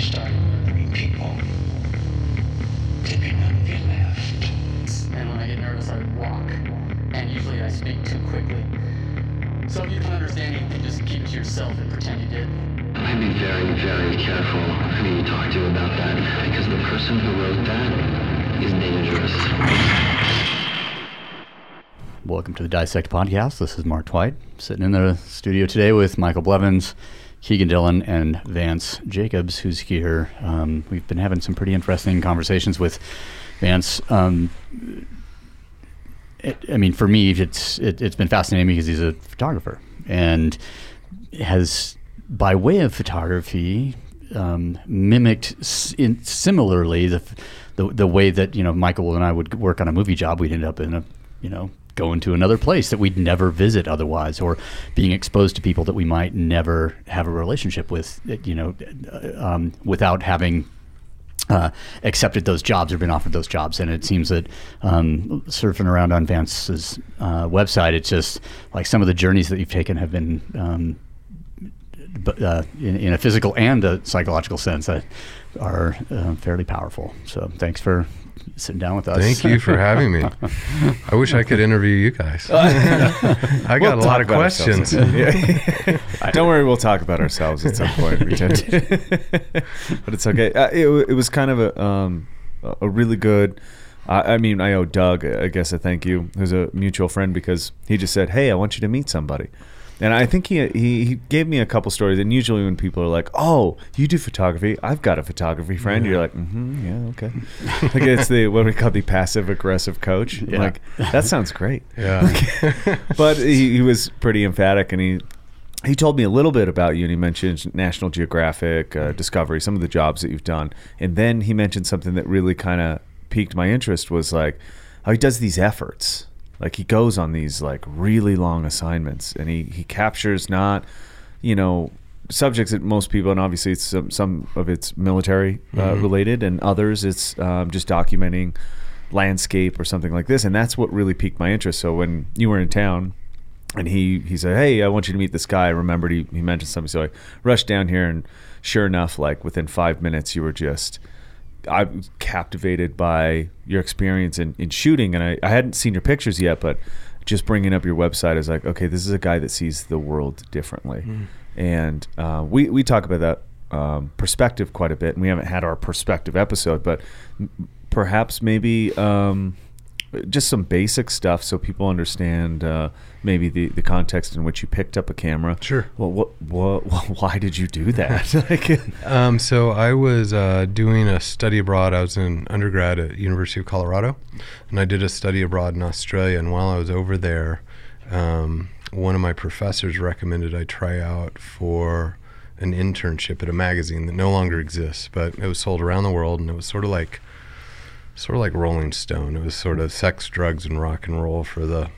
started murdering people. Dipping on your left. And when I get nervous, I walk. And usually I speak too quickly. So if you don't understand anything, just keep it to yourself and pretend you did. I'd be very, very careful who you talk to about that, because the person who wrote that is dangerous. Welcome to the Dissect Podcast. This is Mark White, sitting in the studio today with Michael Blevins, Kegan Dillon, and Vance Jacobs, who's here. Um, we've been having some pretty interesting conversations with Vance. Um, it, I mean, for me, it's it, it's been fascinating because he's a photographer and has, by way of photography, um, mimicked in, similarly the, the the way that you know Michael and I would work on a movie job. We'd end up in a you know going to another place that we'd never visit otherwise, or being exposed to people that we might never have a relationship with. You know, uh, um, without having uh, accepted those jobs or been offered those jobs. And it seems that um, surfing around on Vance's uh, website, it's just like some of the journeys that you've taken have been. Um, but uh, in, in a physical and a psychological sense, that are uh, fairly powerful. So, thanks for sitting down with us. Thank you for having me. I wish I could interview you guys. I got a lot of questions. Don't worry, we'll talk about ourselves at some point. Pretend. but it's okay. Uh, it, it was kind of a um, a really good. I I mean, I owe Doug, I guess, a thank you, who's a mutual friend, because he just said, "Hey, I want you to meet somebody." And I think he, he he gave me a couple stories. And usually, when people are like, "Oh, you do photography? I've got a photography friend," you're like, mm-hmm, "Yeah, okay." like it's the what we call the passive aggressive coach. Yeah. Like that sounds great Yeah. but he, he was pretty emphatic and he he told me a little bit about you and he mentioned national geographic uh, discovery some of the jobs that you've done and then he mentioned something that really kind of piqued my interest was like how he does these efforts like he goes on these like really long assignments and he he captures not you know subjects that most people and obviously it's some, some of it's military uh, related and others it's um, just documenting landscape or something like this and that's what really piqued my interest. So when you were in town and he he said hey i want you to meet this guy. I remembered he, he mentioned something so i rushed down here and sure enough like within five minutes you were just i was captivated by your experience in, in shooting and I, I hadn't seen your pictures yet but just bringing up your website is like okay this is a guy that sees the world differently. And uh, we, we talk about that um, perspective quite a bit and we haven't had our perspective episode but m- perhaps maybe um, just some basic stuff so people understand uh, maybe the, the context in which you picked up a camera. Sure. Well, what, what, why did you do that? like, Um, so I was uh, doing a study abroad. I was in undergrad at University of Colorado, and I did a study abroad in Australia. And while I was over there, um, one of my professors recommended I try out for an internship at a magazine that no longer exists, but it was sold around the world, and it was sort of like sort of like Rolling Stone. It was sort of sex, drugs, and rock and roll for the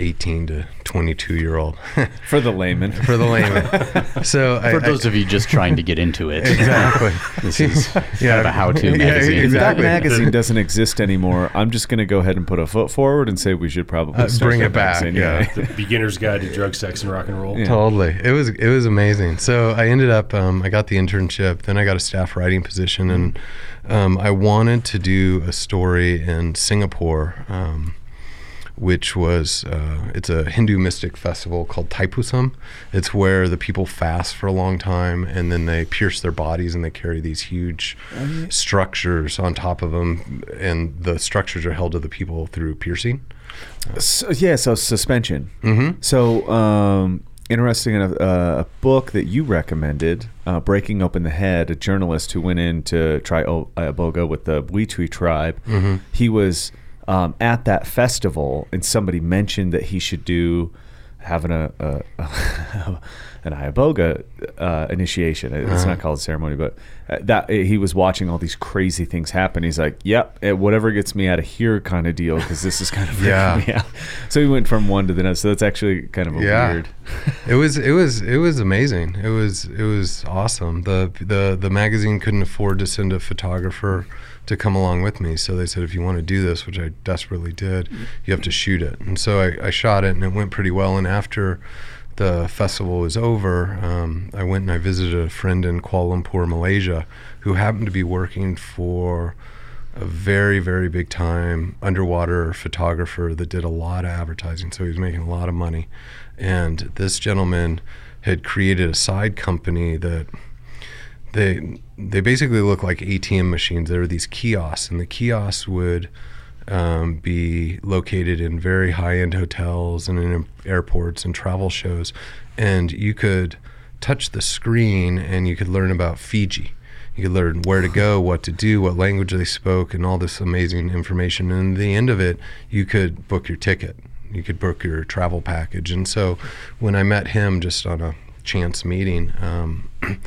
18 to 22 year old. for the layman. for the layman. So I, For those of you just trying to get into it, exactly. this is kind Yeah. of a how-to Yeah, magazine. If that magazine doesn't exist anymore, I'm just going to go ahead and put a foot forward and say we should probably Uh, start bring it back, magazine, yeah. Beginner's Guide to Drug, Sex, and Rock and Roll. Yeah. Totally. It was it was amazing. So I ended up um, I got the internship, then I got a staff writing position, and um, I wanted to do a story in Singapore, um, which was uh, it's a Hindu mystic festival called Thaipusam. It's where the people fast for a long time, and then they pierce their bodies and they carry these huge structures on top of them, and the structures are held to the people through piercing. So, yeah, so suspension. Mm-hmm. So, um, interesting enough, uh, a book that you recommended, uh, Breaking Open the Head, a journalist who went in to try o- Iboga with the Bwiti tribe. He was um, at that festival, and somebody mentioned that he should do having a, a, an Iboga uh, initiation. It's not called a ceremony, but uh, that he was watching all these crazy things happen. He's like, "Yep, eh, whatever gets me out of here, kind of deal," because this is kind of Yeah. yeah. So he went from one to the next. So that's actually kind of a Yeah. weird. it was it was it was amazing. It was it was awesome. The the the magazine couldn't afford to send a photographer to come along with me, so they said if you want to do this, which I desperately did, you have to shoot it. And so I, I shot it, and it went pretty well. And after the festival was over, um, I went and I visited a friend in Kuala Lumpur, Malaysia, who happened to be working for a very, very big time underwater photographer that did a lot of advertising. So he was making a lot of money. And this gentleman had created a side company that they they basically look like ATM machines. There were these kiosks, and the kiosks would um, be located in very high end hotels and in airports and travel shows. And you could touch the screen and you could learn about Fiji. You could learn where to go, what to do, what language they spoke, and all this amazing information. And at the end of it, you could book your ticket. You could book your travel package. And so when I met him just on a chance meeting, um,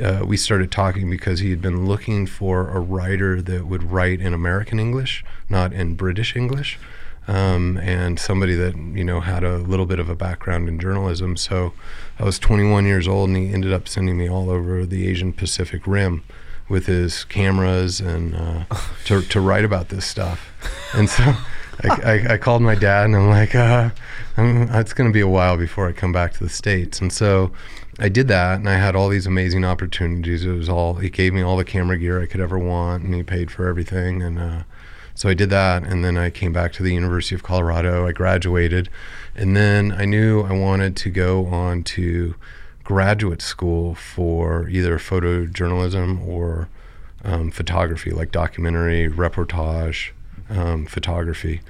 uh, we started talking because he had been looking for a writer that would write in American English, not in British English, um, and somebody that you know had a little bit of a background in journalism. So I was 21 years old, and he ended up sending me all over the Asian Pacific Rim with his cameras and uh, to to write about this stuff. And so I, I, I called my dad, and I'm like, uh, I'm, it's going to be a while before I come back to the states. And so I did that, and I had all these amazing opportunities. It was all he gave me all the camera gear I could ever want, and he paid for everything. And uh, so I did that, and then I came back to the University of Colorado. I graduated, and then I knew I wanted to go on to graduate school for either photojournalism or um, photography, like documentary, reportage, um, photography.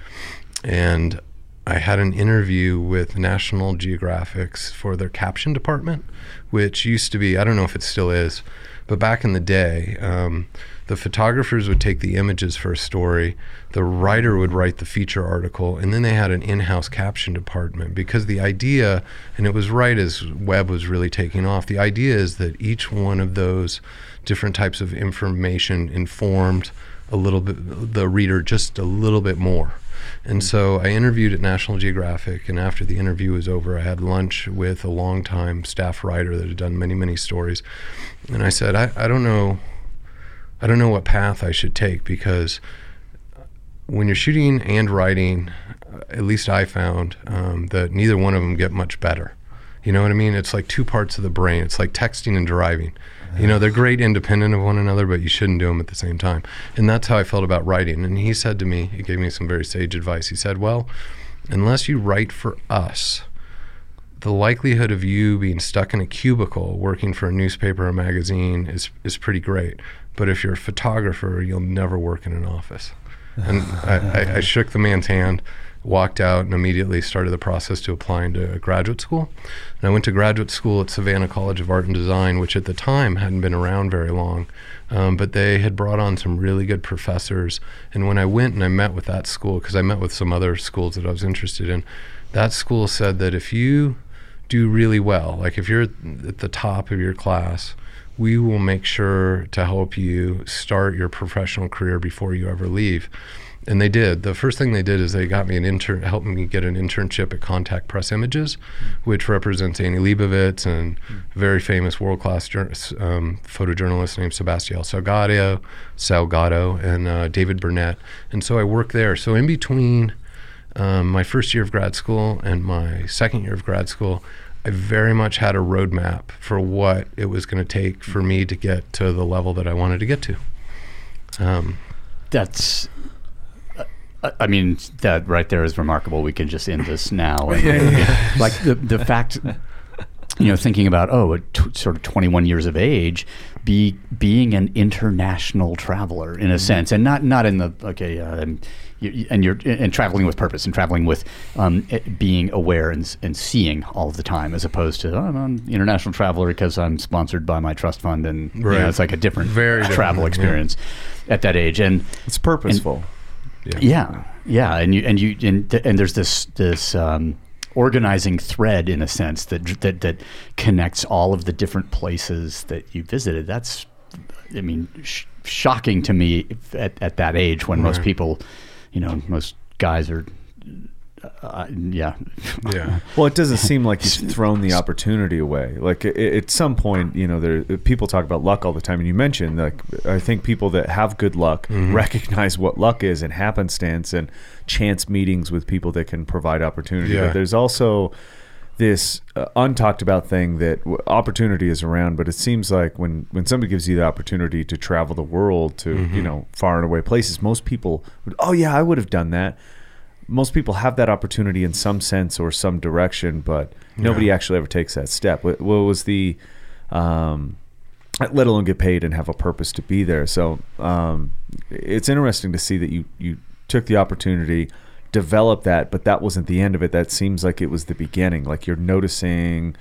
And I had an interview with National Geographic's for their caption department, which used to be, I don't know if it still is, but back in the day, um, the photographers would take the images for a story, the writer would write the feature article, and then they had an in house caption department because the idea, and it was right as web was really taking off, the idea is that each one of those different types of information informed a little bit the reader just a little bit more. And so I interviewed at National Geographic, and after the interview was over, I had lunch with a longtime staff writer that had done many, many stories. And I said, I, I don't know, I don't know what path I should take because when you're shooting and writing, at least I found um, that neither one of them get much better. You know what I mean? It's like two parts of the brain. It's like texting and driving. You know, they're great independent of one another, but you shouldn't do them at the same time. And that's how I felt about writing. And he said to me, he gave me some very sage advice. He said, Well, unless you write for us, the likelihood of you being stuck in a cubicle working for a newspaper or magazine is, is pretty great. But if you're a photographer, you'll never work in an office. And I, I, I shook the man's hand walked out and immediately started the process to applying to graduate school. And I went to graduate school at Savannah College of Art and Design, which at the time hadn't been around very long. Um, but they had brought on some really good professors. And when I went and I met with that school, because I met with some other schools that I was interested in, that school said that if you do really well, like if you're at the top of your class, we will make sure to help you start your professional career before you ever leave and they did. The first thing they did is they got me an intern, helped me get an internship at Contact Press Images, which represents Annie Leibovitz and a very famous world-class jur- um, photojournalist named Sebastião Salgado, Salgado, and uh, David Burnett. And so I worked there. So in between um, my first year of grad school and my second year of grad school, I very much had a roadmap for what it was going to take for me to get to the level that I wanted to get to. Um, That's I- mean, that right there is remarkable. We can just end this now. And, Like the the fact, you know, thinking about oh, sort of 21 years of age, be being an international traveler in a sense, and not not in the okay, uh, and, you, and you're and traveling with purpose and traveling with um, being aware and and seeing all the time, as opposed to oh, I'm an international traveler because I'm sponsored by my trust fund, and you know, it's like a different Very travel different, yeah. experience at that age, and It's purposeful. Yeah, yeah, and you and you and, and there's this this um, organizing thread in a sense that that that connects all of the different places that you visited. That's, I mean, sh- shocking to me at, at that age when most people, you know, most guys are, uh, yeah, yeah. Well, it doesn't seem like you've thrown the opportunity away. Like i at some point, you know, there people talk about luck all the time, and you mentioned like I think people that have good luck recognize what luck is and happenstance and chance meetings with people that can provide opportunity. Yeah. But there's also this uh, untalked about thing that w- opportunity is around, but it seems like when when somebody gives you the opportunity to travel the world to you know far and away places, most people would, oh yeah, I would have done that. Most people have that opportunity in some sense or some direction, but nobody actually ever takes that step. What, what was the um, let alone get paid and have a purpose to be there. So um, it's interesting to see that you you took the opportunity, developed that, but that wasn't the end of it. That seems like it was the beginning. Like you're noticing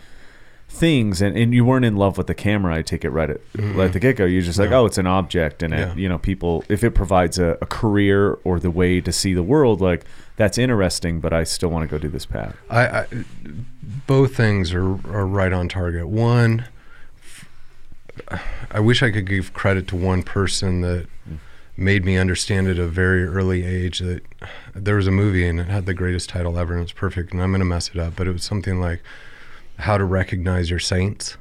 things, and, and you weren't in love with the camera. I take it right at, mm-hmm. right at the get go. You're just like, oh, it's an object, and Yeah. it, you know, people if it provides a, a career or the way to see the world, like that's interesting. But I still want to go do this path. I, I both things are are right on target. One, I wish I could give credit to one person that mm. made me understand at a very early age that there was a movie and it had the greatest title ever and it's perfect and I'm gonna mess it up, but it was something like how to recognize your saints.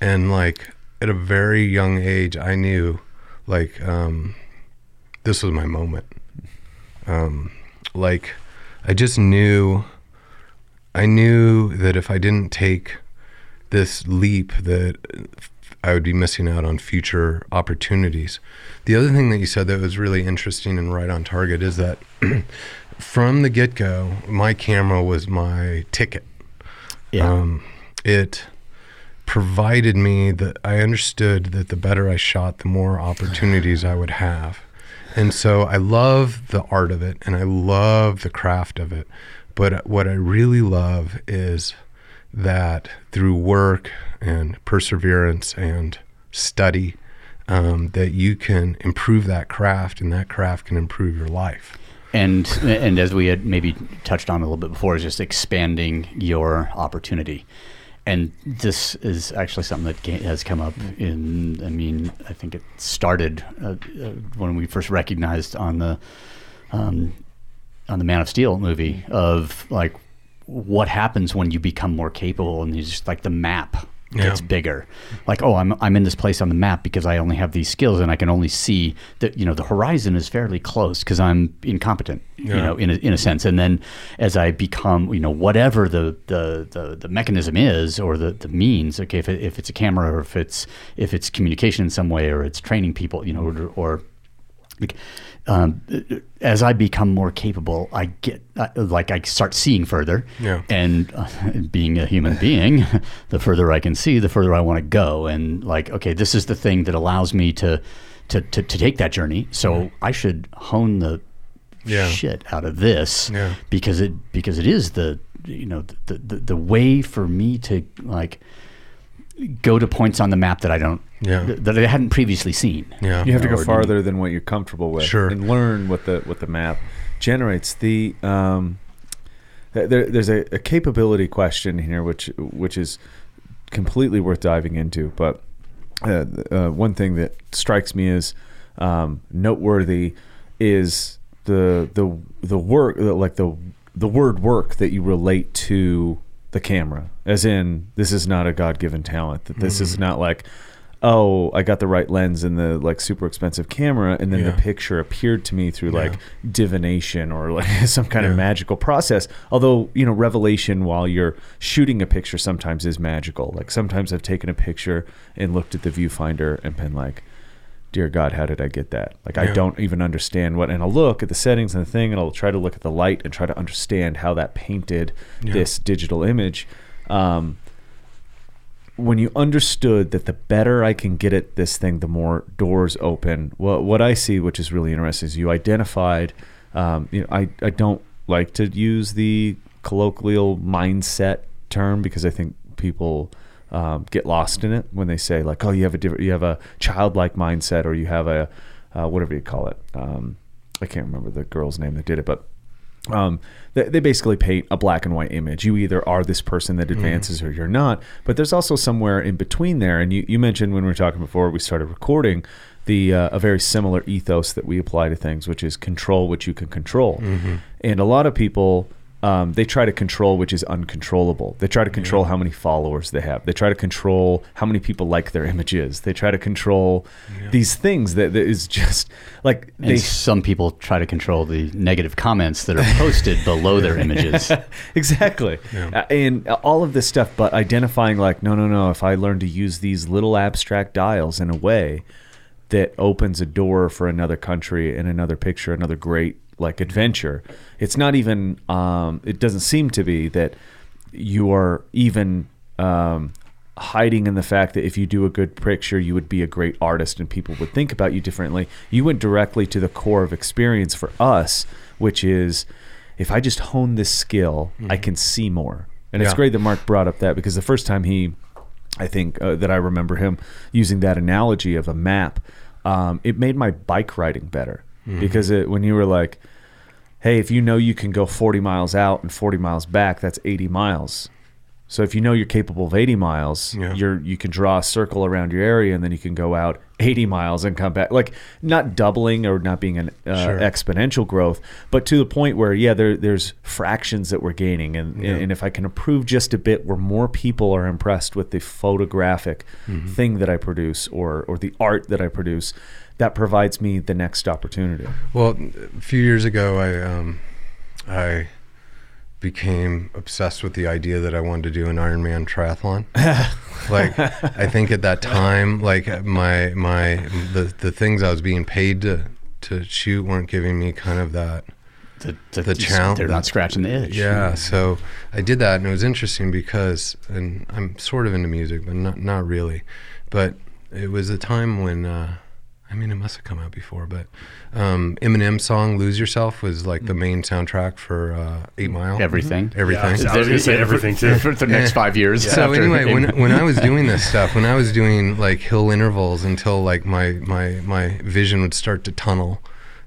And like at a very young age I knew like um this was my moment. Um like I just knew I knew that if I didn't take this leap that I would be missing out on future opportunities. The other thing that you said that was really interesting and right on target is that from the get-go, my camera was my ticket. Yeah. Um, it provided me that I understood that the better I shot, the more opportunities I would have. And so I love the art of it and I love the craft of it. But what I really love is that through work and perseverance and study, um, that you can improve that craft and that craft can improve your life. And and as we had maybe touched on a little bit before, is just expanding your opportunity. And this is actually something that has come up in. I mean, I think it started uh, uh, when we first recognized on the um, on the Man of Steel movie of like what happens when you become more capable and you just like the map gets Yeah. bigger. Like, oh, I'm I'm in this place on the map because I only have these skills and I can only see that you know the horizon is fairly close because I'm incompetent, you know, in a, in a sense. And then as I become, you know, whatever the the the, the mechanism is or the, the means, okay, if, it, if it's a camera or if it's if it's communication in some way or it's training people, you know, or, or like, um, as I become more capable, I get uh, like I start seeing further. Yeah. And uh, being a human being, the further I can see, the further I want to go. And like, okay, this is the thing that allows me to to to, to take that journey. So I should hone the Yeah. shit out of this Yeah. because it because it is the you know the, the the way for me to like go to points on the map that I don't Yeah. th- that I hadn't previously seen. Yeah. You have to go farther than what you're comfortable with, Sure. and learn what the what the map generates. The um, th- there, there's a, a capability question here, which which is completely worth diving into. But uh, uh, one thing that strikes me as um, noteworthy is the the the work, like the the word work that you relate to the camera, as in this is not a God given talent. That this is not like oh, I got the right lens and the like super expensive camera, and then Yeah. the picture appeared to me through like divination or like some kind of magical process. Although you know, revelation while you're shooting a picture sometimes is magical. Like sometimes I've taken a picture and looked at the viewfinder and been like. Dear God, how did I get that? Like I don't even understand what. And I'll look at the settings and the thing, and I'll try to look at the light and try to understand how that painted Yeah. this digital image. Um, when you understood that the better I can get at this thing, the more doors open. What what I see, which is really interesting, is you identified. Um, you know, I I don't like to use the colloquial mindset term because I think people um, get lost in it when they say like, oh, you have a different, you have a childlike mindset, or you have a uh, whatever you call it. Um, I can't remember the girl's name that did it, but um, they, they basically paint a black and white image. You either are this person that advances or you're not. But there's also somewhere in between there. And you, you mentioned when we were talking before we started recording the uh, a very similar ethos that we apply to things, which is control what you can control. And a lot of people um, they try to control which is uncontrollable. They try to control how many followers they have. They try to control how many people like their images. They try to control these things that, that is just like And they some people try to control the negative comments that are posted below their images. exactly. Uh, and all of this stuff, but identifying like, no, no, no, if I learn to use these little abstract dials in a way that opens a door for another country and another picture, another great like adventure, it's not even, um, it doesn't seem to be that you are even um, hiding in the fact that if you do a good picture, you would be a great artist and people would think about you differently. You went directly to the core of experience for us, which is if I just hone this skill, I can see more. And it's great that Mark brought up that because the first time he, I think uh, that I remember him using that analogy of a map, um, it made my bike riding better Mm-hmm. because it, when you were like, hey, if you know you can go 40 miles out and 40 miles back, that's 80 miles. So if you know you're capable of 80 miles, Yeah. you're you can draw a circle around your area and then you can go out 80 miles and come back. Like not doubling or not being an uh, Sure. exponential growth, but to the point where yeah, there there's fractions that we're gaining and and if I can improve just a bit where more people are impressed with the photographic thing that I produce or or the art that I produce, that provides me the next opportunity. Well, a few years ago, I um, I became obsessed with the idea that I wanted to do an Ironman triathlon. like, I think at that time, like my my the the things I was being paid to to shoot weren't giving me kind of that. The, the, The challenge- They're not scratching the itch. Yeah, so I did that, and it was interesting because, and I'm sort of into music, but not not really. But it was a time when, uh, I mean, it must have come out before, but um, Eminem's song "Lose Yourself" was like the main soundtrack for uh, Eight Mile. Everything. everything. Yeah, I was gonna say everything, too. For, the next five years. So after- anyway, when when I was doing this stuff, when I was doing like hill intervals until like my my my vision would start to tunnel,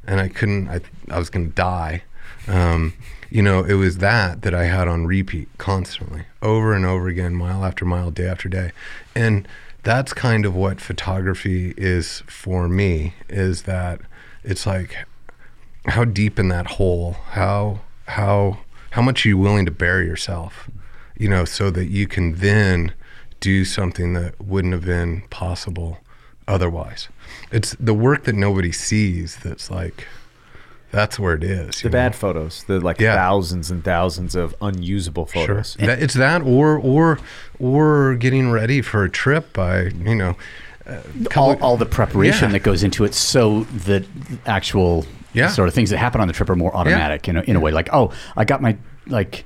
and I couldn't, I I was gonna die. Um, you know, it was that that I had on repeat constantly, over and over again, mile after mile, day after day, and that's kind of what photography is for me. Is that it's like how deep in that hole how how how much are you willing to bury yourself you know so that you can then do something that wouldn't have been possible otherwise it's the work that nobody sees that's like that's where it is The bad know? photos, the like Yeah. thousands and thousands of unusable Sure. photos. That, it's that or or or getting ready for a trip by you know all, all the preparation Yeah. that goes into it so that actual Yeah. sort of things that happen on the trip are more automatic in, a, in a way like oh i got my like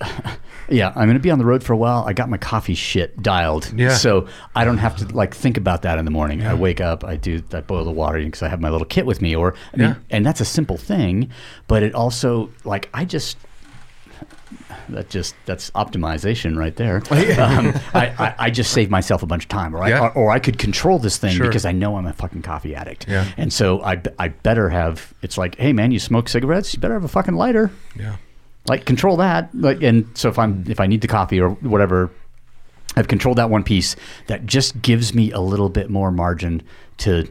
yeah i'm going to be on the road for a while i got my coffee shit dialed Yeah. so i don't have to like think about that in the morning i wake up i do i boil the water because i have my little kit with me or I mean, Yeah. and that's a simple thing but it also like i just that just that's optimization right there. um, I, I, I just saved myself a bunch of time, or I, Yeah. or, or I could control this thing Sure. because I know I'm a fucking coffee addict. Yeah. And so I, I better have. It's like, hey man, you smoke cigarettes, you better have a fucking lighter. yeah Like control that. Like, and so if I'm if I need the coffee or whatever, I've controlled that one piece. That just gives me a little bit more margin to.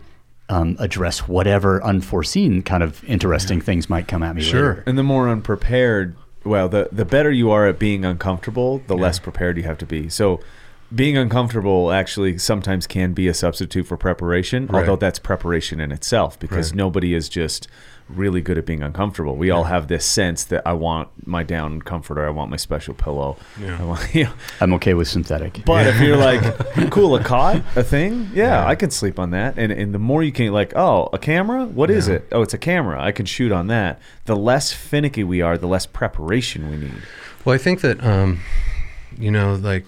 Um, address whatever unforeseen kind of interesting things might come at me. Sure. later. And the more unprepared, well, the the better you are at being uncomfortable, the less prepared you have to be. So being uncomfortable actually sometimes can be a substitute for preparation, Right. although that's preparation in itself because Right. nobody is just really good at being uncomfortable. We all have this sense that I want my down comforter, I want my special pillow. Yeah. I want, you know, I'm okay with synthetic. but if you're like, cool, a cot, a thing, yeah, Yeah. I can sleep on that. And and the more you can, like, oh, a camera, what is Yeah. it? Oh, it's a camera. I can shoot on that. The less finicky we are, the less preparation we need. Well, I think that um, you know, like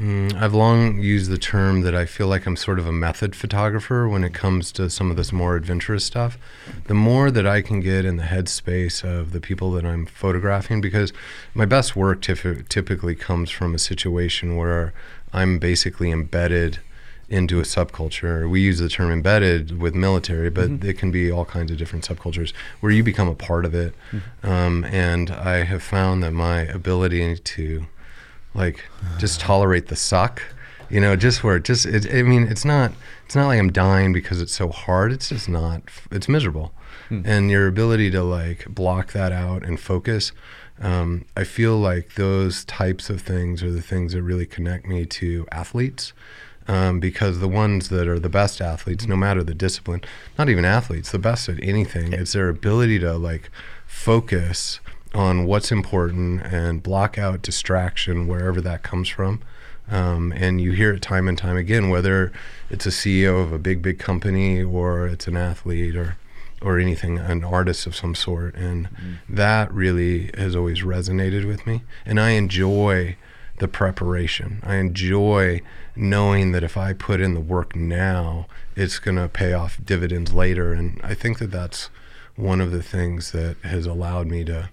mm, I've long used the term that I feel like I'm sort of a method photographer when it comes to some of this more adventurous stuff. The more that I can get in the headspace of the people that I'm photographing, because my best work typ- typically comes from a situation where I'm basically embedded into a subculture. We use the term embedded with military, but it can be all kinds of different subcultures where you become a part of it. Um, and I have found that my ability to like just tolerate the suck, you know, just where it just, it, I mean, it's not, it's not like I'm dying because it's so hard. It's just not, it's miserable. and your ability to like block that out and focus. Um, I feel like those types of things are the things that really connect me to athletes. Um, because the ones that are the best athletes, no matter the discipline, not even athletes, the best at anything, it's their ability to like focus on what's important and block out distraction wherever that comes from. Um, and you hear it time and time again, whether it's a CEO of a big, big company or it's an athlete or or anything, an artist of some sort. And that really has always resonated with me. And I enjoy the preparation. I enjoy knowing that if I put in the work now, it's going to pay off dividends later. And I think that that's one of the things that has allowed me to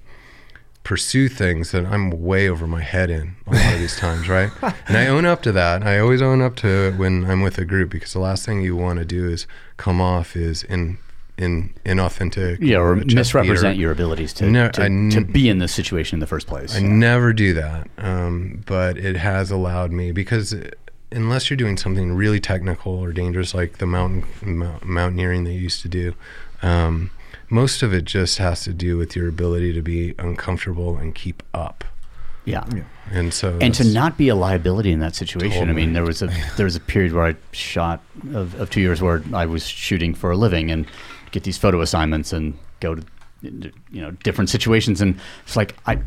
pursue things that I'm way over my head in a lot of these times, right? And I own up to that. I always own up to it when I'm with a group because the last thing you want to do is come off is in in inauthentic, Yeah, or misrepresent beater. your abilities to, No, to, n- to be in this situation in the first place. I never do that, um, but it has allowed me because unless you're doing something really technical or dangerous like the mountain mou- mountaineering that you used to do, um, most of it just has to do with your ability to be uncomfortable and keep up. yeah. And so, and to not be a liability in that situation. I mean, there was a there was a period where I shot of, of two years where I was shooting for a living and get these photo assignments and go to you know different situations and it's like I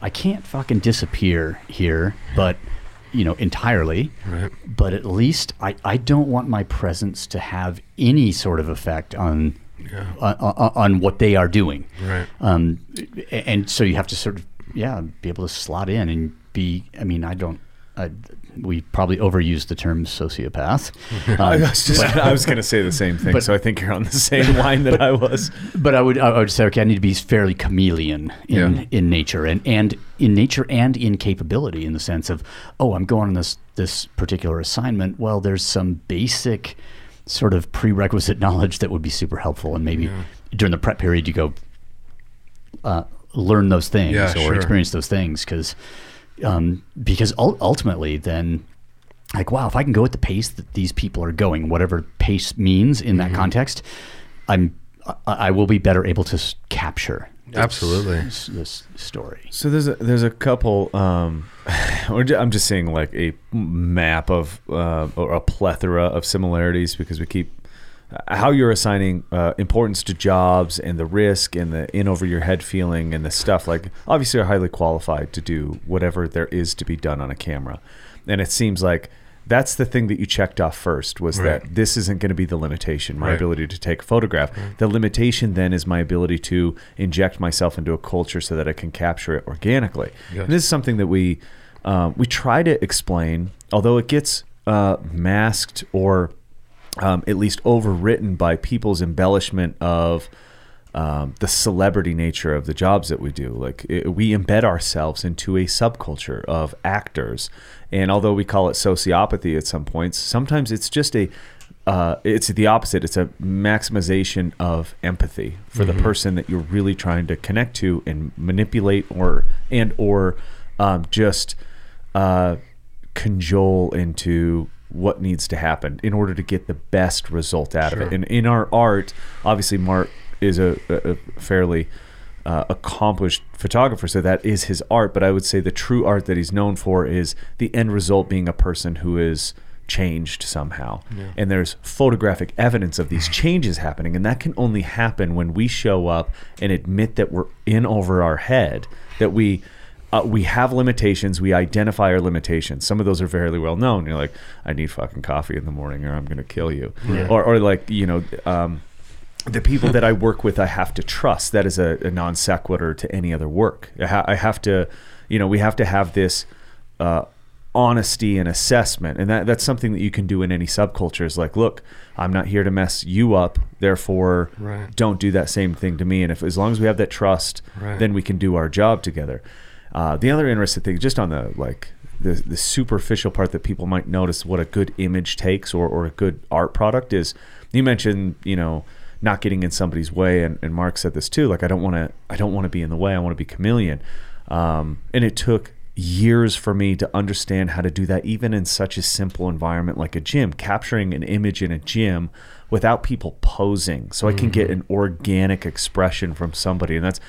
I can't fucking disappear here, but you know entirely. Right. But at least I, I don't want my presence to have any sort of effect on on, on, on what they are doing. Right. Um, and so you have to sort of, yeah, be able to slot in and be. I mean, I don't. I, we probably overuse the term sociopath, I um, was just I was going to say the same thing, but- so I think you're on the same line that I was. but I would I would say okay, I need to be fairly chameleon in Yeah. in nature and and in nature and in capability in the sense of oh, I'm going on this this particular assignment. Well, there's some basic sort of prerequisite knowledge that would be super helpful, and maybe during the prep period you go uh, learn those things Yeah, or sure. experience those things because um, because ul- ultimately then like wow if I can go at the pace that these people are going whatever pace means in Mm-hmm. that context I'm I, I will be better able to s- capture this- Absolutely. this, this story So there's a, there's a couple. Um, we're ju- I'm just seeing like a map of uh, or a plethora of similarities because we keep how you're assigning uh, importance to jobs and the risk and the in over your head feeling and the stuff. Like obviously, are highly qualified to do whatever there is to be done on a camera, and it seems like. That's the thing that you checked off first was Right. that this isn't going to be the limitation, my Right. ability to take a photograph. The limitation then is my ability to inject myself into a culture so that I can capture it organically. Yes. And this is something that we um, we try to explain, although it gets uh, masked or um, at least overwritten by people's embellishment of um, the celebrity nature of the jobs that we do. Like it, we embed ourselves into a subculture of actors, and although we call it sociopathy at some points, sometimes it's just a uh, it's the opposite. It's a maximization of empathy for the person that you're really trying to connect to and manipulate, or and or um, just uh, cajole into what needs to happen in order to get the best result out of it. And in our art, obviously, Mark is a, a, fairly uh, accomplished photographer, so that is his art. But I would say the true art that he's known for is the end result being a person who is changed somehow. And there's photographic evidence of these changes happening. And that can only happen when we show up and admit that we're in over our head, that we uh, we have limitations. We identify our limitations. Some of those are fairly well known. You're like, I need fucking coffee in the morning, or I'm going to kill you. Or, or like, you know, um, the people that I work with, I have to trust. That is a, a non sequitur to any other work. I, ha- I have to, you know, we have to have this uh, honesty and assessment, and that that's something that you can do in any subculture. Is like, look, I'm not here to mess you up, therefore, Right. don't do that same thing to me. And if as long as we have that trust, Right. then we can do our job together. Uh, the other interesting thing, just on the like the the superficial part that people might notice what a good image takes or, or a good art product is. You mentioned, you know, not getting in somebody's way, and, and Mark said this too. Like, I don't want to, I don't want to be in the way. I want to be chameleon. Um, and it took years for me to understand how to do that, even in such a simple environment like a gym, capturing an image in a gym without people posing, so I can get an organic expression from somebody, and that's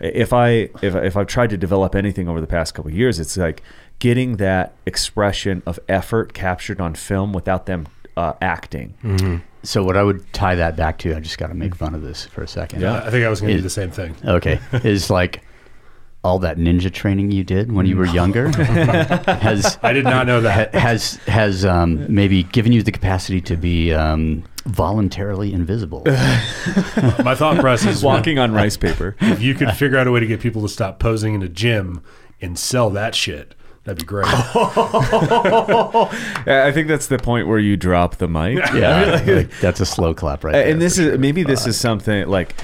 if I if if I've tried to develop anything over the past couple of years, it's like getting that expression of effort captured on film without them uh, acting. So what I would tie that back to, I just got to make fun of this for a second. Yeah, I think I was going to do the same thing. Okay, is like all that ninja training you did when you were younger has I did not know that. has has um, maybe given you the capacity to be um, voluntarily invisible. My thought process is Walking on rice paper. if you could figure out a way to get people to stop posing in a gym and sell that shit, that'd be great. I think that's the point where you drop the mic. yeah, like, that's a slow clap right there. and this is sure. maybe this is something like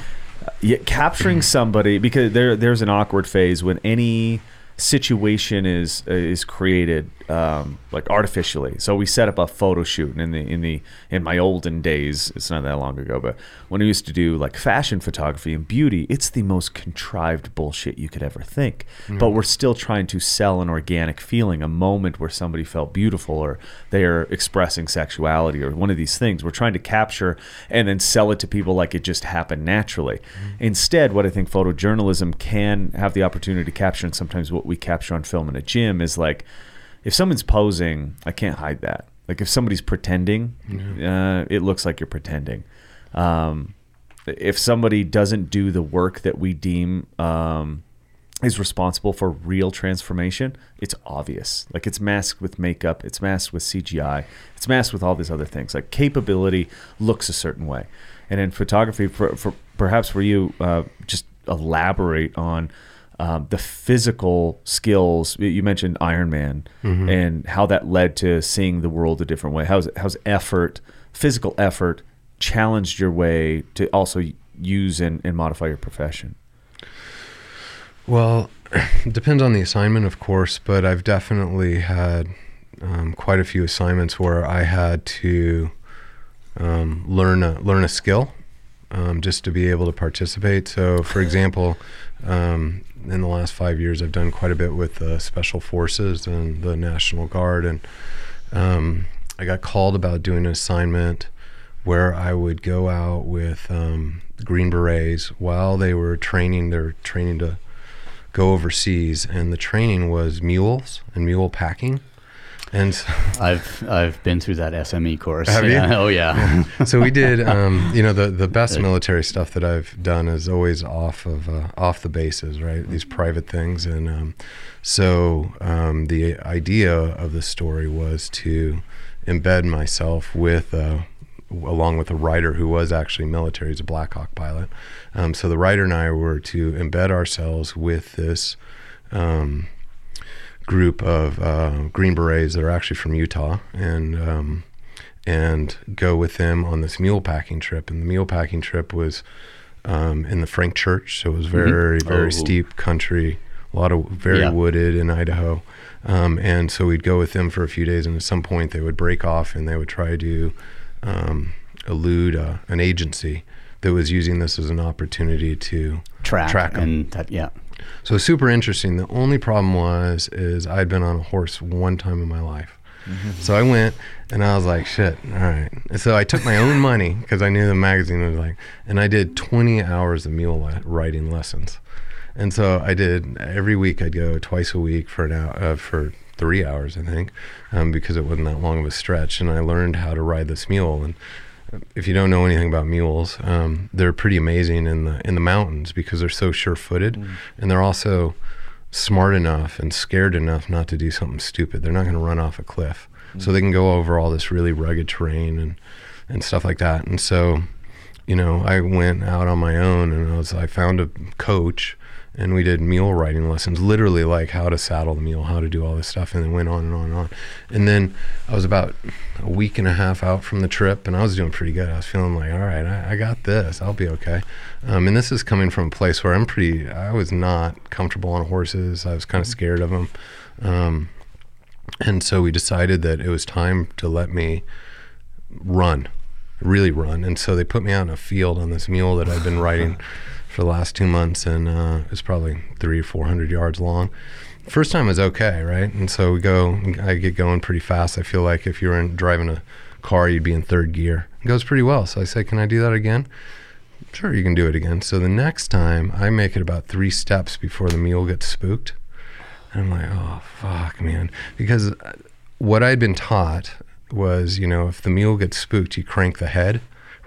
yeah, capturing somebody because there there's an awkward phase when any situation is uh, is created um, like artificially. So we set up a photo shoot and in the in the in my olden days, it's not that long ago, but when I used to do like fashion photography and beauty, it's the most contrived bullshit you could ever think. But we're still trying to sell an organic feeling, a moment where somebody felt beautiful or they are expressing sexuality or one of these things. We're trying to capture and then sell it to people like it just happened naturally. Instead, what I think photojournalism can have the opportunity to capture, and sometimes what we capture on film in a gym is like if someone's posing, I can't hide that. Like if somebody's pretending, uh, it looks like you're pretending. Um, if somebody doesn't do the work that we deem um, is responsible for real transformation, it's obvious. Like it's masked with makeup, it's masked with CGI, it's masked with all these other things. Like capability looks a certain way, and in photography, for, for perhaps for you, uh, just elaborate on um, the physical skills. You mentioned Iron Man and how that led to seeing the world a different way. How's how's effort, physical effort, challenged your way to also use and, and modify your profession? Well, depends on the assignment, of course, but I've definitely had um, quite a few assignments where I had to um, learn a learn a skill um, just to be able to participate. So, for example, um, in the last five years, I've done quite a bit with the Special Forces and the National Guard, and um, I got called about doing an assignment where I would go out with um, Green Berets while they were training. They're training to go overseas, and the training was mules and mule packing. And I've I've been through that SME course. Have you? Yeah. Oh yeah. so we did, um, you know, the, the best military stuff that I've done is always off of uh, off the bases, right? These private things, and um, so um, the idea of the story was to embed myself with. Uh, along with a writer who was actually military, he's a Black Hawk pilot. Um, so the writer and I were to embed ourselves with this um, group of uh, Green Berets that are actually from Utah, and um, and go with them on this mule packing trip. And the mule packing trip was um, in the Frank Church, so it was very very Oh. steep country, a lot of very Yeah. wooded in Idaho. Um, and so we'd go with them for a few days, and at some point they would break off and they would try to um, elude uh, an agency that was using this as an opportunity to Track, track 'em. and that yeah. So super interesting. The only problem was is I'd been on a horse one time in my life. So I went and I was like, shit, all right. And so I took my own money because I knew the magazine was like, and I did 20 hours of mule le- riding lessons. And so I did every week. I'd go twice a week for an hour, uh, for three hours, I think, um, because it wasn't that long of a stretch. And I learned how to ride this mule. And if you don't know anything about mules, um, they're pretty amazing in the in the mountains because they're so sure-footed, and they're also smart enough and scared enough not to do something stupid. They're not going to run off a cliff, so they can go over all this really rugged terrain and and stuff like that. And so, you know, I went out on my own and I was I found a coach and we did mule riding lessons, literally like how to saddle the mule, how to do all this stuff, and then went on and on and on. And then I was about a week and a half out from the trip, and I was doing pretty good. I was feeling like, all right, I, I got this. I'll be okay. Um, and this is coming from a place where I'm pretty. I was not comfortable on horses. I was kind of scared of them. Um, and so we decided that it was time to let me run, really run. And so they put me out in a field on this mule that I'd been riding for the last two months, and uh, it's probably three or four hundred yards long. First time was okay, right? And so we go, I get going pretty fast. I feel like if you were in, driving a car, you'd be in third gear. It goes pretty well. So I say, Can I do that again? Sure, you can do it again. So the next time, I make it about three steps before the mule gets spooked. And I'm like, Oh, fuck, man. Because uh, what I'd been taught was, you know, if the mule gets spooked, you crank the head,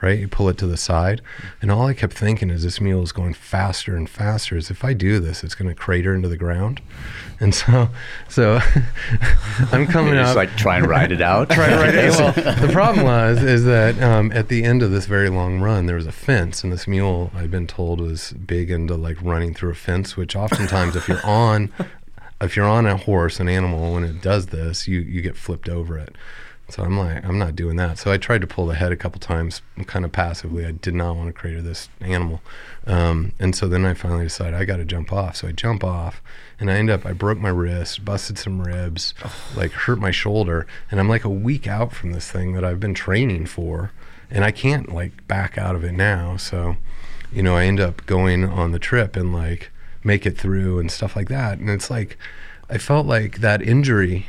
right? You pull it to the side. And all I kept thinking is this mule is going faster and faster. Is if I do this, it's going to crater into the ground. And so, so I'm coming Just up. like try and ride it out. Try to ride it. Well, the problem was is that um, at the end of this very long run, there was a fence, and this mule I'd been told was big into like running through a fence. Which oftentimes, if you're on, if you're on a horse, an animal, when it does this, you you get flipped over it. So I'm like, I'm not doing that. So I tried to pull the head a couple times, kind of passively. I did not want to crater this animal, um, and so then I finally decided I got to jump off. So I jump off, and I end up I broke my wrist, busted some ribs, like hurt my shoulder, and I'm like a week out from this thing that I've been training for, and I can't like back out of it now. So, you know, I end up going on the trip and like make it through and stuff like that, and it's like I felt like that injury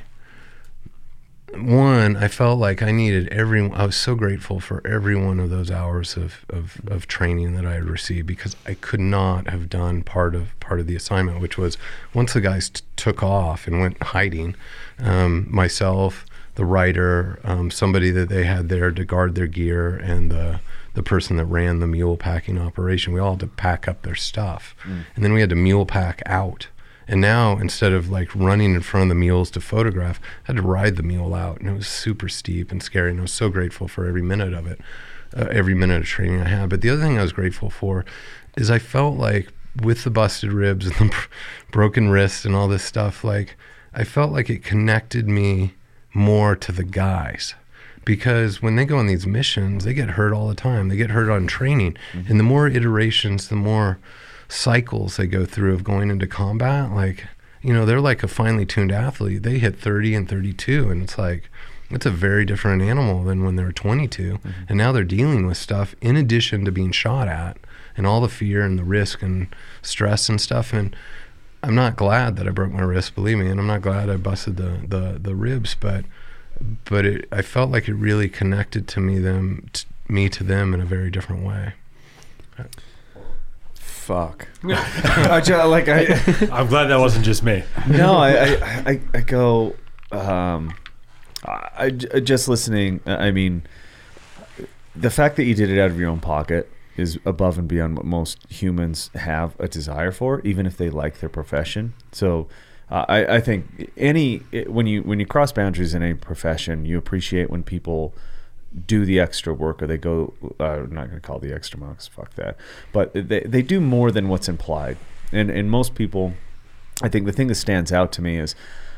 one, I felt like I needed every. I was so grateful for every one of those hours of, of, of training that I had received because I could not have done part of part of the assignment, which was once the guys t- took off and went hiding, um, myself, the writer, um, somebody that they had there to guard their gear, and the the person that ran the mule packing operation. We all had to pack up their stuff, and then we had to mule pack out. And now instead of like running in front of the mules to photograph, I had to ride the mule out, and it was super steep and scary. And I was so grateful for every minute of it, uh, every minute of training I had. But the other thing I was grateful for is I felt like with the busted ribs and the br- broken wrist and all this stuff, like I felt like it connected me more to the guys because when they go on these missions, they get hurt all the time. They get hurt on training, and the more iterations, the more cycles they go through of going into combat. Like, you know, they're like a finely tuned athlete. They hit 30 and 32, and it's like it's a very different animal than when they're 22. Mm-hmm. And now they're dealing with stuff in addition to being shot at, and all the fear and the risk and stress and stuff. And I'm not glad that I broke my wrist, believe me, and I'm not glad I busted the the, the ribs, but but it, I felt like it really connected to me them t- me to them in a very different way. Fuck. I ju- like I. I'm glad that wasn't just me. no, I, I, I, I go, um, I, I j- just listening. I mean, the fact that you did it out of your own pocket is above and beyond what most humans have a desire for, even if they like their profession. So, uh, I, I think any when you when you cross boundaries in any profession, you appreciate when people do the extra work or they go uh, I'm not going to call the extra 'cause fuck that. But they, they do more than what's implied. And and most people I think the thing that stands out to me is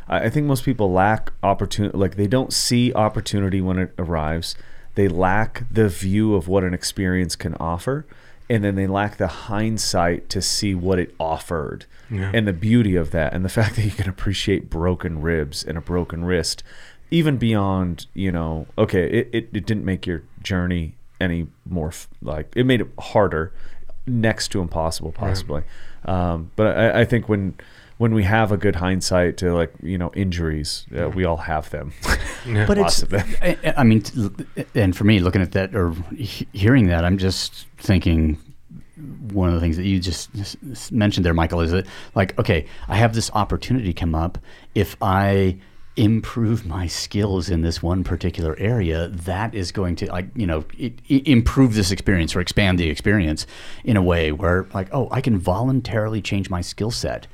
I I think most people lack opportunity like they don't see opportunity when it arrives. They lack the view of what an experience can offer and then they lack the hindsight to see what it offered. Yeah. and the beauty of that and the fact that you can appreciate broken ribs and a broken wrist even beyond you know okay it, it, it didn't make your journey any more f- like it made it harder next to impossible possibly. Um, but I, I think when when we have a good hindsight to like you know injuries uh, we all have them. But Lots it's, them. I, I mean, and for me, looking at that or hearing that, I'm just thinking one of the things that you just s- s- mentioned there, Michael, is that like, okay, I have this opportunity come up. If I improve my skills in this one particular area, that is going to, like, you know, i i improve this experience or expand the experience in a way where, like, oh, I can voluntarily change my skill set.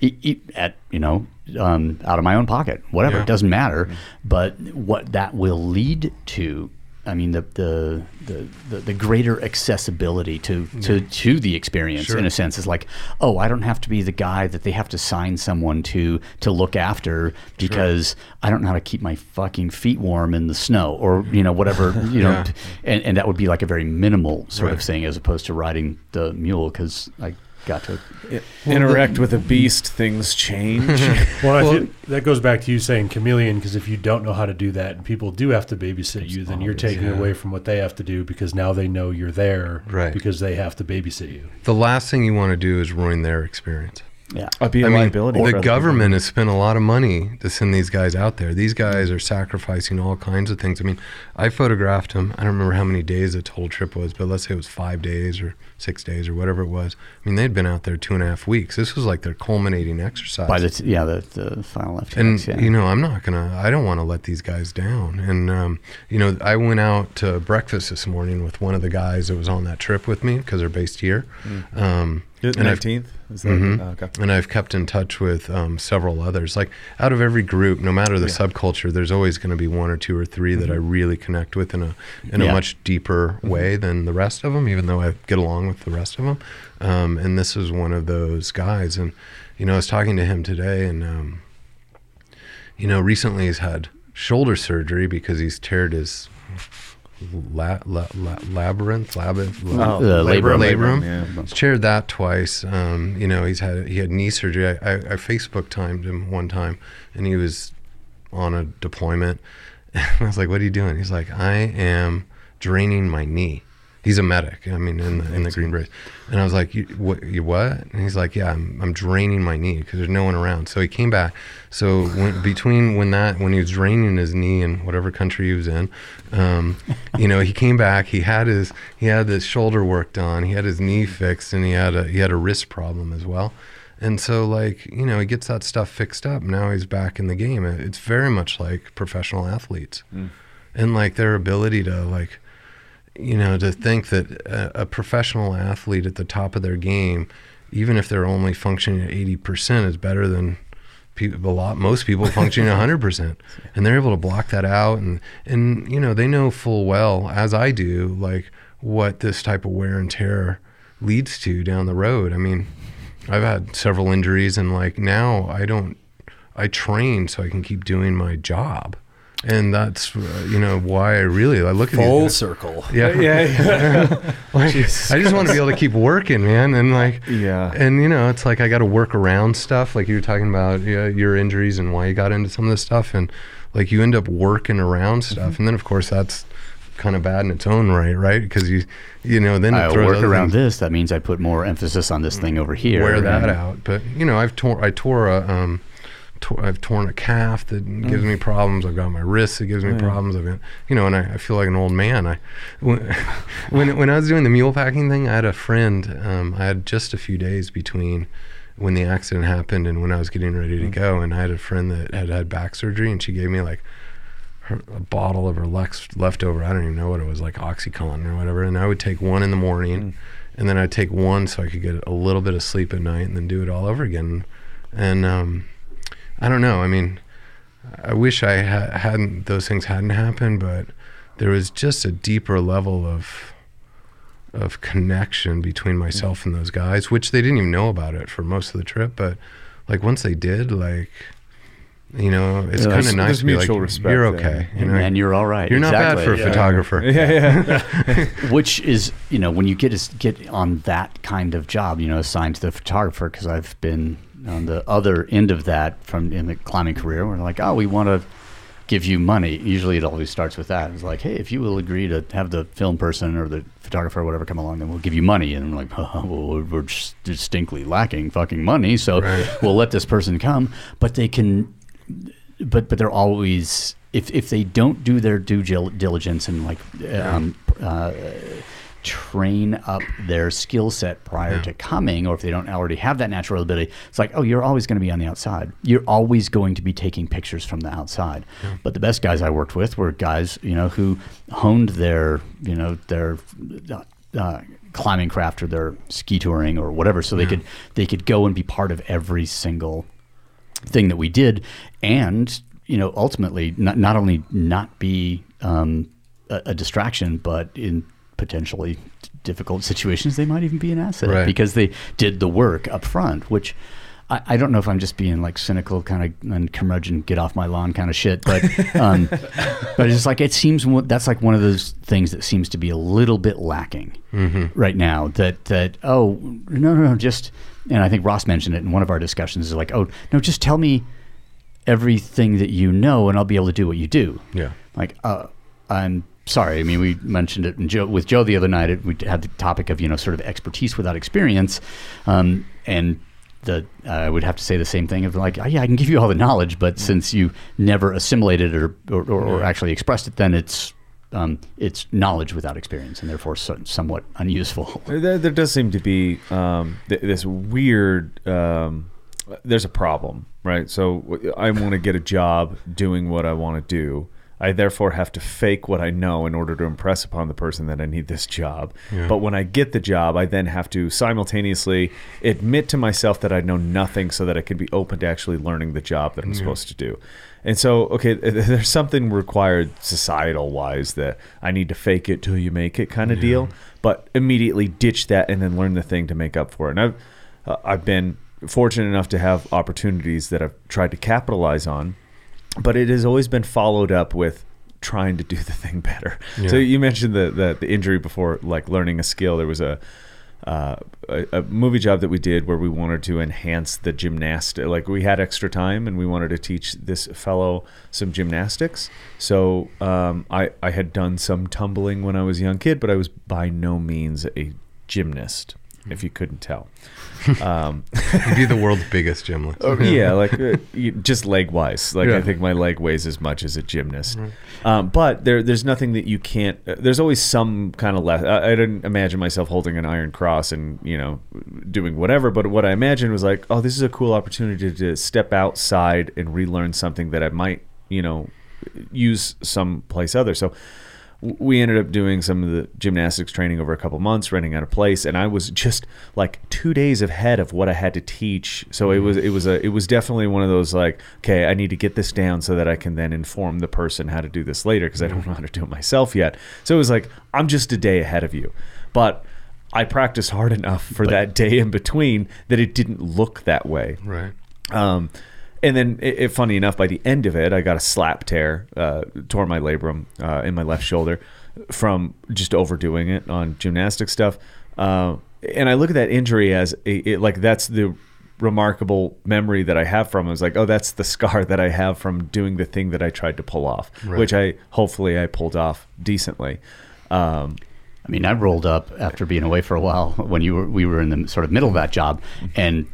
E- at you know um, out of my own pocket whatever Yeah. it doesn't matter. But what that will lead to i mean the the the, the, the greater accessibility to, to to the experience Sure. in a sense is like oh i don't have to be the guy that they have to sign someone to to look after because i don't know how to keep my fucking feet warm in the snow or you know whatever you know Yeah. and, and that would be like a very minimal sort of thing as opposed to riding the mule because i got to interact with a beast things change Well, I Well- think that goes back to you saying chameleon because if you don't know how to do that and people do have to babysit you, then you're taking yeah. away from what they have to do because now they know you're there Right. because they have to babysit you. The last thing you want to do is ruin their experience. Yeah, be a I liability. The government people. has spent a lot of money to send these guys out there. These guys are sacrificing all kinds of things. I mean, I photographed them. I don't remember how many days the total trip was, but let's say it was five days or six days or whatever it was. I mean, they'd been out there two and a half weeks. This was like their culminating exercise. By the yeah, the, the final left. And yeah. you know, I'm not gonna. I don't want to let these guys down. And um, you know, I went out to breakfast this morning with one of the guys that was on that trip with me because they're based here. Mm-hmm. Um, 19th? Mm-hmm. Oh, okay. And I've kept in touch with um, several others. Like out of every group, no matter the yeah. subculture, there's always going to be one or two or 3 mm-hmm. that I mm-hmm. really connect with in a in yeah. a much deeper mm-hmm. way mm-hmm. than the rest of them. Even though I get along with the rest of them, um, and this is one of those guys. And you know, I was talking to him today, and um, you know, recently he's had shoulder surgery because he's teared his la- la- la- labyrinth, labyrinth, Oh, Uh, labrum. labrum. Yeah. He's chaired that twice. Um, you know, he's had he had knee surgery. I, I, I Facebook timed him one time, and he was on a deployment. I was like, "What are you doing?" He's like, "I am draining my knee." He's a medic. I mean, in the, in the Green Berets. And I was like, you, "What? You what?" And he's like, "Yeah, I'm, I'm draining my knee because there's no one around." So he came back. So when, between when that when he was draining his knee in whatever country he was in, um, you know, he came back. He had his he had his shoulder worked on, He had his knee fixed, and he had a he had a wrist problem as well. And so, like, you know, he gets that stuff fixed up. Now he's back in the game. It's very much like professional athletes. And, like, their ability to, like, you know, to think that a, a professional athlete at the top of their game, even if they're only functioning at 80%, is better than people, a lot, most people functioning at 100%. And they're able to block that out. And, and, you know, they know full well, as I do, like, what this type of wear and tear leads to down the road. I mean, I've had several injuries, and like now I don't. I train so I can keep doing my job, and that's uh, you know why I really I look at these Full guys- circle. Yeah, yeah. like, I just want to be able to keep working, man, and like Yeah. and you know it's like I got to work around stuff. Like you were talking about yeah, your injuries and why you got into some of this stuff, and like you end up working around stuff, Mm-hmm. and then of course that's kind of bad in its own right, right? Because you you know then I work around this. That means I put more emphasis on this thing over here. wear that and- out. But you know, I've tore I tore a um, I've torn a calf that gives me problems. I've got my wrists that gives me problems. I've got you know, and I, I feel like an old man. I when when when I was doing the mule packing thing, I had a friend. Um, I had just a few days between when the accident happened and when I was getting ready to go, and I had a friend that had had back surgery, and she gave me like her, a bottle of her lex, leftover. I don't even know what it was, like OxyContin or whatever. And I would take one in the morning, and then I'd take one so I could get a little bit of sleep at night, and then do it all over again. And um, I don't know. I mean, I wish I ha- hadn't those things hadn't happened, but there was just a deeper level of of connection between myself and those guys, which they didn't even know about it for most of the trip. But like once they did, like you know, it's Yeah, kind of nice there's to be like, mutual respect you're there. okay. You know, and you're all right. you're not exactly. bad for a Yeah. photographer. Yeah, yeah. Which is, you know, when you get to, get on that kind of job, you know, assigned to the photographer, because I've been on the other end of that from in the climbing career, they're like, oh, we want to give you money. Usually, it always starts with that. It's like, hey, if you will agree to have the film person or the photographer or whatever come along, then we'll give you money. And I'm like, oh, well, we're- we're just distinctly lacking fucking money, so we'll let this person come. But they can but but they're always if if they don't do their due diligence and like um, uh, train up their skill set prior to coming, or if they don't already have that natural ability, it's like oh, you're always going to be on the outside. You're always going to be taking pictures from the outside. But the best guys I worked with were guys you know who honed their you know their uh, climbing craft or their ski touring or whatever, so they could they could go and be part of every single thing that we did, and you know, ultimately, not not only not be um, a, a distraction, but in potentially difficult situations, they might even be an asset Right. because they did the work up front, which. I, I don't know if I'm just being like cynical, kind of and curmudgeon, get off my lawn kind of shit, but um, but it's just like it seems that's like one of those things that seems to be a little bit lacking right now. That that oh no no no just and I think Ross mentioned it in one of our discussions is like oh no just tell me everything that you know and I'll be able to do what you do. Yeah. Like, uh, I'm sorry. I mean, we mentioned it in Joe, with Joe the other night. It, we had the topic of, you know, sort of expertise without experience. Um, and the I would have to say the same thing of like, oh, yeah, I can give you all the knowledge, but since you never assimilated it or or, or, or actually expressed it, then it's um, it's knowledge without experience, and therefore so, somewhat unuseful. There, there does seem to be um, th- this weird. Um, there's a problem, right? So I want to get a job doing what I want to do. I therefore have to fake what I know in order to impress upon the person that I need this job. But when I get the job, I then have to simultaneously admit to myself that I know nothing so that I can be open to actually learning the job that I'm supposed to do. And so, okay, there's something required societal wise that I need to fake it till you make it kind of deal, but immediately ditch that and then learn the thing to make up for it. And I've, uh, I've been fortunate enough to have opportunities that I've tried to capitalize on but it has always been followed up with trying to do the thing better. So you mentioned the, the the injury before, like learning a skill. There was a uh, a, a movie job that we did where we wanted to enhance the gymnastic. Like we had extra time and we wanted to teach this fellow some gymnastics. So um, I I had done some tumbling when I was a young kid, but I was by no means a gymnast. If you couldn't tell. Um, You'd be the world's biggest gymnast. yeah, like uh, you- just leg wise. Like I think my leg weighs as much as a gymnast. Um, but there, there's nothing that you can't. Uh, there's always some kind of less. I, I didn't imagine myself holding an iron cross and you know doing whatever. But what I imagined was like, oh, this is a cool opportunity to step outside and relearn something that I might you know use someplace other. So w- we ended up doing some of the gymnastics training over a couple months, renting out a place, and I was just like two days ahead of what I had to teach. So it was it was a it was definitely one of those like, okay, I need to get this down so that I can then inform the person how to do this later because I don't know how to do it myself yet. So it was like I'm just a day ahead of you, but. I practiced hard enough for that day in between that it didn't look that way. Right. Um, and then, it, it, funny enough, by the end of it, I got a slap tear, uh, tore my labrum uh, in my left shoulder from just overdoing it on gymnastic stuff. Uh, and I look at that injury as a, it, like that's the remarkable memory that I have from it. was like, oh, that's the scar that I have from doing the thing that I tried to pull off, Right. which I hopefully I pulled off decently. Um, I mean, I rolled up after being away for a while when you were we were in the sort of middle of that job, and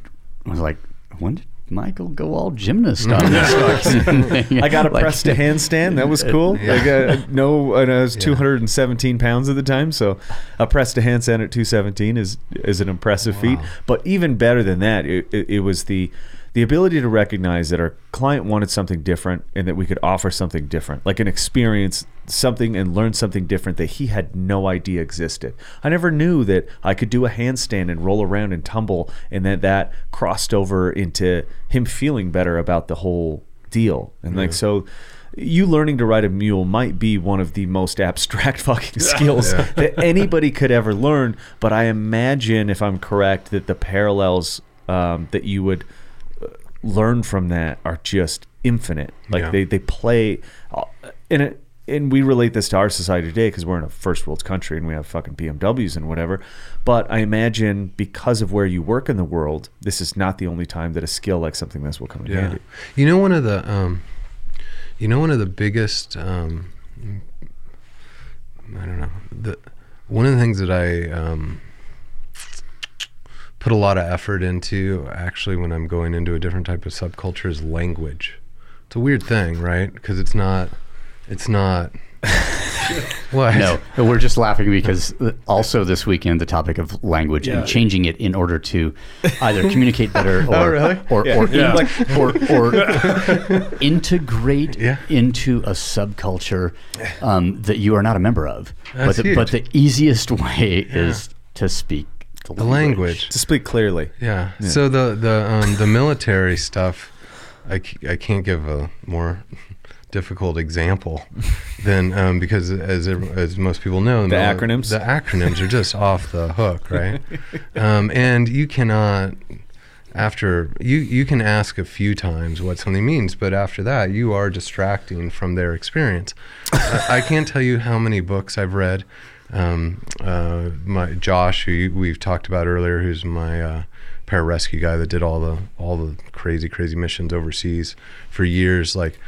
I was like, when did Michael go all gymnast on this? I got a Like- press to handstand. That was cool. Like, uh, no, and I was 217 pounds at the time, so a press to handstand at 217 is is an impressive feat. But even better than that, it, it, it was the the ability to recognize that our client wanted something different and that we could offer something different, like an experience something and learn something different that he had no idea existed. I never knew that I could do a handstand and roll around and tumble and that that crossed over into him feeling better about the whole deal. And like so you learning to ride a mule might be one of the most abstract fucking skills that anybody could ever learn, but I imagine if I'm correct that the parallels um, that you would learn from that are just infinite. Like Yeah. they they play, uh, and it, and we relate this to our society today because we're in a first world country and we have fucking BMWs and whatever. But I imagine because of where you work in the world, this is not the only time that a skill like something this will come in Yeah. handy. You know one of the um, you know one of the biggest um, I don't know the one of the things that I um, put a lot of effort into actually when I'm going into a different type of subculture is language. It's a weird thing, right? Because it's not it's not what No, we're just laughing because also this weekend the topic of language Yeah. and changing it in order to either communicate better or Oh, really? or Yeah. or, Yeah. in- or or integrate into a subculture um, that you are not a member of. That's but the, but the easiest way is to speak the the language. language. To speak clearly. Yeah. So the the um, the military stuff, I, c- I can't give a more difficult example than um, because as as most people know, The mil- acronyms? the acronyms are just off the hook, right? um, and you cannot. After you, you can ask a few times what something means, but after that, you are distracting from their experience. I, I can't tell you how many books I've read. Um, uh, my Josh, who we've talked about earlier, who's my uh, pararescue guy that did all the all the crazy crazy missions overseas for years. Like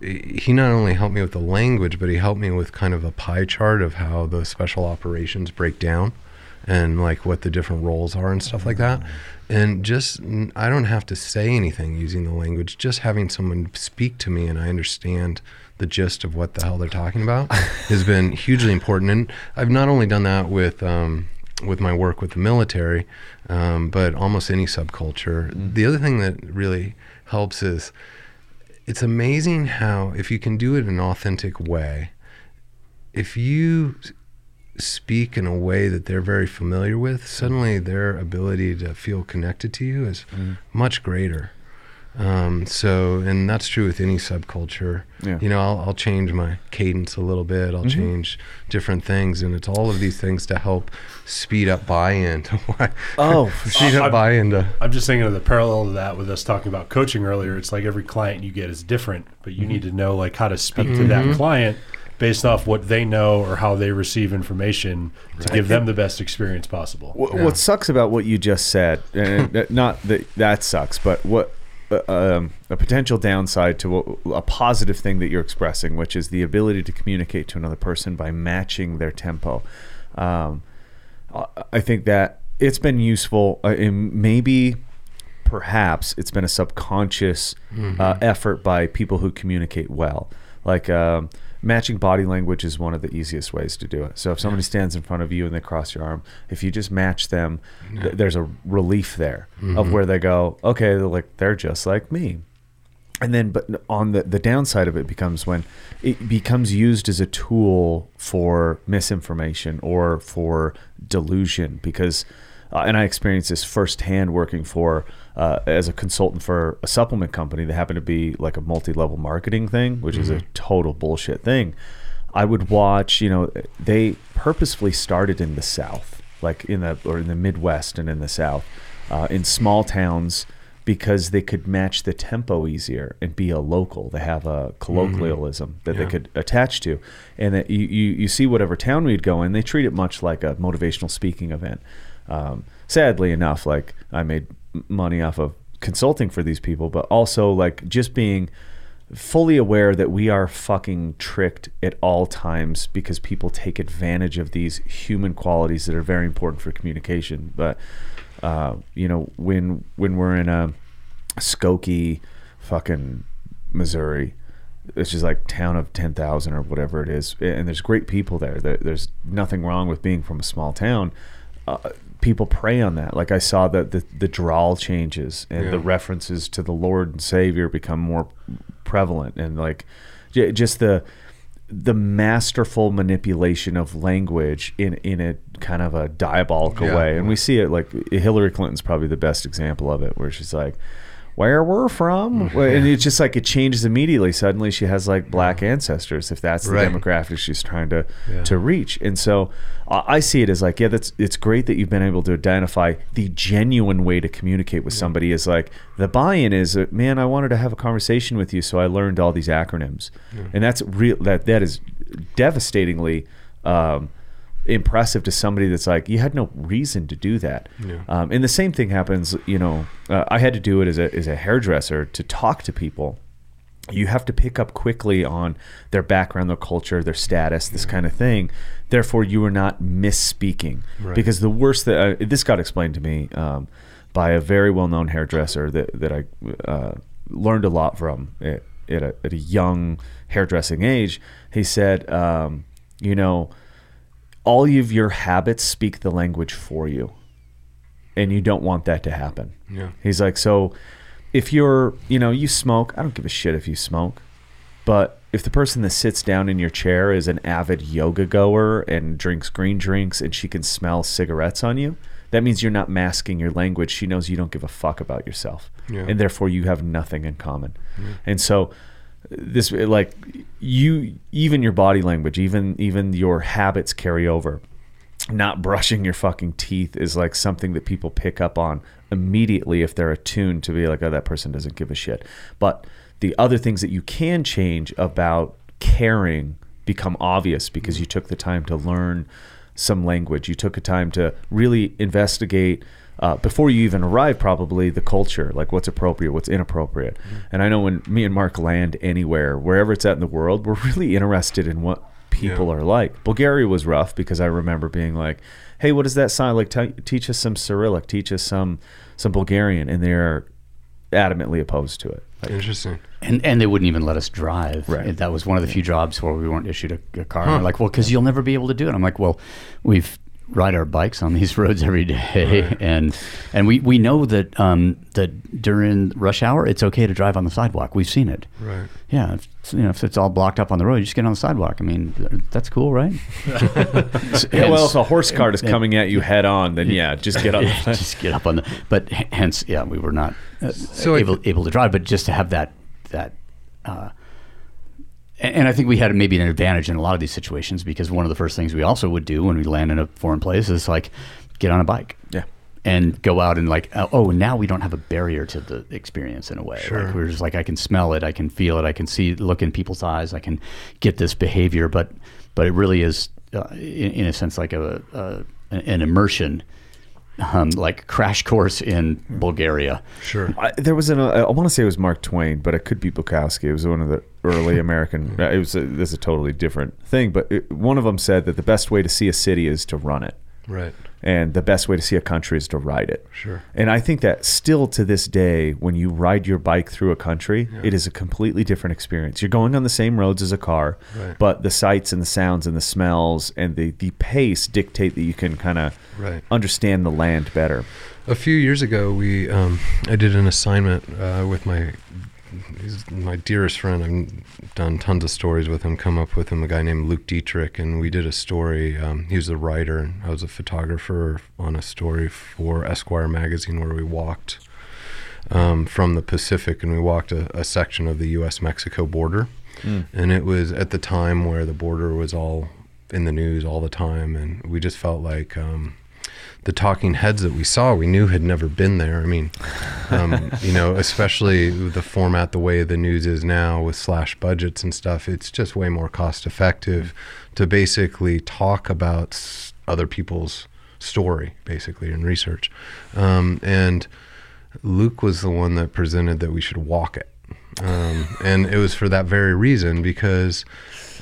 he not only helped me with the language, but he helped me with kind of a pie chart of how the special operations break down. And like what the different roles are and stuff like that. And just I don't have to say anything using the language. Just having someone speak to me and I understand the gist of what the hell they're talking about has been hugely important. And I've not only done that with um, with my work with the military, um, but almost any subculture. The other thing that really helps is it's amazing how if you can do it in an authentic way, if you speak in a way that they're very familiar with, suddenly their ability to feel connected to you is mm. much greater. Um, so, and that's true with any subculture. Yeah. You know, I'll, I'll change my cadence a little bit. I'll mm-hmm. change different things, and it's all of these things to help speed up buy-in. to why- Oh, for speed sure. up buy-in to I'm just thinking of the parallel to that with us talking about coaching earlier. It's like every client you get is different, but you mm-hmm. need to know like how to speak to mm-hmm. that client based off what they know or how they receive information to give them the best experience possible. What, what sucks about what you just said, and uh, not that that sucks, but what uh, um, a potential downside to what, a positive thing that you're expressing, which is the ability to communicate to another person by matching their tempo. Um, I- I think that it's been useful, uh, and maybe perhaps it's been a subconscious uh, effort by people who communicate well. Like um, matching body language is one of the easiest ways to do it. So if somebody stands in front of you and they cross your arm, if you just match them, th- there's a relief there of where they go, okay, they're like they're just like me. And then, but on the, the downside of it becomes when it becomes used as a tool for misinformation or for delusion. Because, uh, and I experienced this firsthand working for, uh, as a consultant for a supplement company that happened to be like a multi level marketing thing, which is a total bullshit thing. I would watch, you know, they purposefully started in the South, like in the, or in the Midwest and in the South, uh, in small towns because they could match the tempo easier and be a local. They have a colloquialism that they could attach to, and that you, you you see whatever town we'd go in, they treat it much like a motivational speaking event. Um, sadly enough, like I made money off of consulting for these people, but also like just being fully aware that we are fucking tricked at all times because people take advantage of these human qualities that are very important for communication. But uh, you know, when when we're in a Skokie, fucking Missouri, it's just like town of ten thousand or whatever it is, and there's great people there. There- There's nothing wrong with being from a small town. Uh, people prey on that. Like I saw that the the drawl changes and the references to the Lord and Savior become more prevalent, and like j- just the the masterful manipulation of language in in a kind of a diabolical Yeah. way, and we see it like Hillary Clinton's probably the best example of it, where she's like. Where we're from, and it's just like it changes immediately. Suddenly, she has like black ancestors, if that's the Right. demographic she's trying to Yeah. to reach. And so, uh, I see it as like, yeah, that's it's great that you've been able to identify the genuine way to communicate with somebody. Is like the buy-in is, uh, man, I wanted to have a conversation with you, so I learned all these acronyms, and that's real. That that is devastatingly. Um, impressive to somebody that's like you had no reason to do that um, and the same thing happens you know uh, i had to do it as a, as a hairdresser to talk to people you have to pick up quickly on their background, their culture, their status, this kind of thing. Therefore, you are not misspeaking. Because the worst that uh, this got explained to me um, by a very well-known hairdresser that that I uh, learned a lot from at, at, a, at a young hairdressing age. He said, um, you know, all of your habits speak the language for you, and you don't want that to happen. Yeah. He's like, so if you're, you know, you smoke, I don't give a shit if you smoke. But if the person that sits down in your chair is an avid yoga goer and drinks green drinks and she can smell cigarettes on you, that means you're not masking your language. She knows you don't give a fuck about yourself. Yeah. And therefore you have nothing in common. And so this like you even your body language, even even your habits carry over not brushing your fucking teeth is like something that people pick up on immediately if they're attuned to be like, oh, that person doesn't give a shit. But the other things that you can change about caring become obvious because you took the time to learn some language. You took a time to really investigate uh, before you even arrive, probably the culture, like what's appropriate, what's inappropriate. And I know when me and Mark land anywhere, wherever it's at in the world, we're really interested in what people Yeah. are like. Bulgaria was rough because I remember being like, "Hey, what does that sound like? Te- teach us some Cyrillic, teach us some some Bulgarian," and they're adamantly opposed to it. Like, Interesting. And and they wouldn't even let us drive. Right. That was one of the few jobs where we weren't issued a, a car. And they're like, well, because you'll never be able to do it. I'm like, well, we've ride our bikes on these roads every day, and and we, we know that um, that during rush hour it's okay to drive on the sidewalk. We've seen it. Right. Yeah, if, you know, if it's all blocked up on the road, you just get on the sidewalk. I mean, that's cool, right? yeah, well, if a horse cart is coming at you head on, then yeah, just get on. Yeah, The, just get up on the. But hence, yeah, we were not uh, So I- able able to drive. But just to have that that, uh, and, I think we had maybe an advantage in a lot of these situations because one of the first things we also would do when we land in a foreign place is like get on a bike. yeah. And go out and like, uh, oh, now we don't have a barrier to the experience in a way. Sure. Like we're just like, I can smell it, I can feel it, I can see, look in people's eyes, I can get this behavior. But, but it really is, uh, in, in a sense, like a, a an immersion um, like crash course in Bulgaria. Sure. I, there was an. Uh, I want to say it was Mark Twain, but it could be Bukowski. It was one of the early American. uh, it was. A, this is a totally different thing, but it, one of them said that the best way to see a city is to run it, Right. and the best way to see a country is to ride it. Sure. And I think that still to this day, when you ride your bike through a country, it is a completely different experience. You're going on the same roads as a car, Right. but the sights and the sounds and the smells and the, the pace dictate that you can kind of Right. understand the land better. A few years ago, we um, I did an assignment uh, with my he's my dearest friend. I've done tons of stories with him. Come up with him, a guy named Luke Dittrich, and we did a story. Um, he was a writer, and I was a photographer on a story for Esquire magazine where we walked um, from the Pacific, and we walked a, a section of the U.S. Mexico border, and it was at the time where the border was all in the news all the time, and we just felt like. Um, the talking heads that we saw, we knew had never been there. I mean, um, you know, especially the format, the way the news is now with slash budgets and stuff, it's just way more cost effective to basically talk about other people's story, basically, and research. Um, and Luke was the one that presented that we should walk it. Um, and it was for that very reason because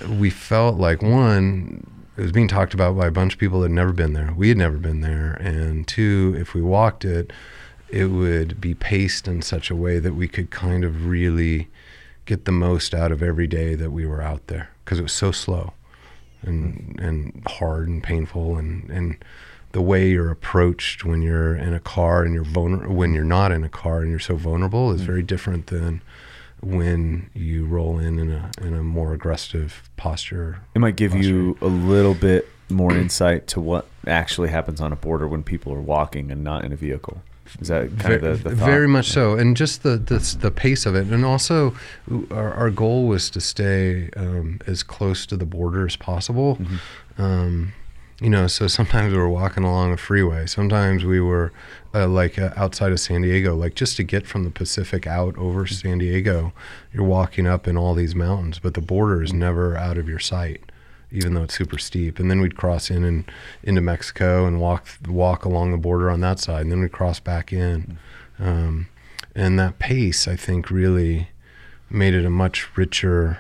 we felt like one, it was being talked about by a bunch of people that had never been there. We had never been there. And two, if we walked it, it would be paced in such a way that we could kind of really get the most out of every day that we were out there because it was so slow and and hard and painful and and the way you're approached when you're in a car and you're vulnerable when you're not in a car and you're so vulnerable is mm. very different than when you roll in in a in a more aggressive posture. It might give you a little bit more insight to what actually happens on a border when people are walking and not in a vehicle. Is that kind Ve- of the, the very much so, and just the, the the pace of it, and also our, our goal was to stay um, as close to the border as possible. Mm-hmm. Um, you know, so sometimes we were walking along a freeway. Sometimes we were uh, like uh, outside of San Diego, like just to get from the Pacific out over Mm-hmm. San Diego, you're walking up in all these mountains, but the border is never out of your sight even though it's super steep. And then we'd cross in and into Mexico and walk walk along the border on that side, and then we'd cross back in. Um, and that pace, I think, really made it a much richer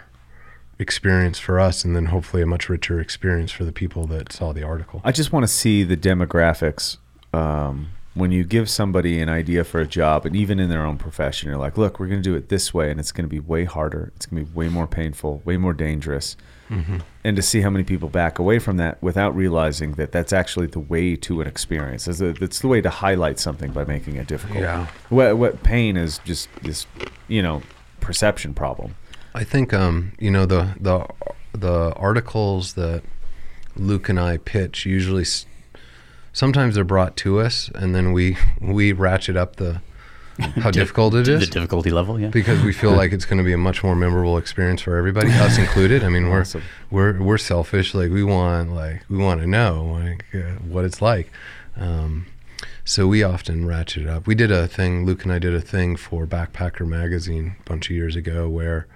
experience for us, and then hopefully a much richer experience for the people that saw the article. I just want to see the demographics. Um, when you give somebody an idea for a job, and even in their own profession, you're like, look, we're going to do it this way, and it's going to be way harder. It's going to be way more painful, way more dangerous. And to see how many people back away from that without realizing that that's actually the way to an experience. It's, a, it's the way to highlight something by making it difficult. Yeah. What, what pain is just this, you know, perception problem. I think um, you know the the the articles that Luke and I pitch usually s- sometimes they're brought to us and then we we ratchet up the how difficult it The difficulty level, yeah. because we feel like it's going to be a much more memorable experience for everybody, us included. I mean, we're Awesome. we're we're selfish. Like we want like we want to know like uh, what it's like. Um, so we often ratchet it up. We did a thing. Luke and I did a thing for Backpacker magazine a bunch of years ago where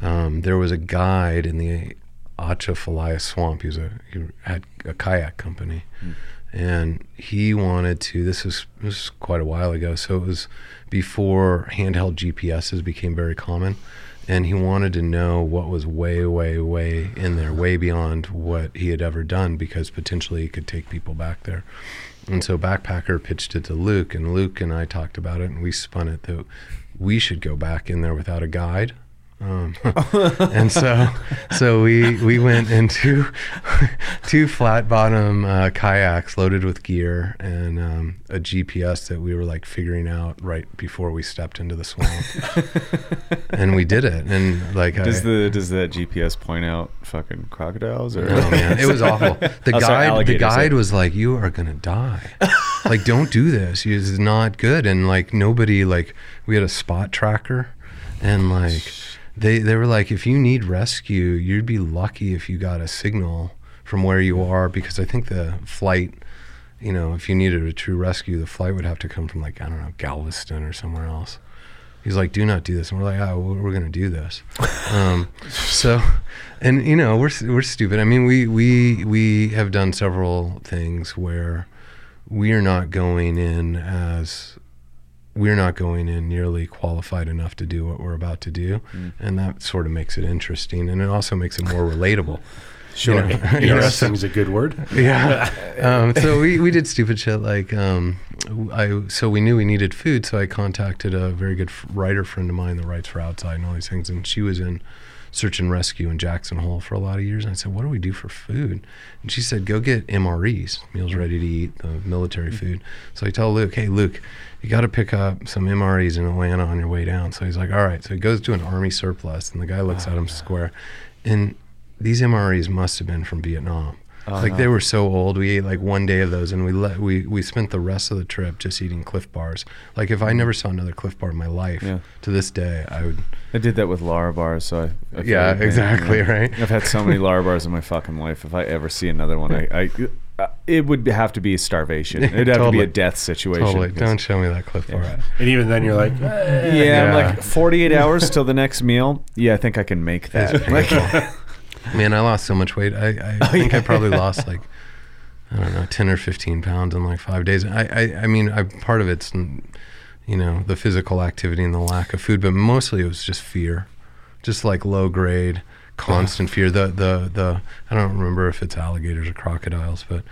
um, there was a guide in the Atchafalaya swamp. He was a he had a kayak company, and he wanted to. This was this was quite a while ago, so it was before handheld GPSs became very common, and he wanted to know what was way, way, way in there, way beyond what he had ever done, because potentially he could take people back there. And so Backpacker pitched it to Luke, and Luke and I talked about it, and we spun it that we should go back in there without a guide. Um, and so, so we we went into two flat bottom uh, kayaks loaded with gear and um, a GPS that we were like figuring out right before we stepped into the swamp, and we did it. And like, Does I, the does that GPS point out fucking crocodiles or? Oh man, it was awful. The Oh, sorry, guide, the guide was like, "You are gonna die. like, don't do this. This is not good." And like, nobody like, we had a spot tracker, and like, they they were like, "If you need rescue, you'd be lucky if you got a signal from where you are, because I think the flight." You know, if you needed a true rescue, the flight would have to come from like I don't know Galveston or somewhere else. He's like, "Do not do this," and we're like, "Oh, we're, gonna do this." um, so, and you know, we're we're stupid. I mean, we we we have done several things where we are not going in as we're not going in nearly qualified enough to do what we're about to do, and that sort of makes it interesting, and it also makes it more relatable. Sure. You know, Interesting is a good word. yeah. Um, so we, we did stupid shit like um, I so we knew we needed food, so I contacted a very good writer friend of mine that writes for Outside and all these things, and she was in search and rescue in Jackson Hole for a lot of years. And I said, "What do we do for food?" And she said, "Go get MREs, meals ready to eat, the military food." So I tell Luke, "Hey, Luke." You got to pick up some MREs in Atlanta on your way down. So he's like, all right. So he goes to an army surplus, and the guy looks at him ah. square. And these MREs must have been from Vietnam. Oh, like they were so old. We ate like one day of those, and we let we we spent the rest of the trip just eating Clif Bars. Like if I mm. never saw another Clif Bar in my life, Yeah. to this day, I would. I did that with Larabars, so I. I Yeah, exactly, right? I've had so many Larabars in my fucking life. If I ever see another one, I, I it would have to be starvation. It'd have to be a death situation. Totally. Don't show me that Clif Bar. And even then, you're like, eh. Yeah, I'm Yeah. like 48 hours till the next meal. Yeah, I think I can make that. Like, Man, I lost so much weight. I, I think I probably lost like I don't know, ten or fifteen pounds in like five days. I, I, I mean, I part of it's you know the physical activity and the lack of food, but mostly it was just fear, just like low grade, constant fear. The the the I don't remember if it's alligators or crocodiles, but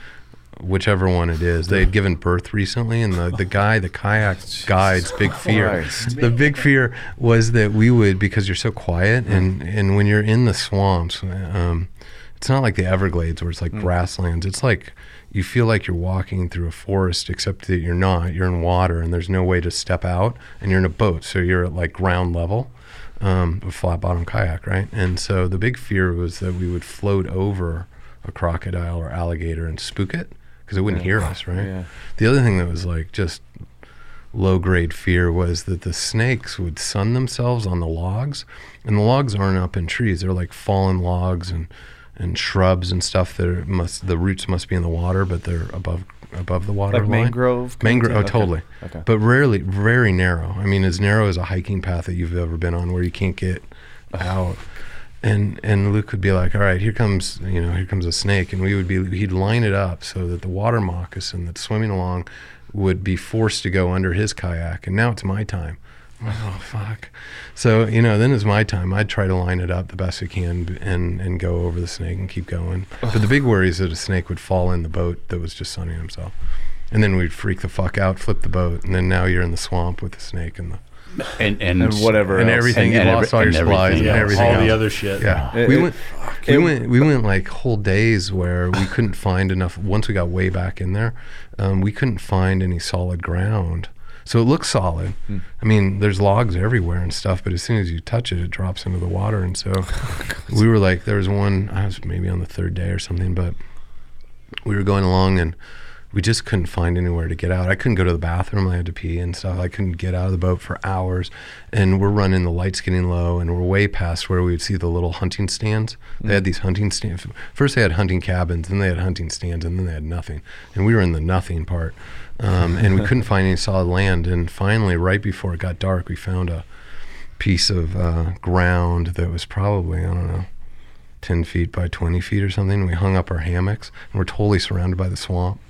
whichever one it is, they had given birth recently, and the the guy, the kayak guide's big fear. The big fear was that we would because you're so quiet, and and when you're in the swamps, um, it's not like the Everglades where it's like grasslands. It's like you feel like you're walking through a forest, except that you're not. You're in water, and there's no way to step out, and you're in a boat, so you're at like ground level, um, a flat bottom kayak, right? And so the big fear was that we would float over a crocodile or alligator and spook it because it wouldn't hear us, right? Yeah. The other thing that was like just low grade fear was that the snakes would sun themselves on the logs, and the logs aren't up in trees; they're like fallen logs and and shrubs and stuff that must the roots must be in the water, but they're above above the water like line. mangrove. Mangrove, oh, Okay. totally. Okay. But rarely, very narrow. I mean, as narrow as a hiking path that you've ever been on, where you can't get out. And and Luke would be like, "All right, here comes you know, here comes a snake," and we would be he'd line it up so that the water moccasin that's swimming along would be forced to go under his kayak, and now it's my time. I'm like, oh fuck! So you know, then it's my time. I'd try to line it up the best I can and and go over the snake and keep going. But the big worry is that a snake would fall in the boat that was just sunning himself, and then we'd freak the fuck out, flip the boat, and then now you're in the swamp with the snake and the and and, and whatever and else. everything. And- you and lost every- all your and supplies everything and yeah, everything. all the other shit. Yeah, It- we it- went. We went. We went like whole days where we couldn't find enough. Once we got way back in there, um, we couldn't find any solid ground. So it looks solid. Hmm. I mean, there's logs everywhere and stuff, but as soon as you touch it, it drops into the water. And so we were like, there was one. I was maybe on the third day or something, but we were going along and we just couldn't find anywhere to get out. I couldn't go to the bathroom. I had to pee and stuff. I couldn't get out of the boat for hours. And we're running, the light's getting low, and we're way past where we would see the little hunting stands. They had these hunting stands. First, they had hunting cabins, then they had hunting stands, and then they had nothing. And we were in the nothing part. Um, and we couldn't find any solid land. And finally, right before it got dark, we found a piece of uh, ground that was probably, I don't know, 10 feet by 20 feet or something. We hung up our hammocks, and we're totally surrounded by the swamp.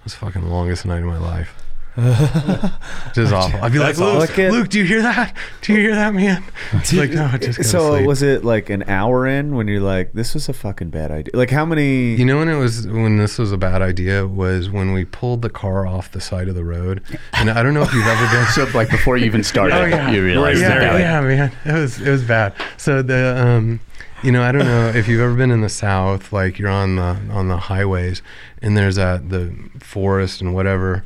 It was fucking the longest night of my life. which is awful. I'd be like, That's Luke, awesome. Look at- Luke, do you hear that? Do you hear that, man? It's like, no, just go to So sleep. was it like an hour in when you're like, this was a fucking bad idea? Like how many? You know when it was when this was a bad idea was when we pulled the car off the side of the road, and I don't know if you've ever been. So like before you even started, Oh, yeah. you realized yeah, that. yeah, man, it was it was bad. So the um, you know, I don't know if you've ever been in the South, like you're on the on the highways, and there's that the forest and whatever,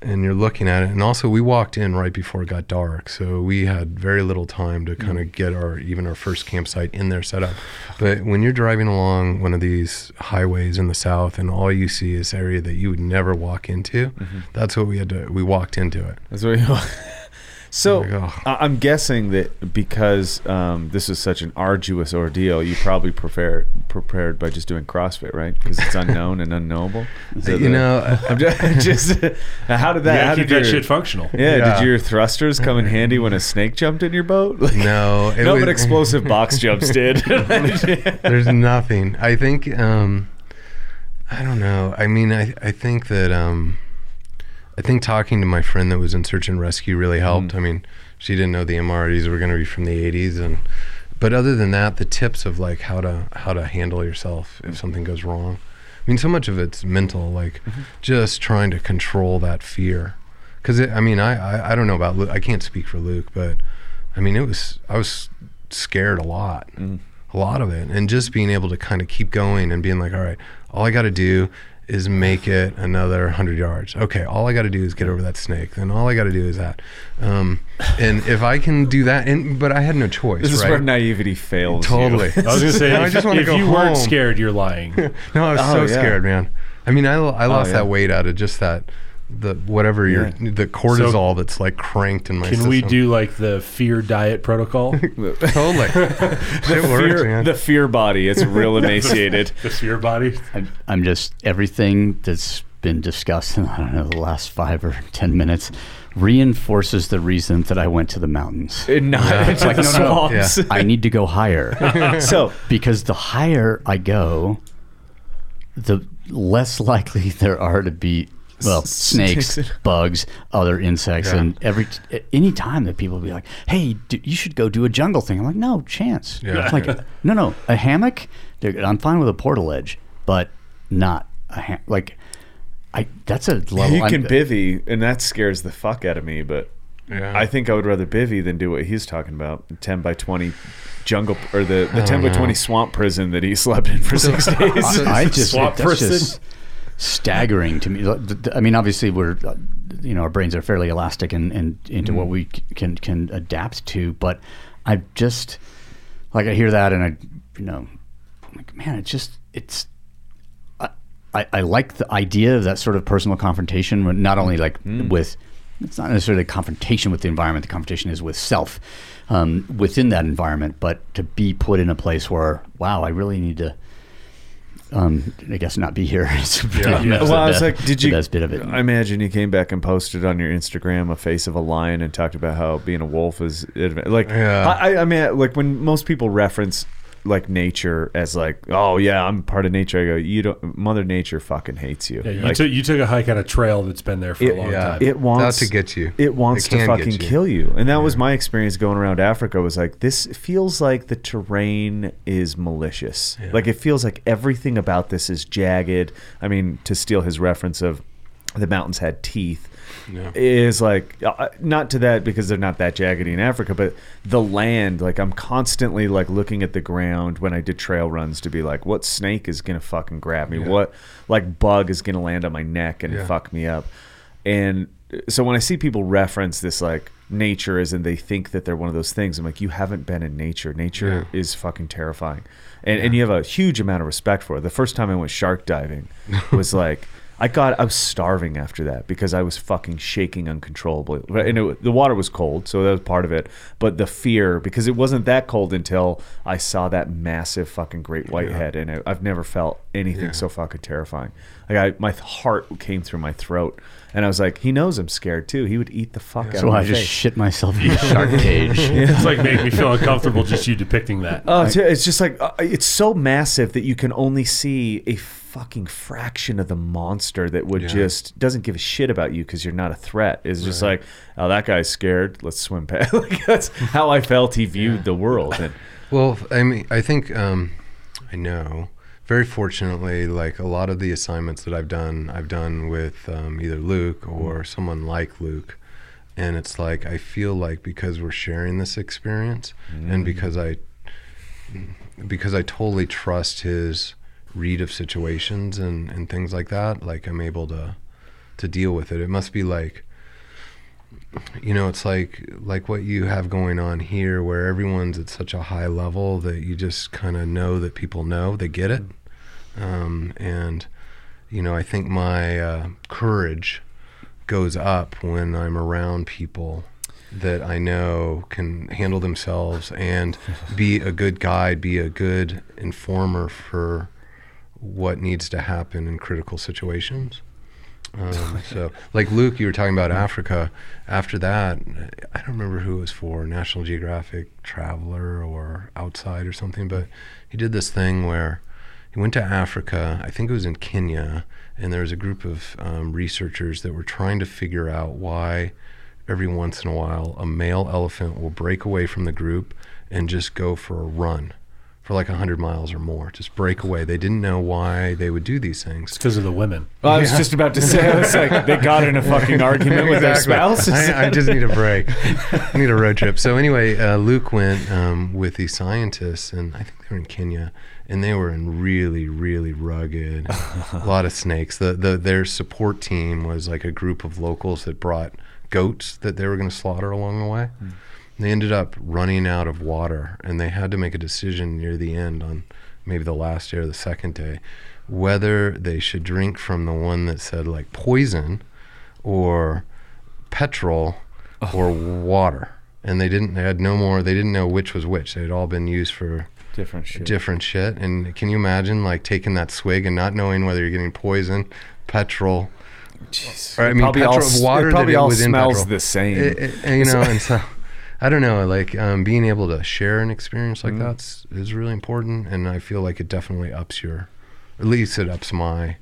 and you're looking at it. And also, we walked in right before it got dark, so we had very little time to kind of mm-hmm. get our even our first campsite in there set up. But when you're driving along one of these highways in the South, and all you see is area that you would never walk into, mm-hmm. that's what we had to. We walked into it. That's what you- so Like. I- I'm guessing that because um, this is such an arduous ordeal, you probably prepared prepared by just doing CrossFit, right? Because it's unknown and unknowable. Is that You the- know, I'm just, just how did that? gotta How keep did that your, shit functional. Yeah, Yeah. did your thrusters come in handy when a snake jumped in your boat? Like, no, it no, was- but explosive box jumps did. There's nothing. I think um I don't know. I mean I I think that um I think talking to my friend that was in search and rescue really helped. Mm. I mean, she didn't know the MREs were going to be from the 80s and but other than that, the tips of like how to how to handle yourself if mm. something goes wrong. I mean, so much of it's mental, like mm-hmm. just trying to control that fear. Because I mean, I, I I don't know about Luke. I can't speak for Luke, but I mean, it was I was scared a lot, mm. a lot of it, and just being able to kind of keep going and being like, all right, all I got to do is make it another hundred yards. Okay, all I got to do is get over that snake. Then all I got to do is that, um, and if I can do that, and but I had no choice. this is right? where naivety fails. you. Totally. I was gonna say, Now I just wanna if go you home. weren't scared, you're lying. No, I was Oh, so yeah. scared, man. I mean, I, I lost yeah. that weight out of just that the whatever your the cortisol that's like cranked in my Can system. we do like the fear diet protocol? totally? it works, Fear, man. the fear body. It's real emaciated. the fear body. I'm, I'm just everything that's been discussed in I don't know the last five or ten minutes reinforces the reason that I went to the mountains. And not Yeah. into like, the no, no, no. swamps. I need to go higher so because the higher I go, the less likely there are to be well snakes, Snakes. bugs, other insects, Yeah. and every any time that people be like, "Hey, d you should go do a jungle thing," I'm like, "No chance." Yeah. It's like, no, no, a hammock. they're- I'm fine with a portaledge, but not a ham- like. I that's a level. you can I'm- bivy, and that scares the fuck out of me. But yeah. I think I would rather bivy than do what he's talking about. Ten by twenty jungle or the, the I ten by don't twenty swamp prison that he slept in for six days. I, I just Swamp prison. just staggering to me. I mean, obviously, we're uh, you know our brains are fairly elastic and, and into what we can can adapt to, but I just like I hear that and I you know I'm like man, it just it's. I, I, I like the idea of that sort of personal confrontation, not only like with, it's not necessarily a confrontation with the environment. The confrontation is with self um, within that environment, but to be put in a place where, wow, I really need to, um, I guess not be here. Yeah. the- well, I was the- like, did you? best bit of it. I imagine you came back and posted on your Instagram a face of a lion and talked about how being a wolf is like. Yeah. I, I- I mean, like when most people reference like nature as like, oh yeah, I'm part of nature. I go, you don't. Mother Nature fucking hates you. Yeah, you Like, took you took a hike on a trail that's been there for It- a long yeah. time. it wants to get you. It wants It to fucking you. kill you. And that was my experience going around Africa was like this feels like the terrain is malicious. Like it feels like everything about this is jagged. I mean, to steal his reference of the mountains had teeth Yeah. is like uh, not to that because they're not that jaggedy in Africa, but the land like I'm constantly like looking at the ground when I did trail runs to be like what snake is going to fucking grab me? Yeah. What like bug is going to land on my neck and Yeah. fuck me up? And so when I see people reference this like nature is and they think that they're one of those things, I'm like, you haven't been in nature. Nature is fucking terrifying. And and you have a huge amount of respect for it. The first time I went shark diving was like I got I was starving after that because I was fucking shaking uncontrollably. Right, And it, the water was cold, so that was part of it. But the fear because it wasn't that cold until I saw that massive fucking great white head, and I, I've never felt anything Yeah. so fucking terrifying. Like I, my heart came through my throat, and I was like, he knows I'm scared too. He would eat the fuck out so of my I just face. shit myself in a shark cage. it's like making me feel uncomfortable just you depicting that. Oh, it's, it's just like uh, it's so massive that you can only see a fucking fraction of the monster that would Yeah. just doesn't give a shit about you because you're not a threat. Is just like, oh, that guy's scared. Let's swim past. like that's how I felt he viewed the world. And Well, I mean, I think um, I know. Very fortunately, like a lot of the assignments that I've done, I've done with um, either Luke or someone like Luke, and it's like I feel like because we're sharing this experience, and because I, because I totally trust his read of situations and and things like that, like I'm able to to deal with it. It must be like you know it's like like what you have going on here where everyone's at such a high level that you just kind of know that people know they get it um, and you know i think my uh, courage goes up when i'm around people that i know can handle themselves and be a good guide be a good informer for what needs to happen in critical situations um, so, like Luke, you were talking about Africa. After that, I don't remember who it was for National Geographic Traveler or Outside or something, but he did this thing where he went to Africa. I think it was in Kenya, and there was a group of um, researchers that were trying to figure out why every once in a while a male elephant will break away from the group and just go for a run for like 100 miles or more, just break away. They didn't know why they would do these things. It's because of the women. Well, I was just about to say, I was like, they got in a fucking argument with their Exactly. spouses. I, I just need a break. I need a road trip. So anyway, uh, Luke went um, with these scientists, and I think they were in Kenya, and they were in really, really rugged, a lot of snakes. The, the their support team was like a group of locals that brought goats that they were going to slaughter along the way. They ended up running out of water, and they had to make a decision near the end on maybe the last day or the second day whether they should drink from the one that said like poison or petrol oh. or water. And they didn't, they had no more, they didn't know which was which. They had all been used for Different shit. different shit. And can you imagine like taking that swig and not knowing whether you're getting poison, petrol, Jeez. or I mean, probably petrol, all, water it probably all smells petrol. the same. It- it- you know, and so I don't know, like um, being able to share an experience Mm-hmm. like that's is really important, and I feel like it definitely ups your, at least it ups my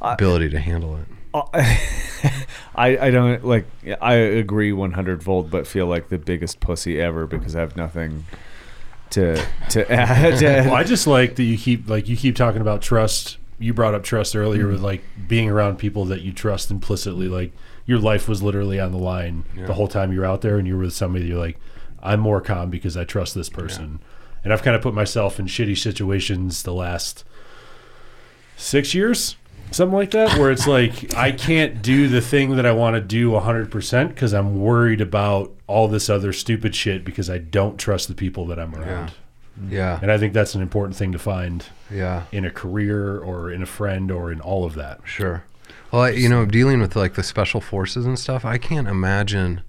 ability to handle it. I, I don't like I agree 100 volt but feel like the biggest pussy ever because I have nothing to to add Well, I just like that you keep like you keep talking about trust. You brought up trust earlier with like being around people that you trust implicitly. Like your life was literally on the line the whole time you were out there, and you were with somebody. You're like, I'm more calm because I trust this person. And I've kind of put myself in shitty situations the last six years, something like that, where it's like I can't do the thing that I want to do 100% because I'm worried about all this other stupid shit because I don't trust the people that I'm around. Yeah, And I think that's an important thing to find yeah, in a career or in a friend or in all of that. sure. Well, I, you know, dealing with like the special forces and stuff, I can't imagine.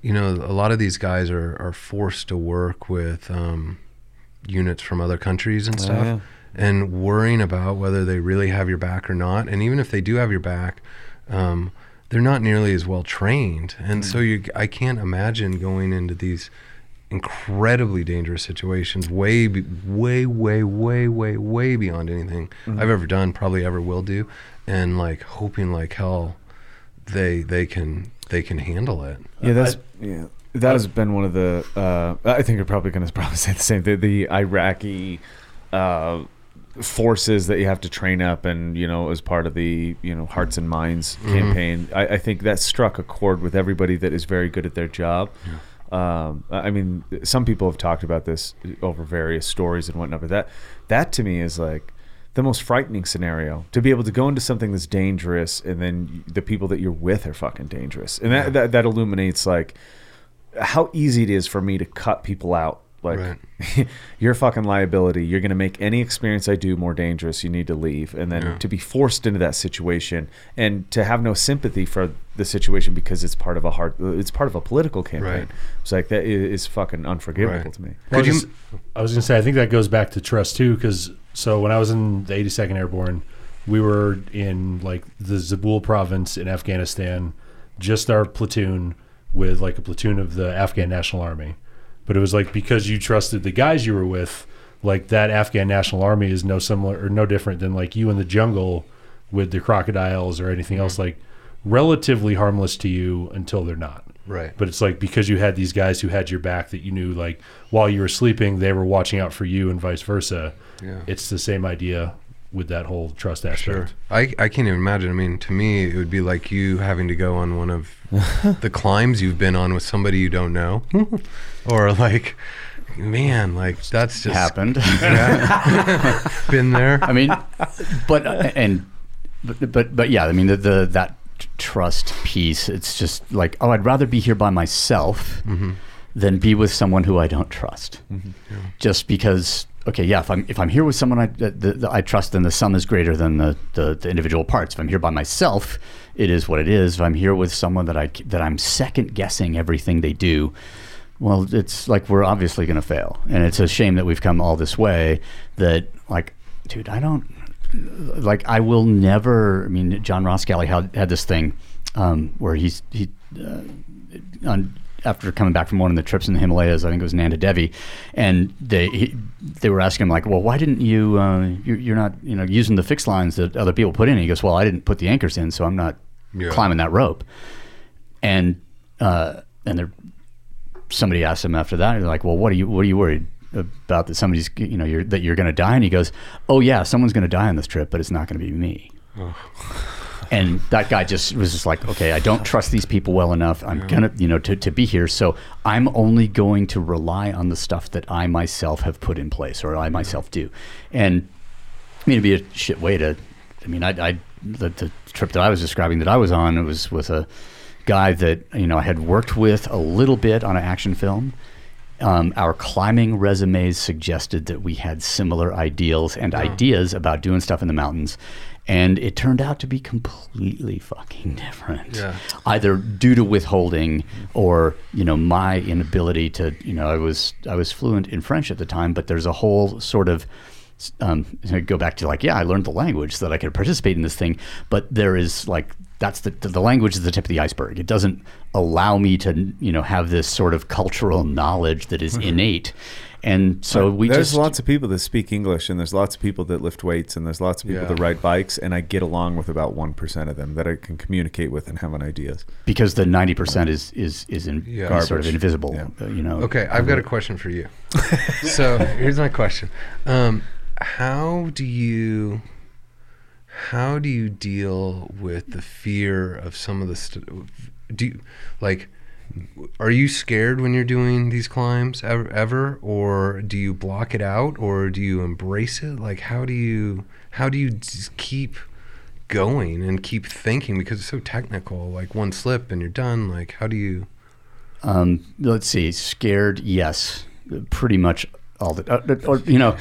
You know, a lot of these guys are are forced to work with um, units from other countries and stuff. yeah. and worrying about whether they really have your back or not. And even if they do have your back, um, they're not nearly as well trained. And so you, I can't imagine going into these incredibly dangerous situations, way, way, way, way, way, way beyond anything I've ever done, probably ever will do, and like hoping like hell they they can they can handle it. yeah that's yeah. that has been one of the uh, I think you're probably going to probably say the same thing the Iraqi uh, forces that you have to train up and you know as part of the you know hearts and minds campaign. I, I think that struck a chord with everybody that is very good at their job. Um, I mean some people have talked about this over various stories and whatnot but that that to me is like the most frightening scenario. To be able to go into something that's dangerous and then the people that you're with are fucking dangerous. And that, that, that illuminates like how easy it is for me to cut people out like Right. you're a fucking liability you're going to make any experience i do more dangerous you need to leave and then Yeah. to be forced into that situation and to have no sympathy for the situation because it's part of a hard it's part of a political campaign Right. it's like that is, is fucking unforgivable Right. to me Well, Could you- just- I was going to say, I think that goes back to trust too, because so when I was in the 82nd Airborne, we were in like the Zabul province in Afghanistan, just our platoon with like a platoon of the Afghan National Army. But it was like because you trusted the guys you were with, like that Afghan National Army is no similar or no different than like you in the jungle with the crocodiles or anything else mm-hmm. like relatively harmless to you until they're not. Right. But it's like because you had these guys who had your back that you knew like while you were sleeping they were watching out for you and vice versa. Yeah. It's the same idea with that whole trust aspect. Sure. I, I can't even imagine. I mean, to me, it would be like you having to go on one of the climbs you've been on with somebody you don't know. or like, man, like that's just happened. been there. I mean, but and but but, but yeah, I mean the, the that trust piece. It's just like oh, I'd rather be here by myself mm-hmm. than be with someone who I don't trust. Mm-hmm. Just because. Okay, yeah. If I'm if I'm here with someone I the, the, I trust, then the sum is greater than the, the the individual parts. If I'm here by myself, it is what it is. If I'm here with someone that I that I'm second guessing everything they do, well, it's like we're obviously going to fail, and it's a shame that we've come all this way. That like, dude, I don't like. I will never. I mean, John Ross had, had this thing um, where he's he uh, on after coming back from one of the trips in the Himalayas. I think it was Nanda Devi, and they he, they were asking him like, well, why didn't you? Uh, you you're not you know using the fixed lines that other people put in. he goes, well, I didn't put the anchors in, so I'm not Yeah. climbing that rope. And uh, and they're somebody asked him after that. They're like, "Well, what are you what are you worried about that somebody's you know you're, that you're going to die?" And he goes, "Oh yeah, someone's going to die on this trip, but it's not going to be me." And that guy just was just like, "Okay, I don't trust these people well enough. I'm gonna you know to, to be here, so I'm only going to rely on the stuff that I myself have put in place or I myself do." And I mean, it'd be a shit way to. I mean, I, I the, the trip that I was describing that I was on it was with a guy that you know I had worked with a little bit on an action film. Um, our climbing resumes suggested that we had similar ideals and ideas about doing stuff in the mountains, and it turned out to be completely fucking different. Yeah. Either due to withholding or you know my inability to you know I was I was fluent in French at the time, but there's a whole sort of um, go back to like, yeah, I learned the language so that I could participate in this thing. But there is like, that's the the language is the tip of the iceberg. It doesn't allow me to you know have this sort of cultural knowledge that is innate. And so we there's just lots of people that speak English, and there's lots of people that lift weights, and there's lots of people Yeah. that ride bikes, and I get along with about one percent of them that I can communicate with and have an ideas. because the ninety percent is is is, in, Yeah. sort of invisible. Yeah. uh, you know. Okay, I've got a question for you. so here's my question: um, How do you how do you deal with the fear of some of the st- do you, like are you scared when you're doing these climbs ever, ever or do you block it out or do you embrace it like how do you how do you keep going and keep thinking because it's so technical like one slip and you're done like how do you Um, let's see. Scared, yes, pretty much all the. Uh, or you know,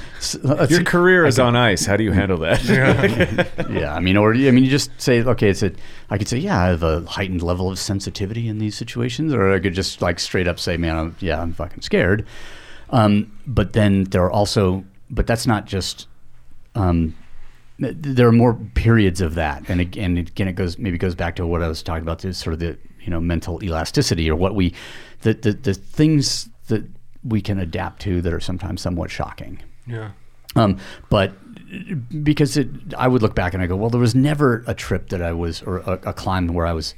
Your career is on ice. How do you handle that? yeah, I mean, or I mean, you just say, okay, it's a. I could say, yeah, I have a heightened level of sensitivity in these situations, or I could just like straight up say, man, I'm, yeah, I'm fucking scared. Um, but then there are also, but that's not just. Um, there are more periods of that, and again, again, it goes maybe goes back to what I was talking about, this sort of the you know mental elasticity, or what we, the the, the things that we can adapt to that are sometimes somewhat shocking. yeah Um, but because it, I would look back and I go, well, there was never a trip that I was, or a, a climb where I was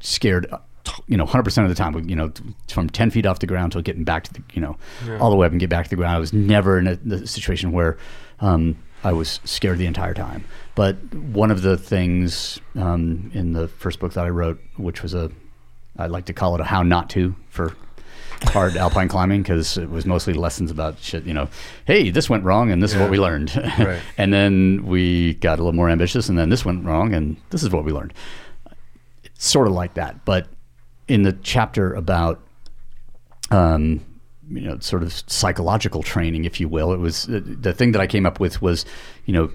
scared, uh, you know, 100% of the time, you know, from 10 feet off the ground till getting back to the, you know, all the way up and get back to the ground. I was never in a, the situation where um, I was scared the entire time. But one of the things um, in the first book that I wrote, which was a, I like to call it a how not to for hard alpine climbing because it was mostly lessons about shit. You know, hey, this went wrong, and this is what we learned. Right. and then we got a little more ambitious, and then this went wrong, and this is what we learned. It's sort of like that, but in the chapter about, um, you know, sort of psychological training, if you will, it was uh, the thing that I came up with was, you know,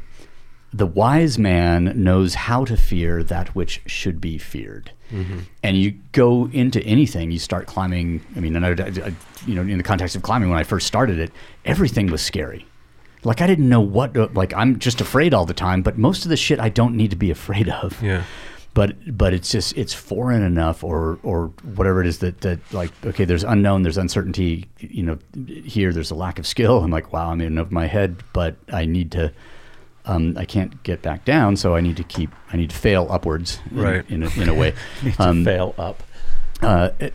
the wise man knows how to fear that which should be feared. Mm-hmm. And you go into anything, you start climbing. I mean, and I, I- you know, in the context of climbing, when I first started it, everything was scary. Like I didn't know what. Uh, like I'm just afraid all the time. But most of the shit I don't need to be afraid of. yeah but but it's just it's foreign enough or or whatever it is that that like okay there's unknown there's uncertainty you know here there's a lack of skill i'm like wow i'm in over my head but i need to um, I can't get back down, so I need to keep. I need to fail upwards, in, Right. In a, in a way. Um, fail up. uh, it-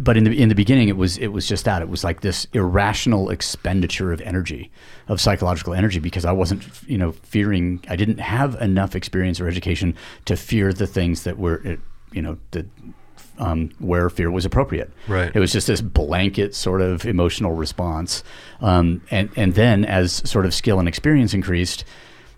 but in the in the beginning, it was it was just that. It was like this irrational expenditure of energy, of psychological energy, because I wasn't, you know, fearing. I didn't have enough experience or education to fear the things that were, you know, the um, where fear was appropriate. Right. It was just this blanket sort of emotional response, um, and and then as sort of skill and experience increased,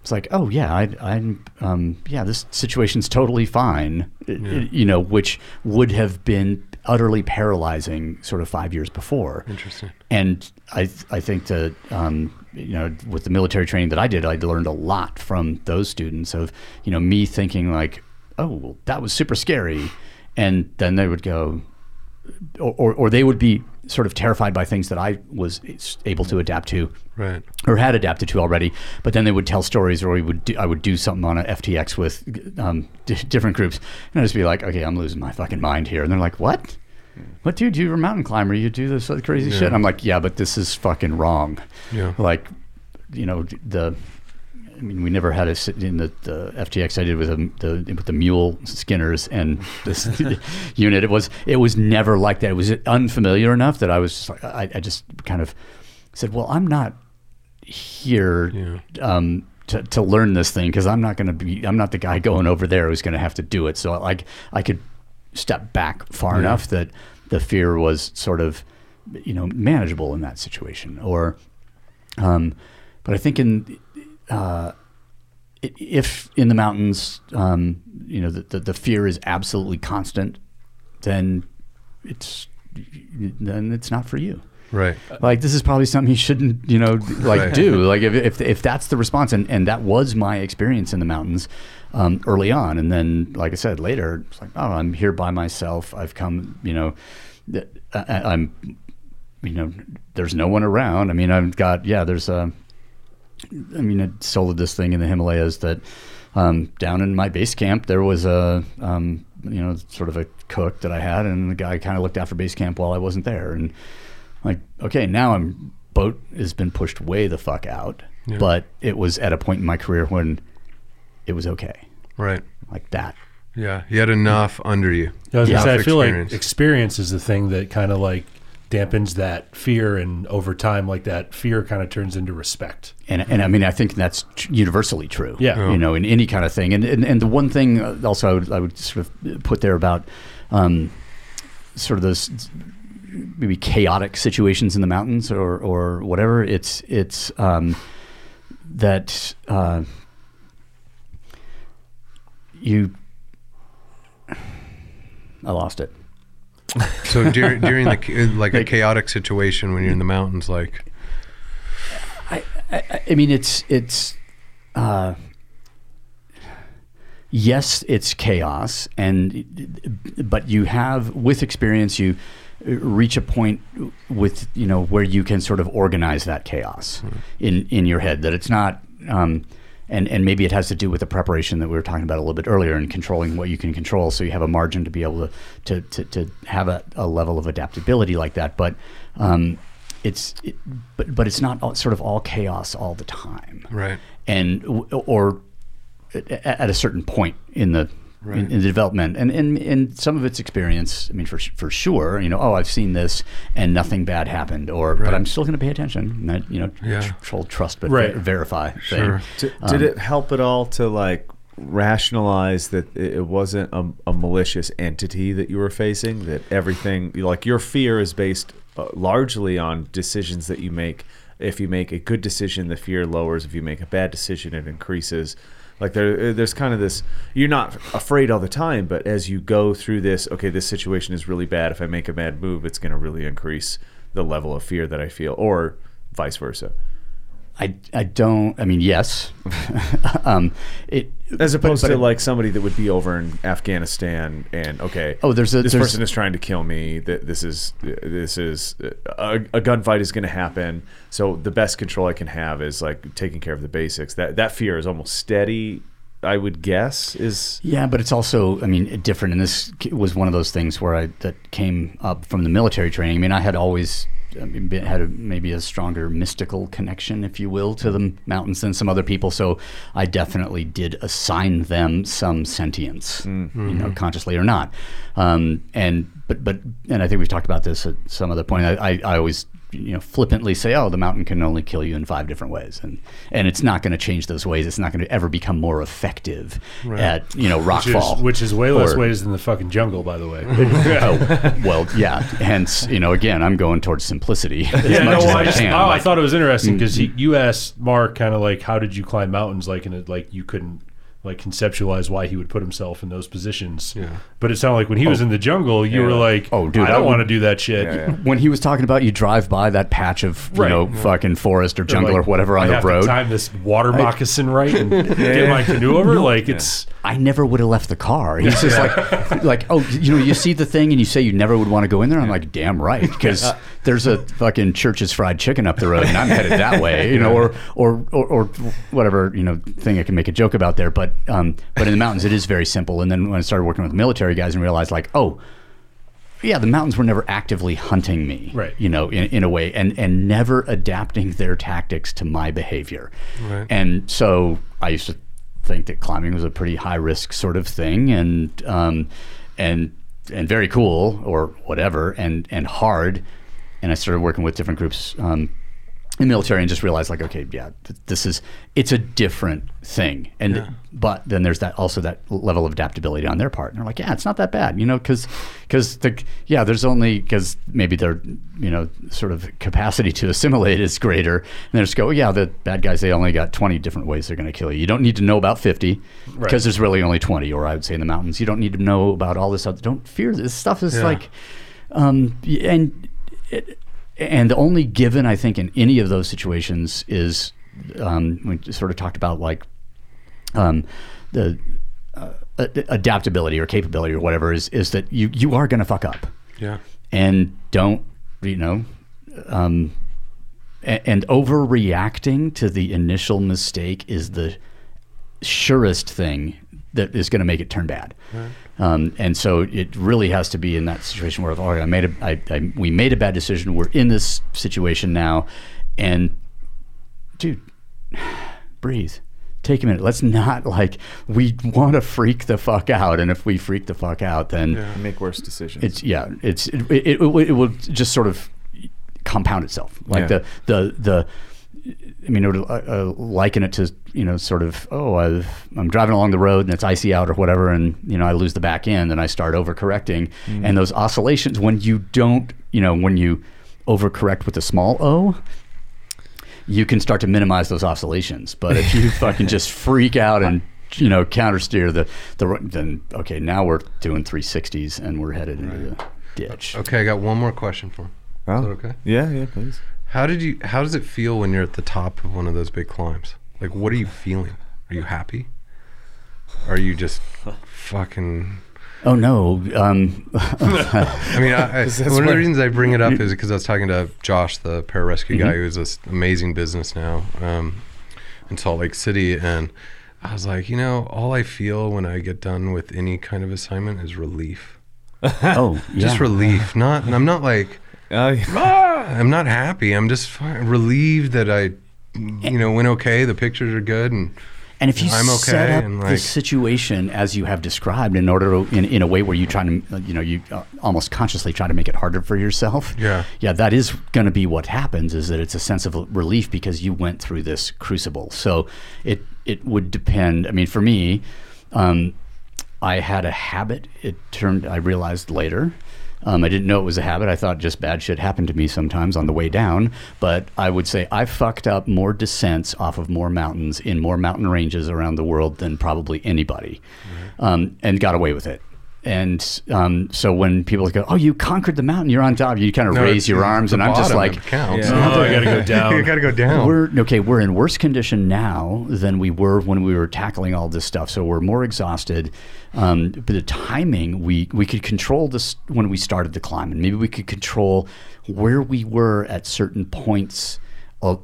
it's like, oh yeah, I, I'm, um, yeah, this situation's totally fine, i- you know, which would have been utterly paralyzing sort of five years before. Interesting. And I, I think that, um, you know, with the military training that I did, I learned a lot from those students of, you know, me thinking like, oh, well, that was super scary. And then they would go, or, or, or they would be sort of terrified by things that I was able to adapt to Right. or had adapted to already. But then they would tell stories, or we would do, I would do something on a FTX with um, d- different groups, and I'd just be like, "Okay, I'm losing my fucking mind here," and they're like, "What? What, dude? You're a mountain climber. You do this crazy shit." I'm like, "Yeah, but this is fucking wrong." Yeah. Like, you know, the. I mean, we never had a sit in the, the FTX I did with the, the with the mule skinners and this unit. It was it was never like that. It was unfamiliar enough that I was just like, I, I just kind of said, "Well, I'm not here Yeah. um, to, to learn this thing because I'm not going to be I'm not the guy going over there who's going to have to do it. So like I could step back far Yeah. enough that the fear was sort of you know manageable in that situation. Or, um, but I think in uh, if in the mountains, um, you know, the, the, the fear is absolutely constant, then it's then it's not for you Right. like this is probably something you shouldn't you know like Right. do like if, if, if that's the response and, and that was my experience in the mountains um, early on and then like i said later it's like oh i'm here by myself i've come you know I, i'm you know there's no one around i mean i've got yeah there's a I mean, I soloed this thing in the Himalayas that um, down in my base camp there was a um, you know sort of a cook that I had, and the guy kind of looked after base camp while I wasn't there, and like okay, now I'm boat has been pushed way the fuck out, Yeah. but it was at a point in my career when it was okay, Right. like that. Yeah. You had enough under you. I was Yeah. gonna say, I feel Experience. like experience is the thing that kind of like dampens that fear, and over time, like that fear kind of turns into respect. and and I mean I think that's universally true. Yeah. you know, in any kind of thing. And and, and the one thing uh, also I would, I would sort of put there about um, sort of those maybe chaotic situations in the mountains or or whatever. It's it's um, that uh, you. I lost it. So during during the cha- like a chaotic situation when you're in the mountains, like I, I, I mean, it's it's. Uh, yes, it's chaos, and but you have with experience you reach a point with you know where you can sort of organize that chaos in in your head that it's not. Um, and, and maybe it has to do with the preparation that we were talking about a little bit earlier and controlling what you can control. So you have a margin to be able to to, to, to have a, a level of adaptability like that. But um, it's it, but but it's not all, sort of all chaos all the time. Right. and or at, at a certain point in the in, in the development and and and some of its experience. I mean, for for sure, you know, oh, I've seen this and nothing bad happened, or Right. but I'm still going to pay attention. And that, you know, Yeah. tr- trust but Right. ver- verify. Sure. Thing. Did, did it help at all to like rationalize that it it wasn't a, a malicious entity that you were facing? That everything, like your fear, is based uh, largely on decisions that you make. If you make a good decision, the fear lowers. If you make a bad decision, it increases. Like there, eh, there's kind of this. You're not afraid all the time, but as you go through this, okay, this situation is really bad. If I make a bad move, it's going to really increase the level of fear that I feel, or vice versa. I I don't. I mean, yes. um, it As opposed but to it- like somebody that would be over in Afghanistan and okay, Oh, there's a- this there's- person is trying to kill me. That this is this is a, a gunfight is going to happen. So the best control I can have is like taking care of the basics. That that fear is almost steady I would guess is Yeah, but it's also, I mean, different. And this was one of those things where I that came up from the military training. I mean, I had always I mean, been- had a, maybe a stronger mystical connection, if you will, to the mountains than some other people. So I definitely did assign them some sentience, you know, consciously or not. Um, and but but and I think we've talked about this at some other point. I, I, I always you know flippantly say, "Oh, the mountain can only kill you in five different ways," and and it's not going to change those ways. It's not going to ever become more effective at you know Which is, rockfall, which is way less or- ways than the fucking jungle, by the way. oh, well, yeah. Hence, you know, again, I'm going towards simplicity as Yeah, much no, as I, I just, can. oh, I thought it was interesting because Mm-hmm. you asked Mark kind of like, how did you climb mountains? Like, and it, like you couldn't like conceptualize why he would put himself in those positions. Yeah. But it sounded like when he was oh. in the jungle, you were like, Oh, dude, I I don't want to do that shit. Yeah, yeah. when he was talking about you drive by that patch of you Right. know fucking forest or jungle Like, or whatever on I the have road, To time this water moccasin right and get my canoe over. Like it's I never would have left the car. He's just like, like, oh, you know, you see the thing and you say you never would want to go in there. I'm like, damn right, because there's a fucking Church's Fried Chicken up the road, and I'm headed that way, you know, or, or or or whatever you know thing I can make a joke about there. But um, but in the mountains, it is very simple. And then when I started working with military guys and realized like, oh. Yeah, the mountains were never actively hunting me, Right. You know, in, in a way, and and never adapting their tactics to my behavior. Right. And so I used to think that climbing was a pretty high risk sort of thing, and um, and and very cool or whatever, and and hard. And I started working with different groups um, the military, and just realized like, okay, yeah, th- this is it's a different thing. And but then there's that also that level of adaptability on their part, and they're like, yeah, it's not that bad, you know, because because the yeah, there's only because maybe their you know sort of capacity to assimilate is greater, and they just go, yeah, the bad guys they only got 20 different ways they're going to kill you. You don't need to know about 50 because there's really only 20, or I would say in the mountains, you don't need to know about all this. Other, don't fear this stuff is Yeah. like, um, and it, and the only given I think in any of those situations is um, we sort of talked about like um, the uh, adaptability or capability or whatever is is that you you are going to fuck up Yeah. and don't you know um, and, and overreacting to the initial mistake is the surest thing that is going to make it turn bad. Um, and so it really has to be in that situation where, all right, I made a, I, I, we made a bad decision. We're in this situation now, and dude, breathe. Take a minute. Let's not like we want to freak the fuck out, and if we freak the fuck out, then make worse decisions. it's yeah, it's it, it, it, will- it will just sort of compound itself. Like Yeah. the the the. I mean, it would, uh, uh, liken it to you know, sort of, oh, I've, I'm driving along the road and it's icy out or whatever, and you know, I lose the back end and I start overcorrecting, and those oscillations when you don't, you know, when you overcorrect with a small o, you can start to minimize those oscillations. But if you fucking just freak out and you know countersteer the the then okay, now we're doing 360s and we're headed into the ditch. Okay, I got one more question for him. Oh. Is that okay? Yeah, yeah, please. How did you? How does it feel when you're at the top of one of those big climbs? Like, what are you feeling? Are you happy? Are you just fucking? Oh no, um, I mean, I, I, one of the reasons I bring it up is because I was talking to Josh, the pararescue guy, who's this amazing business now um, in Salt Lake City, and I was like, you know, all I feel when I get done with any kind of assignment is relief. oh yeah. Just relief. Not. and I'm not like. Yeah. ah, I'm not happy. I'm just fi- relieved that I, you know, went okay. The pictures are good, and And if you I'm okay, set up and, the like- situation as you have described, in order to, in, in a way where you try to, uh, you know, you uh, almost consciously try to make it harder for yourself. Yeah. yeah, that is going to be what happens. Is that it's a sense of relief because you went through this crucible. So it it would depend. I mean, for me, um, I had a habit. It turned. I realized later. Um, I didn't know it was a habit. I thought just bad shit happened to me sometimes on the way down. But I would say I fucked up more descents off of more mountains in more mountain ranges around the world than probably anybody, um, and got away with it. And um, so when people go, "Oh, you conquered the mountain, you're on top," you kind of No, raise your arms, and I'm just like, counts. Yeah. Oh, I gotta go down. you gotta go down. we're okay. We're in worse condition now than we were when we were tackling all this stuff. So we're more exhausted. Um, but the timing, we we could control this when we started the climb, and maybe we could control where we were at certain points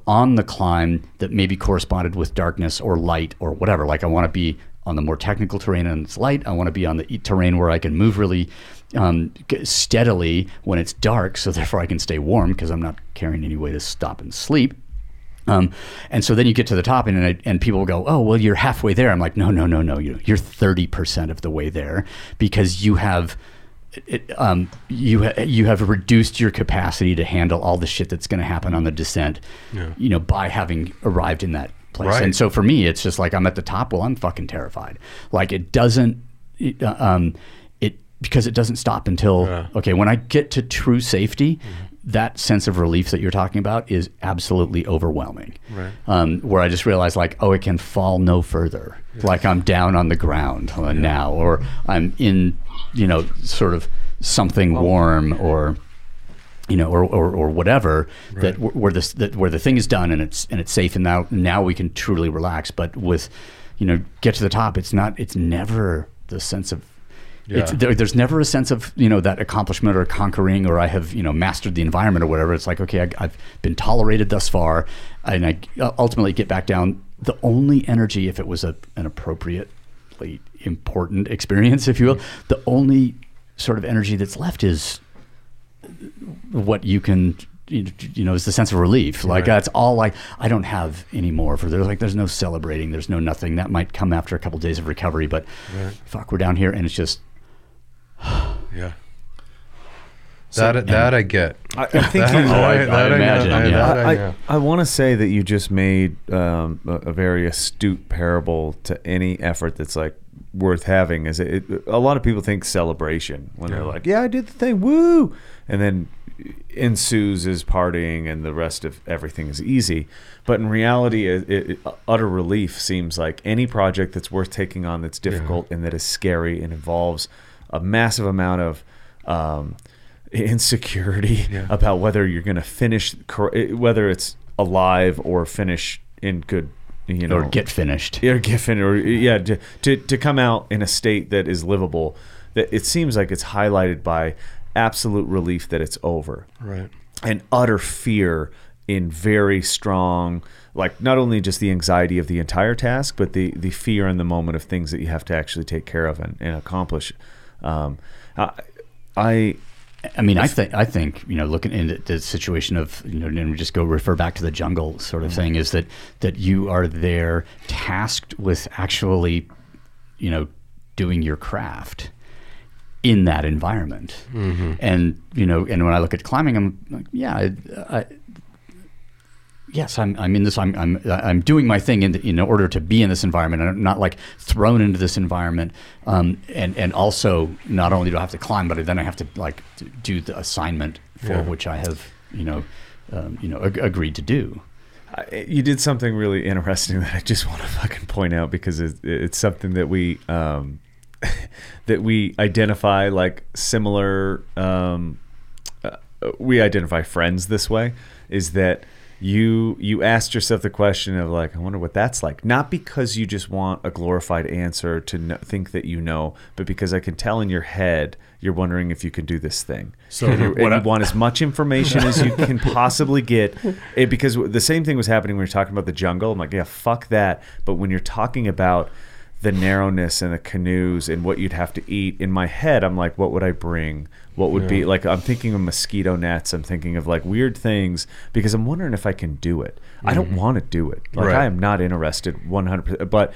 on the climb that maybe corresponded with darkness or light or whatever. Like I want to be on the more technical terrain and it's light. I want to be on the terrain where I can move really um, steadily when it's dark, so therefore I can stay warm because I'm not carrying any way to stop and sleep. Um, and so then you get to the top, and and, and people will go, "Oh, well, you're halfway there." I'm like, "No, no, no, no. You you're thirty percent of the way there because you have." It, um, you ha- you have reduced your capacity to handle all the shit that's going to happen on the descent, you know, by having arrived in that place. Right. And so for me, it's just like I'm at the top. Well, I'm fucking terrified. Like it doesn't, it, uh, um, it because it doesn't stop until okay. When I get to true safety, that sense of relief that you're talking about is absolutely overwhelming. Right. Um, where I just realize like, oh, it can fall no further. Like I'm down on the ground uh, now, or I'm in, you know, sort of something warm, or you know, or, or, or whatever that where this that where the thing is done and it's and it's safe and now now we can truly relax. But with, you know, get to the top, it's not. It's never the sense of. It's, Yeah. there, there's never a sense of you know that accomplishment or conquering or I have you know mastered the environment or whatever. It's like okay, I, I've been tolerated thus far, and I ultimately get back down. The only energy, if it was a, an appropriately important experience, if you will, mm-hmm. the only sort of energy that's left is what you can you know is the sense of relief like Right. that's all like i don't have anymore for there's like there's no celebrating there's no nothing that might come after a couple of days of recovery but fuck we're down here and it's just Yeah. that that I get. I, I think That, you, I- that I know. imagine, I- yeah. that I I. I, want to say that you just made um, a, a very astute parable to any effort that's like worth having. Is it, it? A lot of people think celebration when they're like, "Yeah, I did the thing, woo!" And then ensues is partying and the rest of everything is easy. But in reality, it, it, utter relief seems like any project that's worth taking on that's difficult and that is scary and involves a massive amount of um, insecurity Yeah. about whether you're going to finish, cor- whether it's alive or finish in good, you know, or get finished or Giffen, or yeah, to, to to come out in a state that is livable. That it seems like it's highlighted by absolute relief that it's over. Right. and utter fear in very strong like not only just the anxiety of the entire task but the the fear in the moment of things that you have to actually take care of and, and accomplish. Um, I, I I mean, I think I think you know, looking in the, the situation of you know, and we just go refer back to the jungle sort of thing, is that that you are there tasked with actually, you know, doing your craft in that environment, and you know, and when I look at climbing, I'm like, yeah, I, I, yes, I'm, I'm in this, I'm, I'm, I'm doing my thing in, in order to be in this environment. I'm not like thrown into this environment. Um, and, and also not only do I have to climb, but then I have to like do the assignment for Yeah. which I have, you know, um, you know, ag- agreed to do. You did something really interesting that I just want to fucking point out because it, it's something that we um, that we identify like similar. Um, uh, we identify friends this way. Is that you you asked yourself the question of like I wonder what that's like not because you just want a glorified answer to kn- think that you know but because I can tell in your head you're wondering if you can do this thing So and, you, and I- you want as much information as you can possibly get it, because the same thing was happening when you're talking about the jungle I'm like yeah fuck that but when you're talking about the narrowness and the canoes and what you'd have to eat. In my head i'm like what would i bring? What would be like i'm thinking of mosquito nets. I'm thinking of like weird things because i'm wondering if i can do it. I don't want to do it. Like Right. i am not interested 100% but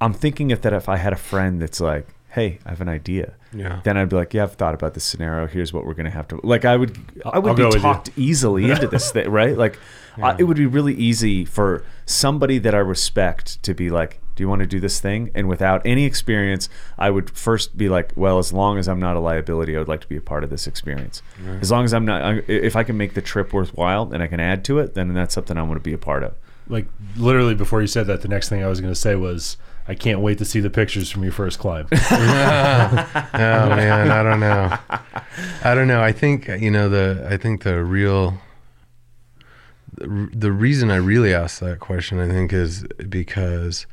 i'm thinking if that if i had a friend that's like hey i have an idea Yeah. then i'd be like yeah i've thought about this scenario. Here's what we're gonna have to like i would i would I'll be talked easily into this thing right? Like I, it would be really easy for somebody that i respect to be like do you want to do this thing and without any experience i would first be like well as long as i'm not a liability i would like to be a part of this experience as long as i'm not if i can make the trip worthwhile and i can add to it then that's something i want to be a part of Like literally before you said that, the next thing I was going to say was, I can't wait to see the pictures from your first climb. Oh man, I don't know. I don't know. I think uh, you know the. I think the real. The, the reason I really asked that question, I think, is because,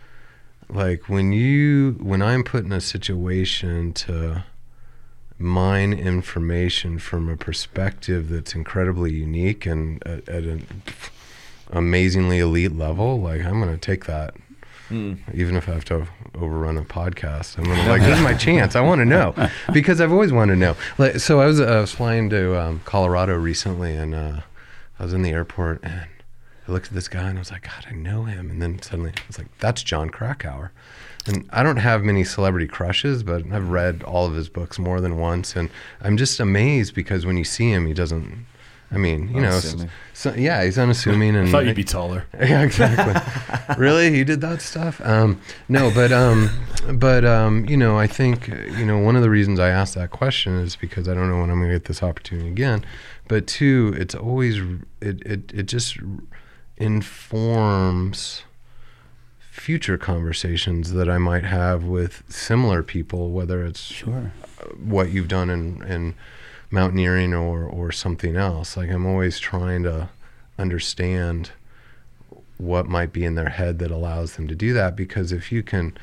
like, when you when I'm put in a situation to mine information from a perspective that's incredibly unique and at, at an amazingly elite level, like I'm gonna take that. even if I have to overrun a podcast. I'm gonna, like, this is my chance. I want to know because I've always wanted to know. Like, so I was, uh, I was flying to um, Colorado recently, and uh, I was in the airport, and I looked at this guy, and I was like, God, I know him. And then suddenly, I was like, That's Jon Krakauer. And I don't have many celebrity crushes, but I've read all of his books more than once, and I'm just amazed because when you see him, he doesn't. I mean, you know, s- Unassuming. so, yeah, he's unassuming, and I thought you'd be taller. yeah, exactly. really, he did that stuff. Um, no, but um, but um, you know, I think uh, you know one of the reasons I asked that question is because I don't know when I'm going to get this opportunity again. But two, it's always it it it just informs future conversations that I might have with similar people, whether it's Sure. what you've done in, in mountaineering or, or something else. Like I'm always trying to understand what might be in their head that allows them to do that. Because if you can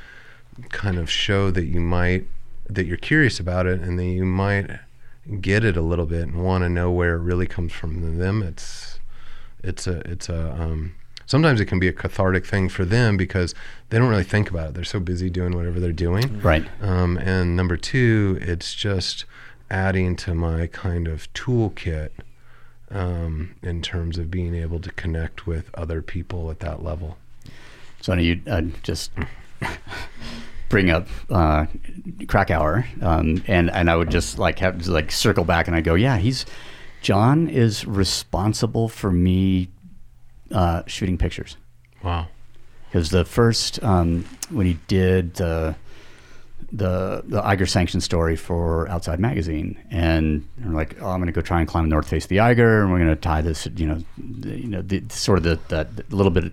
kind of show that you might, that you're curious about it and that you might get it a little bit and want to know where it really comes from them, it's, it's a, it's a, um, sometimes it can be a cathartic thing for them because they don't really think about it. They're so busy doing whatever they're doing. Right. Um, and number two, it's just adding to my kind of toolkit um, in terms of being able to connect with other people at that level. So you uh, just bring up uh, Krakauer, um, and and I would just like have like circle back and I go, yeah, he's Jon is responsible for me uh, shooting pictures Wow. because the first um, when he did the the the Eiger sanction story for Outside Magazine, and we're like, oh, I'm going to go try and climb the north face of the Eiger, and we're going to tie this, you know, the, you know, the, sort of the, that little bit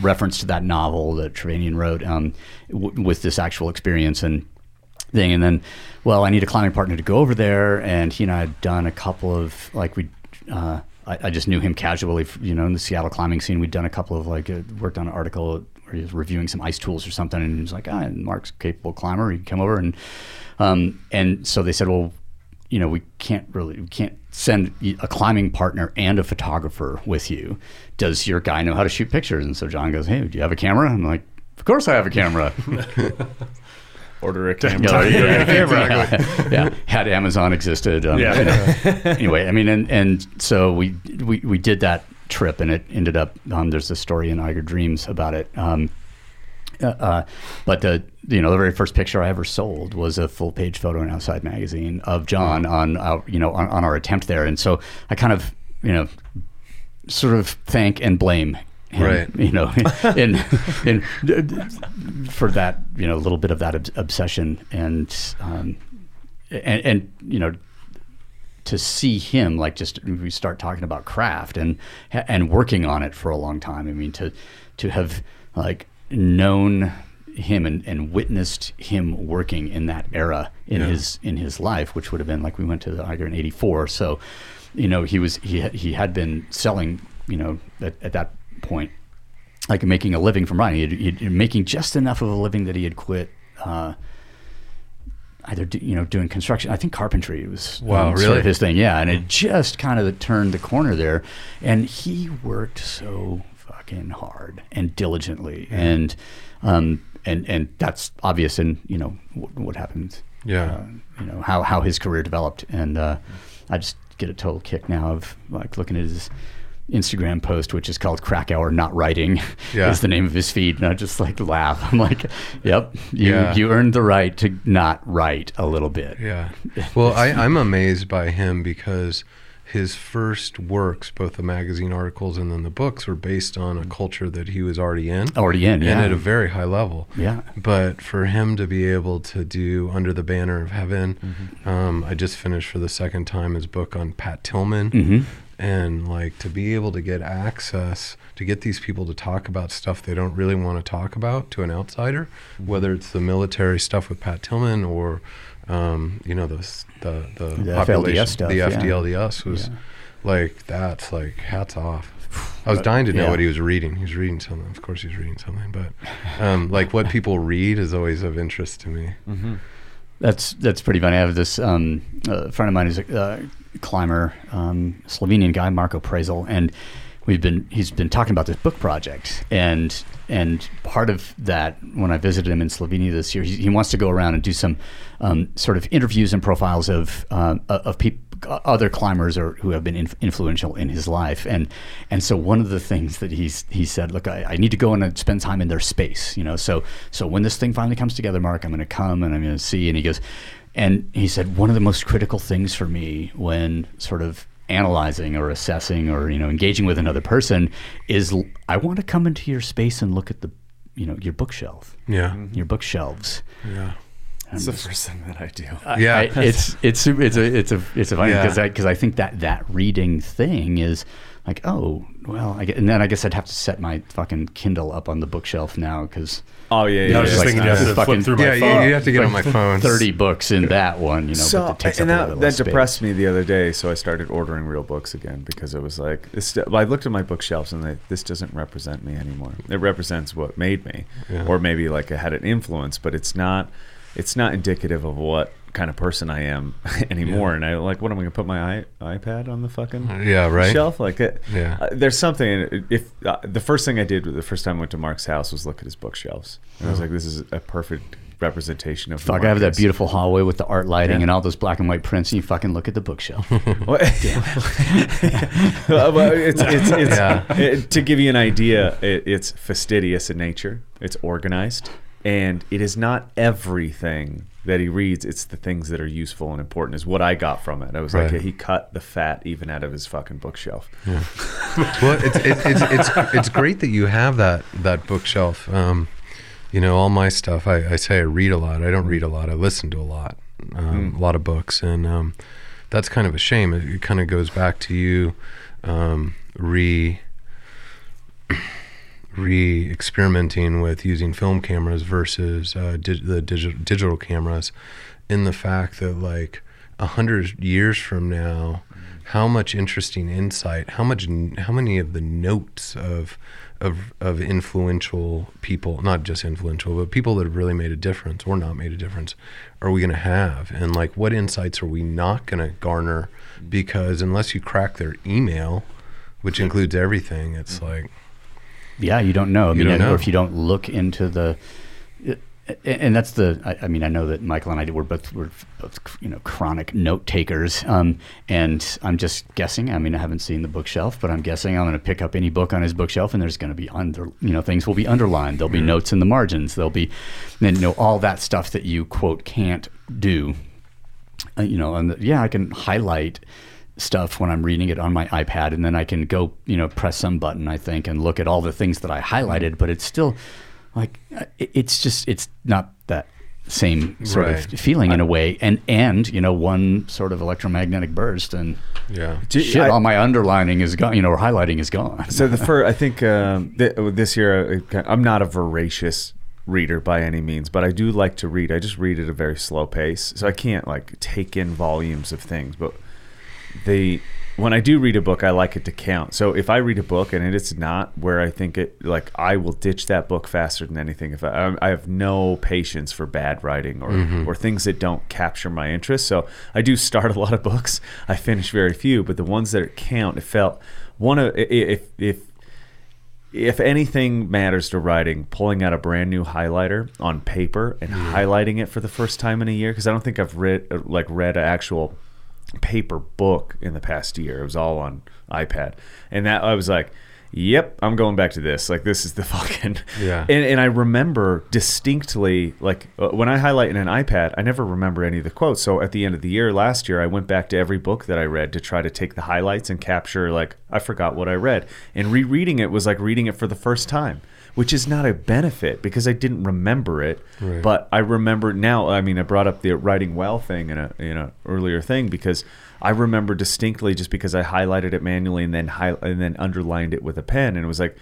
reference to that novel that Trevanian wrote um, w- with this actual experience and thing, and then, well, I need a climbing partner to go over there, and he and I had done a couple of like we. Uh, I, I just knew him casually, you know, in the Seattle climbing scene. We'd done a couple of like uh, worked on an article where he was reviewing some ice tools or something, and he was like, "Ah, Mark's a capable climber. He can come over." And um, and so they said, "Well, you know, we can't really, we can't send a climbing partner and a photographer with you. Does your guy know how to shoot pictures?" And so Jon goes, "Hey, do you have a camera?" I'm like, "Of course I have a camera." Order a camera. Yeah, there you go. Exactly. yeah, had Amazon existed. Um, Yeah. you know. anyway, I mean, and and so we we we did that trip, and it ended up. Um, there's a story in Eiger Dreams about it. Um, uh, uh, but the you know the very first picture I ever sold was a full page photo in Outside Magazine of Jon on our you know on, on our attempt there, and so I kind of you know sort of thank and blame Right. you know in in for that you know a little bit of that ob- obsession and um and, and you know to see him like just we start talking about craft and and working on it for a long time. I mean to to have like known him and, and witnessed him working in that era in Yeah. his in his life, which would have been like we went to the Eiger in '84. So, you know, he was he had- he had been selling, you know, at, at that point, like making a living from writing. He had, he'd making just enough of a living that he had quit. Uh, either do, you know doing construction. I think carpentry was Wow, um, sort really? of his thing. Yeah, and it just kind of turned the corner there, and he worked so fucking hard and diligently, and um and and that's obvious in you know what, what happened. Yeah. uh, you know how how his career developed, and uh, I just get a total kick now of like looking at his. Instagram post, which is called Krakauer Not Writing, Yeah. is the name of his feed, and I just like laugh. I'm like, "Yep, you Yeah. you earned the right to not write a little bit." Yeah. Well, I, I'm amazed by him because his first works, both the magazine articles and then the books, were based on a culture that he was already in. Already in, And yeah. at a very high level. Yeah. But for him to be able to do Under the Banner of Heaven, Mm-hmm. um, I just finished for the second time his book on Pat Tillman. Mm-hmm. And like to be able to get access to get these people to talk about stuff they don't really want to talk about to an outsider, Mm-hmm. whether it's the military stuff with Pat Tillman or, um, you know, the the the, The population- FLDS stuff, the yeah. FDLDS was Yeah. like that's like hats off. I was dying to know yeah. what he was reading. He was reading something. Of course, he's reading something, but um, like what people read is always of interest to me. That's that's pretty funny. I have this um, uh, friend of mine who's a uh, climber, um, Slovenian guy, Marko Prezelj, and we've been he's been talking about this book project and and part of that when I visited him in Slovenia this year he, he wants to go around and do some um, sort of interviews and profiles of uh, of people other climbers or who have been inf- influential in his life and and so one of the things that he's he said look I, I need to go and uh, spend time in their space you know so so when this thing finally comes together Mark I'm going to come and I'm going to see and he goes and he said one of the most critical things for me when sort of analyzing or assessing or you know engaging with another person is I want to come into your space and look at the you know your bookshelf Yeah. your bookshelves Yeah. It's the first thing that I do. Yeah. I, it's it's super- it's a it's a it's a funny Yeah. because I because I think that that reading thing is like oh well I get, and then I guess I'd have to set my fucking Kindle up on the bookshelf now because Oh yeah, yeah I yeah. was just like, thinking you have to fucking- flip through my Yeah, phone. you, you have to get on my phone. thirty books in that one you know so but it takes and up a that, little that space. depressed me the other day so i started ordering real books again because it was like this, i looked at my bookshelves and they, this doesn't represent me anymore it represents what made me Yeah. or maybe like it had an influence but it's not it's not indicative of what kind of person i am anymore and i like what am i gonna put my I, ipad on the fucking Yeah, right. shelf like it, Yeah. uh, there's something if uh, the first thing i did the first time i went to mark's house was look at his bookshelves and i was like this is a perfect representation of Fuck, I have that beautiful hallway with the art lighting Yeah. and all those black and white prints, and you fucking look at the bookshelf. Well, well, it's, it's, it's, Yeah. it- to give you an idea, it, it's fastidious in nature. It's organized, and it is not everything that he reads. It's the things that are useful and important. Is what I got from it. I was like, he cut the fat even out of his fucking bookshelf. yeah. well, it's, it's it's it's it's great that you have that that bookshelf. Um, you know, all my stuff. I, I say I read a lot. I don't read a lot. I listen to a lot, um, a lot of books, and um, that's kind of a shame. It, it kind of goes back to you um, re re experimenting with using film cameras versus uh, dig- the digital digital cameras, in the fact that like a hundred years from now, how much interesting insight, how much, how many of the notes of of of influential people, not just influential, but people that have really made a difference or not made a difference, are we going to have? And like, what insights are we not going to garner? Because unless you crack their email, which includes everything, it's like Yeah, you don't know. I You mean, or if you don't look into the, and that's the. I, I mean, I know that Michael and I were both were both you know chronic note takers, um, and I'm just guessing. I mean, I haven't seen the bookshelf, but I'm guessing I'm going to pick up any book on his bookshelf, and there's going to be under you know things will be underlined. There'll be notes in the margins. There'll be, and you know all that stuff that you quote can't do. Uh, you know, and the, yeah, I can highlight stuff when I'm reading it on my iPad, and then I can go, you know, press some button, I think, and look at all the things that I highlighted. But it's still like uh, it's just it's not that same sort Right. of feeling in a way. And and you know, one sort of electromagnetic burst, and yeah. shit, I- all my underlining is gone. You know, or highlighting is gone. So the first, I think um, th- this year, uh, I'm not a voracious reader by any means, but I do like to read. I just read at a very slow pace, so I can't like take in volumes of things. But the when I do read a book, I like it to count. So if I read a book and it's not where I think it, like I will ditch that book faster than anything. If I, I have no patience for bad writing or or things that don't capture my interest. So I do start a lot of books. I finish very few, but the ones that count, it felt one of if if if anything matters to writing, pulling out a brand new highlighter on paper and highlighting it for the first time in a year, because I don't think I've read uh, like read an actual paper book in the past year. It was all on iPad, and that I was like, "Yep, I'm going back to this. Like this is the fucking." Yeah. And, and I remember distinctly, like uh, when I highlight in an iPad, I never remember any of the quotes. So at the end of the year last year, I went back to every book that I read to try to take the highlights and capture. Like I forgot what I read, and rereading it was like reading it for the first time. Which is not a benefit because I didn't remember it, Right. but I remember now. I mean, I brought up the writing well thing in a in a earlier thing because I remember distinctly just because I highlighted it manually and then high, and then underlined it with a pen, and it was like,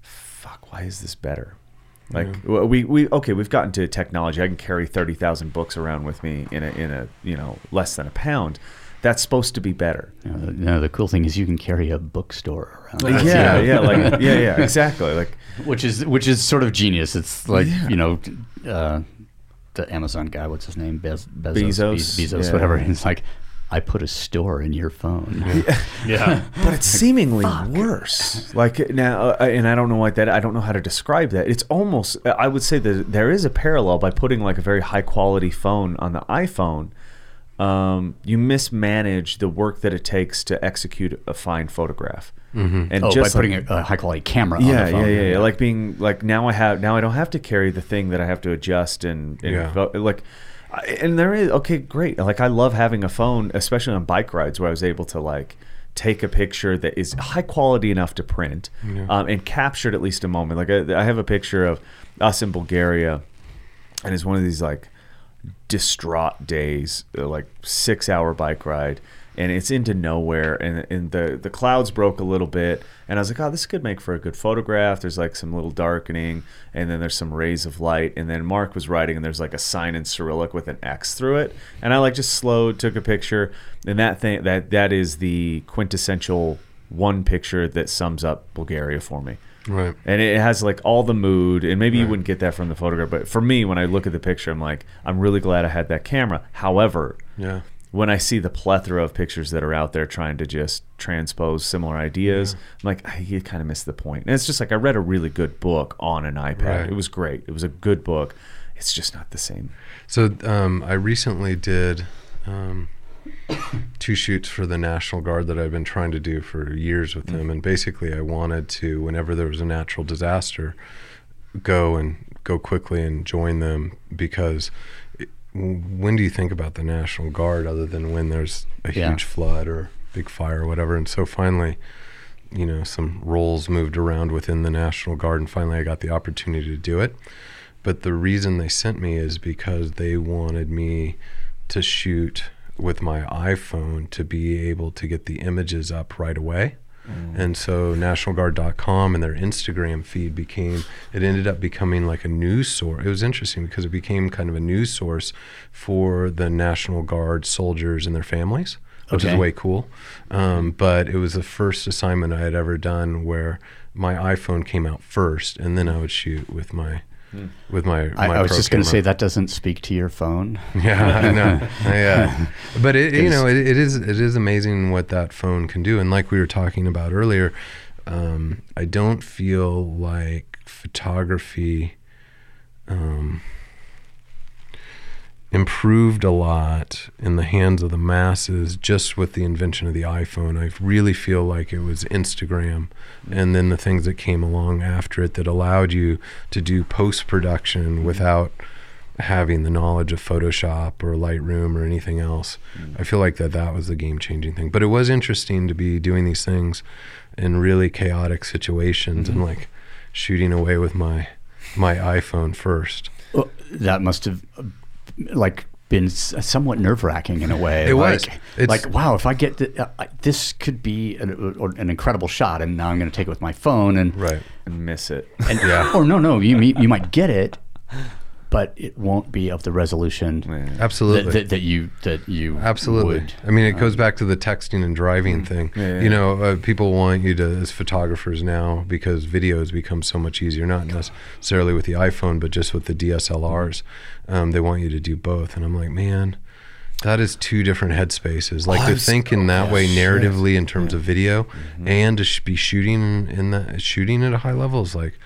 "Fuck, why is this better?" Like w we we okay, we've gotten to technology. I can carry thirty thousand books around with me in a in a you know less than a pound. That's supposed to be better. You know, the, you know, the cool thing is you can carry a bookstore around. yeah, yeah, like yeah, yeah, exactly. Like which is which is sort of genius. It's like you know, uh, the Amazon guy. What's his name? Bez, Bezos. Bezos, Be- Bezos. yeah. Whatever. He's like, I put a store in your phone. Yeah. but it's seemingly worse. Like now, uh, and I don't know what that. I don't know how to describe that. It's almost. I would say that there is a parallel by putting like a very high quality phone on the iPhone. Um, you mismanage the work that it takes to execute a fine photograph, mm-hmm. and Oh, by just putting like, a, a high quality camera on yeah, the phone. yeah, yeah, yeah. Like being like now I have now I don't have to carry the thing that I have to adjust and, and Yeah. vo- like and there is okay, great. Like I love having a phone, especially on bike rides where I was able to like take a picture that is high quality enough to print um, and captured at least a moment. Like I, I have a picture of us in Bulgaria, and it's one of these like distraught days, uh, like six hour bike ride, and it's into nowhere, and and the the clouds broke a little bit, and I was like, oh, this could make for a good photograph. There's like some little darkening, and then there's some rays of light, and then Mark was writing, and there's like a sign in Cyrillic with an X through it, and I like just slowed, took a picture, and that thing that that is the quintessential one picture that sums up Bulgaria for me Right. and it has like all the mood and maybe you wouldn't get that from the photograph but for me when i look at the picture i'm like i'm really glad i had that camera however Yeah. when i see the plethora of pictures that are out there trying to just transpose similar ideas i'm like "Ah, you kind of missed the point. point and it's just like i read a really good book on an ipad Right. it was great it was a good book it's just not the same So um, I recently did um, two shoots for the National Guard that I've been trying to do for years with them, and basically I wanted to, whenever there was a natural disaster, go and go quickly and join them because. It, when do you think about the National Guard other than when there's a Yeah. huge flood or big fire or whatever? And so finally, you know, some roles moved around within the National Guard, and finally I got the opportunity to do it. But the reason they sent me is because they wanted me to shoot with my iPhone to be able to get the images up right away. And so nationalguard.com and their Instagram feed became it ended up becoming like a news source. It was interesting because it became kind of a news source for the National Guard soldiers and their families, which Okay. is way cool. Um, but it was the first assignment I had ever done where my iPhone came out first, and then I would shoot with my with my. I, my I was pro just going to say that doesn't speak to your phone. Yeah, I know. yeah, but it, you know, it, it is it is amazing what that phone can do. And like we were talking about earlier, um, I don't feel like photography um, improved a lot in the hands of the masses just with the invention of the iPhone. I really feel like it was Instagram and then the things that came along after it that allowed you to do post production mm-hmm. without having the knowledge of Photoshop or Lightroom or anything else. Mm. I feel like that that was the game changing thing. But it was interesting to be doing these things in really chaotic situations and mm-hmm. like shooting away with my my iPhone first. Well, that must have like been somewhat nerve wracking in a way. It was. like, It's- like wow, if I get th- uh, this, could be an, or an incredible shot, and now I'm going to take it with my phone and Right. and miss it and Yeah. or no, no, you you might get it, but it won't be of the resolution that, Absolutely. that, that you that you Absolutely. would. I mean, it goes back to the texting and driving thing. Yeah, You know, uh, people want you to, as photographers now, because video has become so much easier, not necessarily with the iPhone, but just with the DSLRs. Um, they want you to do both. And I'm like, man, that is two different headspaces. Like Oh, I to think in that oh, way shit. narratively in terms of video and to sh- be shooting in that, shooting at a high level is like,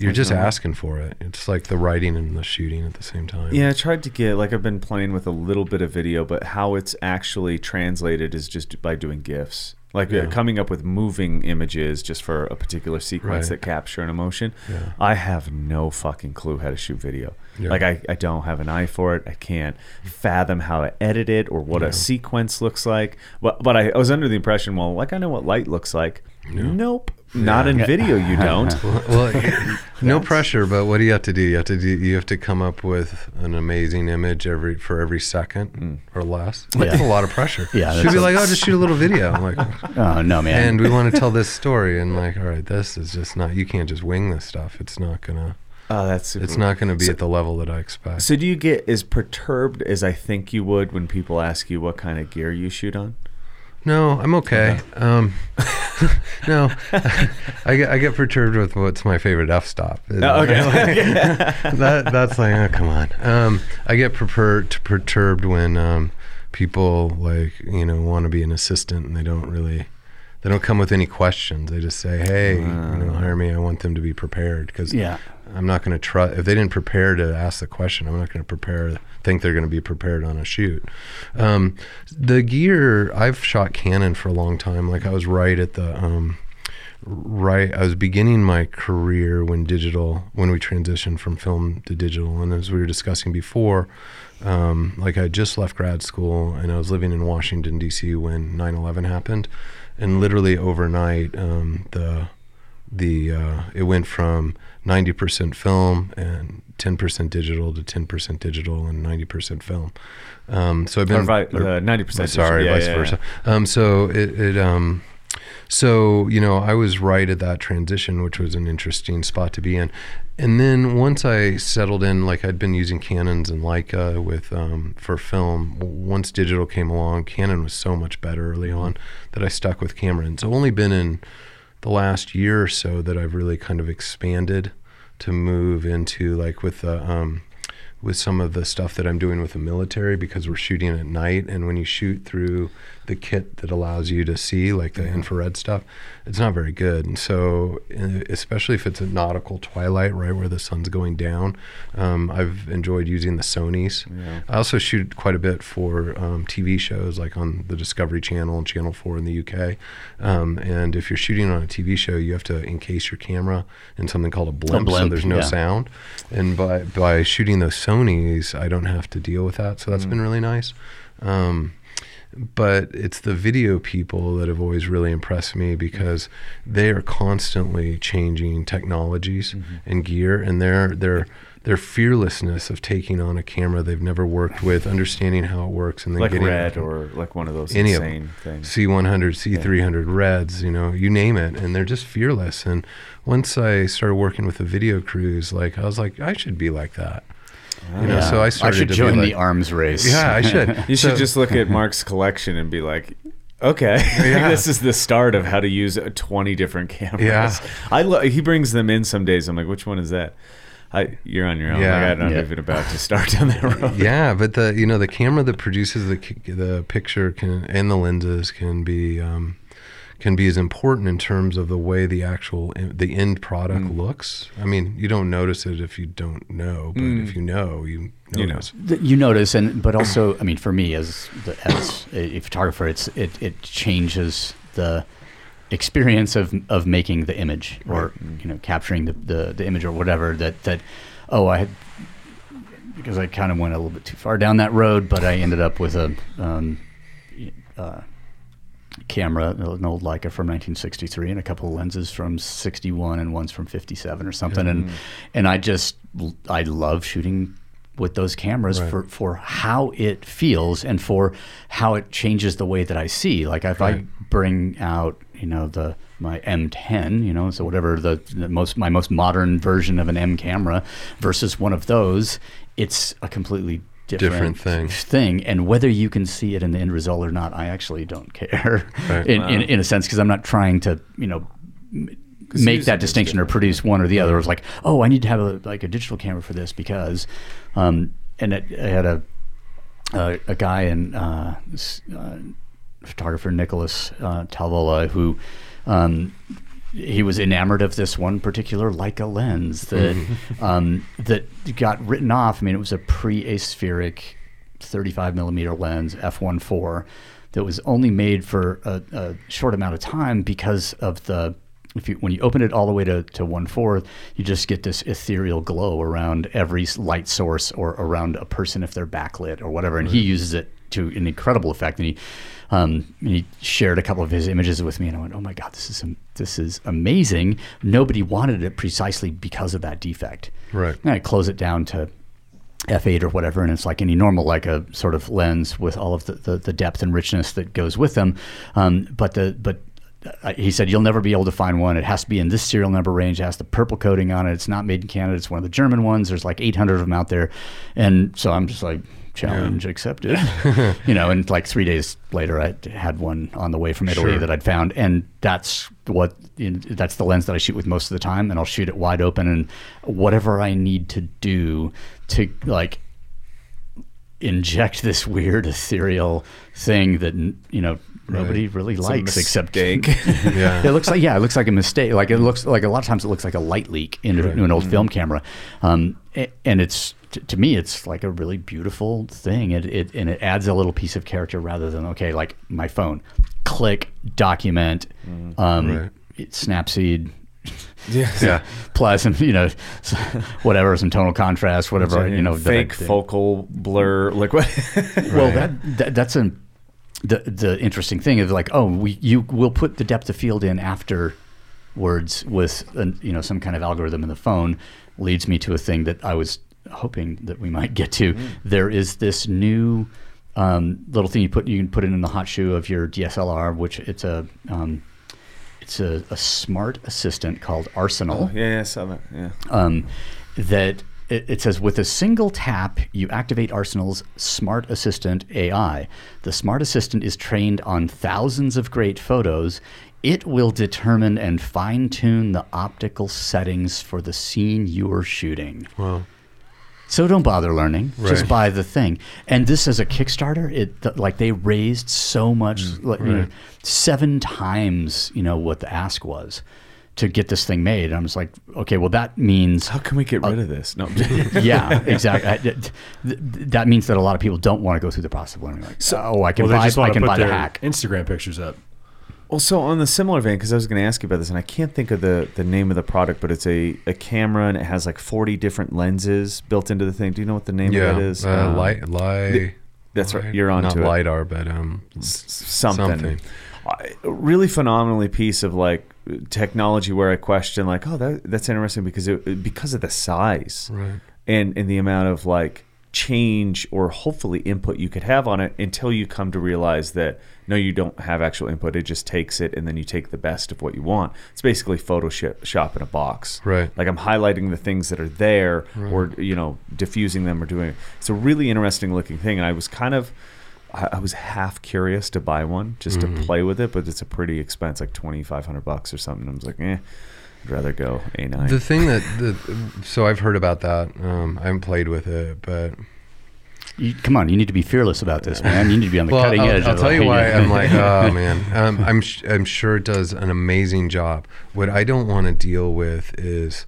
you're just asking for it. It's like the writing and the shooting at the same time. Yeah, I tried to get like I've been playing with a little bit of video, but how it's actually translated is just by doing GIFs. Like uh, Yeah. coming up with moving images just for a particular sequence Right. that capture an emotion. Yeah. I have no fucking clue how to shoot video. Yeah. Like I, I don't have an eye for it. I can't fathom how to edit it or what a sequence looks like. But but I, I was under the impression, well, like I know what light looks like. Nope. Not in video you don't. well, no pressure, but what do you have to do? You have to do. You have to come up with an amazing image every for every second mm. or less. Like, That's a lot of pressure. Yeah, should that's be a- like, oh, just shoot a little video. I'm like, Oh no, man! and we want to tell this story, and like, all right, this is just not. You can't just wing this stuff. It's not gonna. Oh, that's super It's not gonna be at the level that I expect. So do you get as perturbed as I think you would when people ask you what kind of gear you shoot on? No, I'm okay. Um, no, I get I get perturbed with what's my favorite f stop. Oh, that that's like oh come on. Um, I get perper- perturbed when um, people like you know want to be an assistant and they don't really they don't come with any questions. They just say, "Hey, you know, hire me. I want them to be prepared because Yeah. I'm not going to trust if they didn't prepare to ask the question. I'm not going to prepare think they're going to be prepared on a shoot. Um, the gear I've shot Canon for a long time. Like I was right at the um, right. I was beginning my career when digital when we transitioned from film to digital, and as we were discussing before. Um, like I just left grad school and I was living in Washington D.C. when 9/11 happened, and literally overnight, um, the the uh, it went from 90% film and 10% digital to 10% digital and 90% film. Um, so I've been Or vi- uh, 90% Sorry. Yeah, vice yeah, versa. Um, so it, it um, so you know I was right at that transition, which was an interesting spot to be in. And then once I settled in, like I'd been using Canons and Leica with um, for film. Once digital came along, Canon was so much better early on that I stuck with camera. And it's only been in the last year or so that I've really kind of expanded to move into like with the um, with some of the stuff that I'm doing with the military because we're shooting at night and when you shoot through the kit that allows you to see like the infrared stuff it's not very good. And so uh, especially if it's a nautical twilight right where the sun's going down um, I've enjoyed using the Sony's. I also shoot quite a bit for um, TV shows like on the Discovery Channel and Channel 4 in the UK um, and if you're shooting on a TV show you have to encase your camera in something called a blimp, so blimp, there's no yeah. sound. And by by shooting those Sony's I don't have to deal with that so that's been really nice. Um, but it's the video people that have always really impressed me because they are constantly changing technologies mm-hmm. and gear and their their their fearlessness of taking on a camera they've never worked with understanding how it works and then Like getting red or like one of those any of insane them. things. C100, C300 Reds, you know, you name it, and they're just fearless. And once I started working with the video crews, like I was like, I should be like that. You know, so I started should to join be the arms race. Yeah, I should. You should just look at Mark's collection and be like, okay, Yeah. this is the start of how to use uh, 20 different cameras. Yeah. I lo- he brings them in some days. I'm like, which one is that? I, you're on your own. Yeah. Like, I'm not Yeah. even about to start down that road. yeah, but the you know the camera that produces the c- the picture can and the lenses can be um, can be as important in terms of the way the actual the end product Mm. looks. I mean, you don't notice it if you don't know, but if you know, you You know. notice. You notice and but also i mean for me as the, as a photographer it's it, it changes the experience of of making the image or you know capturing the, the the image or whatever that that oh i had because i kind of went a little bit too far down that road but i ended up with a um, uh, camera an old leica from 1963 and a couple of lenses from 61 and one's from 57 or something and mm. and i just i love shooting with those cameras Right. for, for how it feels and for how it changes the way that I see. Like if I bring out, you know, the my M10, you know, so whatever the, the most my most modern version of an M camera versus one of those, it's a completely different, Different thing. thing. And whether you can see it in the end result or not, I actually don't care Right. in, in in a sense because I'm not trying to, you know. Make that distinction or produce one or the other. It was like, oh, I need to have a like a digital camera for this because, um, and it, I had a uh, a guy in uh, uh, photographer Nicholas uh, Talvola who um, he was enamored of this one particular Leica lens that um, that got written off. I mean, it was a pre-aspheric 35 millimeter lens f1.4 that was only made for a, a short amount of time because of the if you when you open it all the way to, to one fourth, you just get this ethereal glow around every light source or around a person if they're backlit or whatever. And he uses it to an incredible effect. And he um, he shared a couple of his images with me, and I went, "Oh my god, this is this is amazing." Nobody wanted it precisely because of that defect. Right. And I close it down to f8 or whatever and it's like any normal like a sort of lens with all of the, the, the depth and richness that goes with them. Um, but the but uh, he said you'll never be able to find one. It has to be in this serial number range. It has the purple coating on it. It's not made in canada. It's one of the german ones. There's like 800 of them out there. And so i'm just like challenge accepted you know and like three days later i had one on the way from italy Sure. that i'd found and that's what that's the lens that i shoot with most of the time and i'll shoot it wide open and whatever i need to do to like inject this weird ethereal thing that you know nobody really likes except mistake. Yeah. it looks like yeah, it looks like a mistake. Like it looks like a lot of times it looks like a light leak in, in an old film camera, um, and it's to me it's like a really beautiful thing. It, it and it adds a little piece of character rather than okay, like my phone, click, document, um, Right. Snapseed. yeah. Yeah. Plus, and you know, whatever, some tonal contrast, whatever, you know, fake think- focal blur. Like what? well, that, that that's a the the interesting thing is like, oh, we you will put the depth of field in afterwards with an, you know some kind of algorithm in the phone leads me to a thing that I was hoping that we might get to. There is this new um, little thing you put you can put it in the hot shoe of your DSLR, which it's a um, it's a, a smart assistant called Arsenal yeah, yeah, I saw that. Yeah. um, that it, it says with a single tap you activate arsenal's smart assistant ai the smart assistant is trained on thousands of great photos it will determine and fine-tune the optical settings for the scene you are shooting Wow. so don't bother learning. Just buy the thing. And this as a Kickstarter, it th- like they raised so much, mm, like, you know, seven times, you know, what the ask was to get this thing made. And I was like, okay, well that means How can we get rid of this? No. yeah, exactly. I- th- th- that means that a lot of people don't want to go through the process of learning. Like, oh, I can Well, buy, I can buy the hack. Instagram pictures up. Well, so on the similar vein, because I was going to ask you about this, and I can't think of the, the name of the product, but it's a, a camera and it has like 40 different lenses built into the thing. Do you know what the name Yeah. of that is? Uh, Um, light, light. That's right. You're on Not to it. lidar, but um, something. Something. I- really phenomenally piece of like technology where I question like, oh, that, that's interesting because it, because of the size right. and and the amount of like change or hopefully input you could have on it until you come to realize that no you don't have actual input it just takes it and then you take the best of what you want it's basically photoshop in a box Right. like i'm highlighting the things that are there or you know diffusing them or doing it's a really interesting looking thing and i was kind of I was half curious to buy one just to play with it, but it's a pretty expense, like twenty five hundred bucks or something. I was like, eh, I'd rather go A nine. The thing that the so I've heard about that. Um, I haven't played with it, but You, come on, you need to be fearless about this, man. You need to be on the well, cutting I'll, edge. I'll of, tell you why. I'm like, oh man, um, I'm sh- I'm sure it does an amazing job. What I don't want to deal with is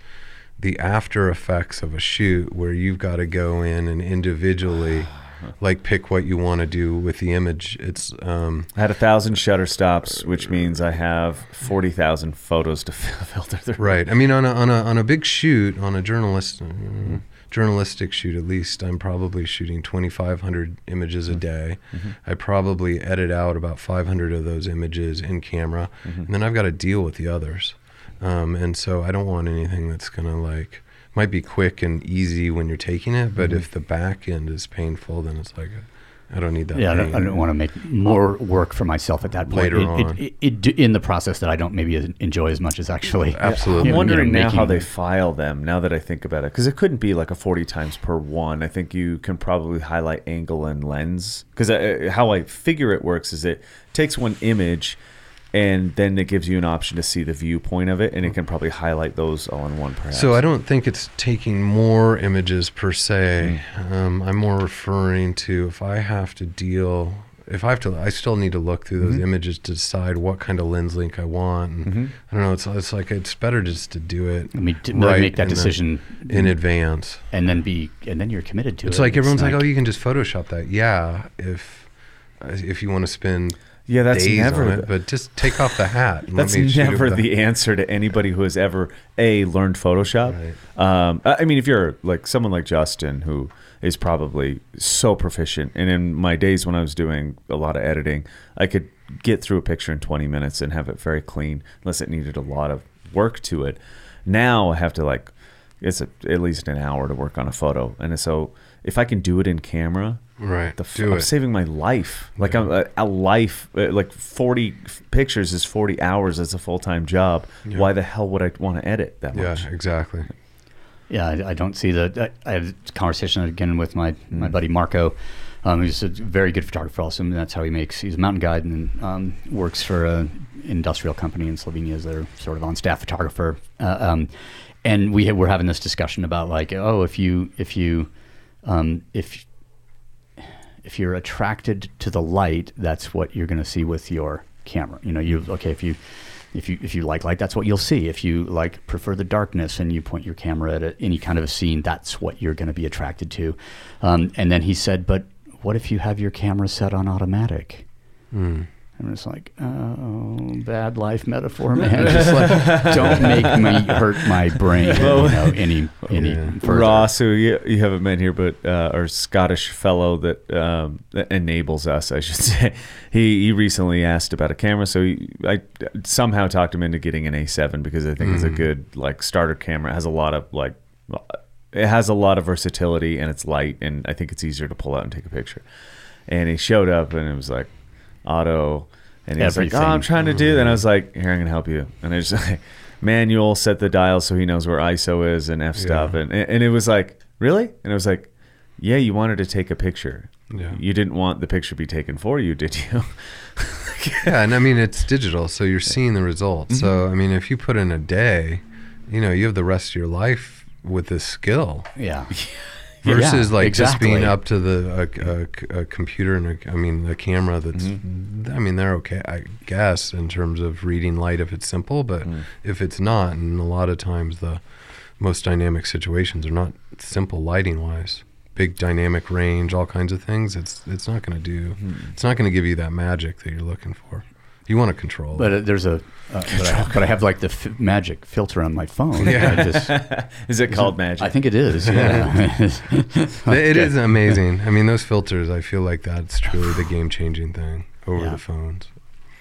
the after effects of a shoot where you've got to go in and individually like pick what you want to do with the image. It's um, I had a thousand shutter stops, which means I have forty thousand photos to filter through. Right. I mean, on a on a on a big shoot, on a journalist uh, journalistic shoot, at least, I'm probably shooting 2,500 images a mm-hmm. day. Mm-hmm. I probably edit out about 500 of those images in camera, mm-hmm. and then I've got to deal with the others. Um, and so I don't want anything that's gonna like might be quick and easy when you're taking it, but if the back end is painful, then it's like I don't need that. Yeah, I don't. I don't want to make more work for myself at that point. Later it, on. It, it, it, in the process that I don't maybe enjoy as much as actually. Absolutely. I'm you know, wondering now how they file them. Now that I think about it, because it couldn't be like a forty times per one. I think you can probably highlight angle and lens. Because uh, how I figure it works is it takes one image, and then it gives you an option to see the viewpoint of it, and it can probably highlight those all in one. Perhaps. So I don't think it's taking more images per se. Hmm. Um, I'm more referring to if I have to deal, if I have to, I still need to look through those Mm-hmm. images to decide what kind of lens link I want. And I don't know. It's it's like it's better just to do it. I mean, to right make that in the- decision in advance. and then be and then you're committed to it. It's it. like everyone's like, oh, you can just Photoshop that. Yeah, if uh, if you want to spend yeah, that's never. it, but just take off the hat. That's never the answer to anybody who has ever a learned Photoshop. Um, I I mean, if you're like someone like Justin, who is probably so proficient, and in my days when I was doing a lot of editing, I could get through a picture in 20 minutes and have it very clean, unless it needed a lot of work to it. Now I have to like, it's a, at least an hour to work on a photo, and so if I can do it in camera, Right. the f- do I'm it. saving my life. Like I'm a, a life, uh, like 40 f- pictures is 40 hours as a full time job. Why the hell would I want to edit that yeah, much? Yeah, exactly. Yeah, I, I don't see the. I, I had a conversation again with my my Mm. buddy Marko. Um, he's a very good photographer, also, and that's how he makes. He's a mountain guide and um, works for a industrial company in Slovenia as their sort of on staff photographer. Uh, um, and we ha- were having this discussion about like, oh, if you if you um, if if you're attracted to the light, that's what you're going to see with your camera. You know, you okay if you if you if you like light, that's what you'll see. If you like prefer the darkness and you point your camera at a, any kind of a scene, that's what you're going to be attracted to. Um, and then he said, "But what if you have your camera set on automatic?" And it's like, oh, bad life metaphor, man. Just like, don't make me hurt my brain, you know, any any further. Ross, who you, you haven't met here, but uh, our Scottish fellow that, um, that enables us, I should say. He he recently asked about a camera, so he, I somehow talked him into getting an A7 because I think it's a good like starter camera. It has a lot of like, it has a lot of versatility and it's light, and I think it's easier to pull out and take a picture. And he showed up, and it was like auto, and he's like, "Oh, I'm trying to do that." And I was like, "Here, I'm gonna help you." And I just like manual set the dial so he knows where ISO is and f stop, and and it was like, really? And it was like, yeah, you wanted to take a picture. Yeah. You didn't want the picture to be taken for you, did you? Yeah, and I mean it's digital, so you're seeing the results. So Mm-hmm. I mean, if you put in a day, you know, you have the rest of your life with this skill. Yeah. Versus Yeah, like just being up to the a, a, a computer and a, I mean the camera. That's Mm-hmm. I mean they're okay, I guess, in terms of reading light if it's simple, but Mm. if it's not, and a lot of times the most dynamic situations are not simple lighting wise. Big dynamic range, all kinds of things. It's it's not going to do. Mm-hmm. It's not going to give you that magic that you're looking for. You want to control. But it. uh, there's a, uh, but, I, but I have like the f- magic filter on my phone. Yeah. I, just, Is it called magic? I think it is. Yeah. It is amazing. I mean, those filters. I feel like that's truly the game changing thing over Yeah. the phones.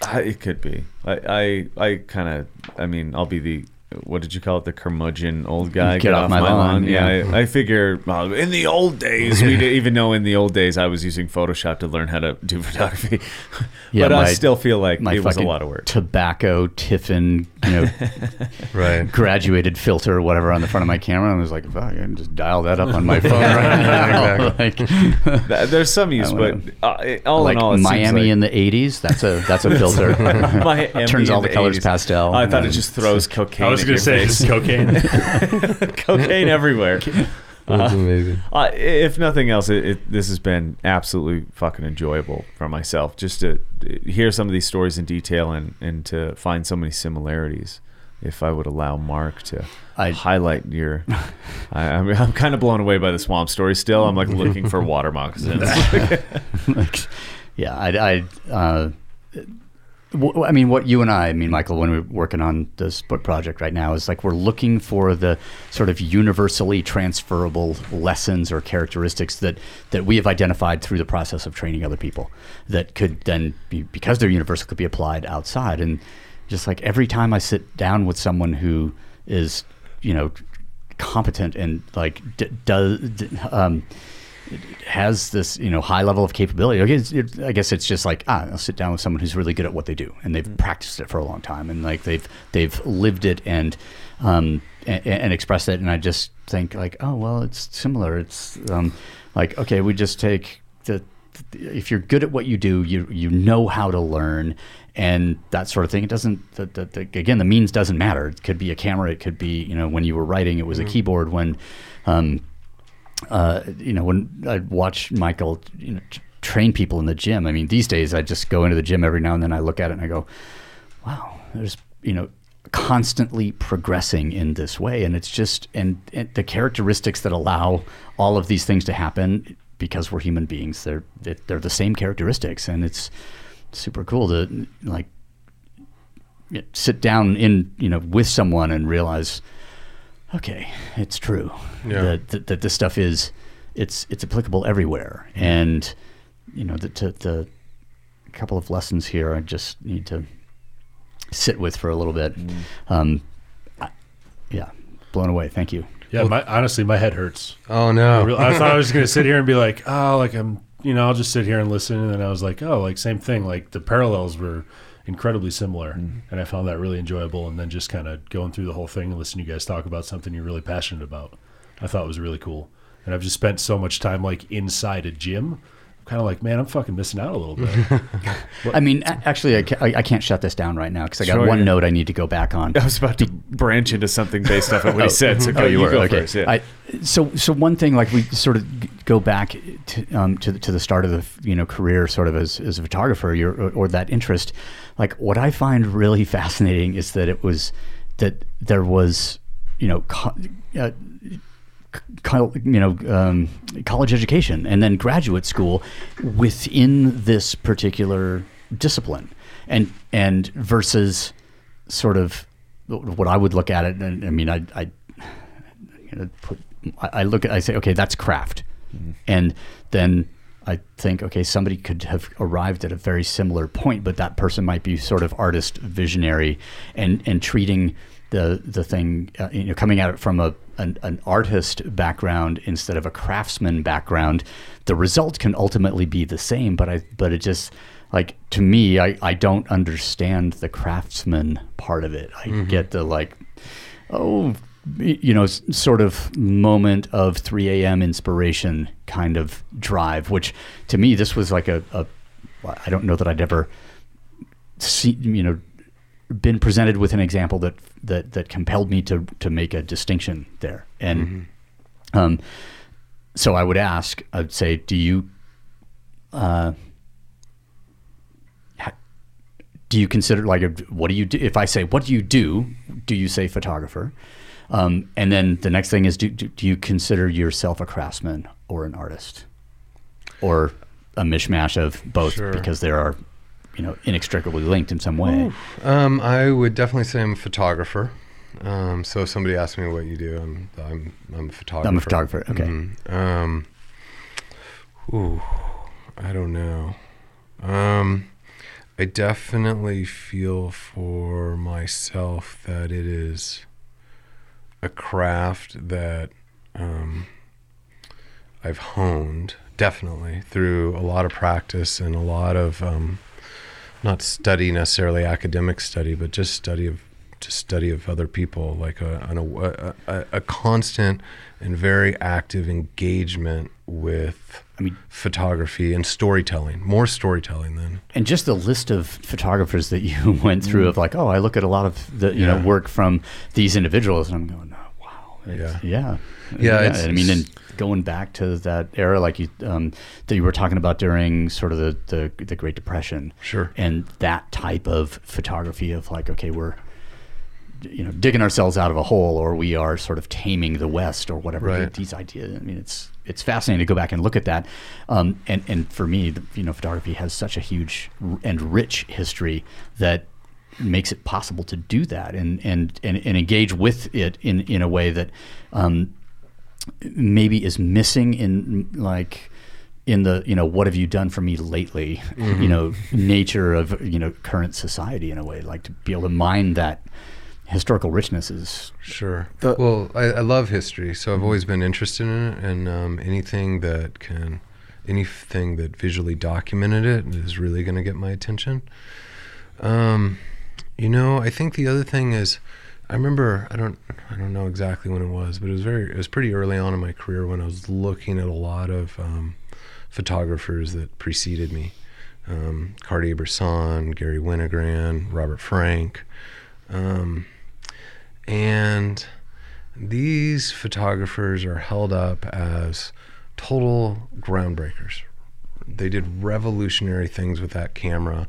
I, it could be. I I, I kind of. I mean, I'll be the. What did you call it? The curmudgeon old guy. Get off my lawn, Yeah, yeah. I, I figure. Well, in the old days, we didn't even though in the old days I was using Photoshop to learn how to do photography, Yeah, but I still feel like my it was a lot of work. Tobacco Tiffen, you know, Right. graduated filter or whatever on the front of my camera. And I was like, fuck, I can just dial that up on my phone right now. like, Th- There's some use, but uh, all like in all, it seems Miami like- in the '80s. That's a that's a filter. Miami Turns all in the colors 80s. pastel. I thought it just throws cocaine. I was going to say face. it's cocaine. cocaine everywhere. That's amazing. Uh, if nothing else, it, it, this has been absolutely fucking enjoyable for myself just to hear some of these stories in detail and, and to find so many similarities. If I would allow Mark to I- highlight your, I, I'm, I'm kind of blown away by the swamp story. Still, I'm like looking for water moccasins. like, yeah, I, I, uh, w- I mean, what you and I, I mean, Michael, when we're working on this book project right now, is like we're looking for the sort of universally transferable lessons or characteristics that that we have identified through the process of training other people that could then be because they're universal could be applied outside. And just like every time I sit down with someone who is, you know, competent and like d- does. D- um, has this you know high level of capability. I guess, it, I guess it's just like ah, I'll sit down with someone who's really good at what they do, and they've practiced it for a long time, and like they've they've lived it and um and, and expressed it, and I just think like oh well, it's similar. It's um like okay, we just take the if you're good at what you do, you you know how to learn. And that sort of thing. It doesn't. The, the, the, again, the means doesn't matter. It could be a camera. It could be you know when you were writing, it was a keyboard. When um, uh, you know, when I watch Michael, you know, train people in the gym. I mean, these days I just go into the gym every now and then. I look at it and I go, "Wow, there's you know, constantly progressing in this way." And it's just and, and the characteristics that allow all of these things to happen because we're human beings. They're they're the same characteristics, and it's super cool to like sit down in you know with someone and realize okay, it's true Yeah. that, that that this stuff is it's it's applicable everywhere, and you know the the, the couple of lessons here I just need to sit with for a little bit. Um, I, yeah, blown away. Thank you. Yeah, my, honestly, my head hurts. Oh I, no. I thought I was going to sit here and be like, oh, like I'm, you know, I'll just sit here and listen. And then I was like, oh, like same thing. Like the parallels were incredibly similar, mm-hmm. and I found that really enjoyable. And then just kind of going through the whole thing and listening to you guys talk about something you're really passionate about, I thought was really cool. And I've just spent so much time like inside a gym. I'm kind of like, man, I'm fucking missing out a little bit. I mean, a- actually, I, ca- I, I can't shut this down right now because I got Sure, one yeah. note I need to go back on. I was about to branch into something based off of what he said. So go, oh, you, were go okay. first. Yeah. I, so, so one thing, like we sort of g- go back to, um, to the, to the start of the you know career, sort of as, as a photographer, your or, or that interest. Like what I find really fascinating is that it was that there was you know. Co- uh, co- you know, um, college education and then graduate school within this particular discipline, and and versus sort of what I would look at it. And I mean, I, I, you know, put, I look at, I say, okay, that's craft, and then I think, okay, somebody could have arrived at a very similar point, but that person might be sort of artist visionary and and treating the the thing, uh, you know, coming at it from a an, an artist background instead of a craftsman background. The result can ultimately be the same, but I but it just like to me, I I don't understand the craftsman part of it. I mm-hmm. get the like, oh, you know, sort of moment of 3 a.m. inspiration kind of drive, which to me, this was like a, a I don't know that I'd ever see, you know, been presented with an example that, that, that compelled me to, to make a distinction there. And, um, so I would ask, I'd say, do you, uh, do you consider like what do you do if i say what do you do do you say photographer um, and then the next thing is do, do, do you consider yourself a craftsman or an artist or a mishmash of both Sure. because there are you know inextricably linked in some way Um, I would definitely say I'm a photographer. Um, so if somebody asks me what you do, I'm I'm I'm a photographer. i'm a photographer okay Mhm. Um, ooh, I don't know. Um, I definitely feel for myself that it is a craft that um, I've honed definitely through a lot of practice and a lot of um, not study necessarily academic study, but just study of just study of other people, like a an, a, a, a constant and very active engagement with I mean- photography and storytelling, more storytelling than and just the list of photographers that you went through of like oh i look at a lot of the you know work from these individuals and i'm going oh, wow it's- Yeah. Yeah Yeah, it's- i mean and going back to that era like you um, that you were talking about during sort of the, the the great depression Sure. and that type of photography of like okay we're you know digging ourselves out of a hole or we are sort of taming the west or whatever Right. these ideas i mean it's it's fascinating to go back and look at that um, and and for me the, you know photography has such a huge and rich history that makes it possible to do that and and and, and engage with it in in a way that um, maybe is missing in like in the you know what have you done for me lately you know nature of you know current society in a way like to be able to mine that historical richness is Sure. The- well, I, I love history, so I've always been interested in it, and um, anything that can, anything that visually documented it is really going to get my attention. Um, you know, I think the other thing is, I remember I don't I don't know exactly when it was, but it was very it was pretty early on in my career when I was looking at a lot of um, photographers that preceded me, um, Cartier-Bresson, Garry Winogrand, Robert Frank. Um, and these photographers are held up as total groundbreakers. They did revolutionary things with that camera,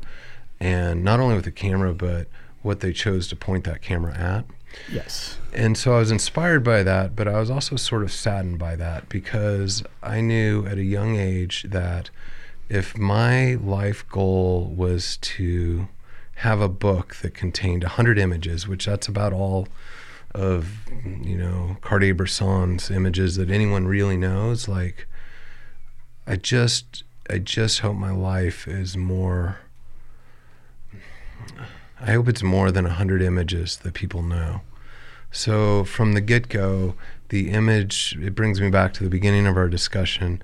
and not only with the camera, but what they chose to point that camera at. yes And so I was inspired by that, but I was also sort of saddened by that because I knew at a young age that if my life goal was to have a book that contained 100 images, which that's about all of, you know, Cartier-Bresson's images that anyone really knows, like I just I just hope my life is more I hope it's more than 100 images that people know. So from the get go, the image, it brings me back to the beginning of our discussion.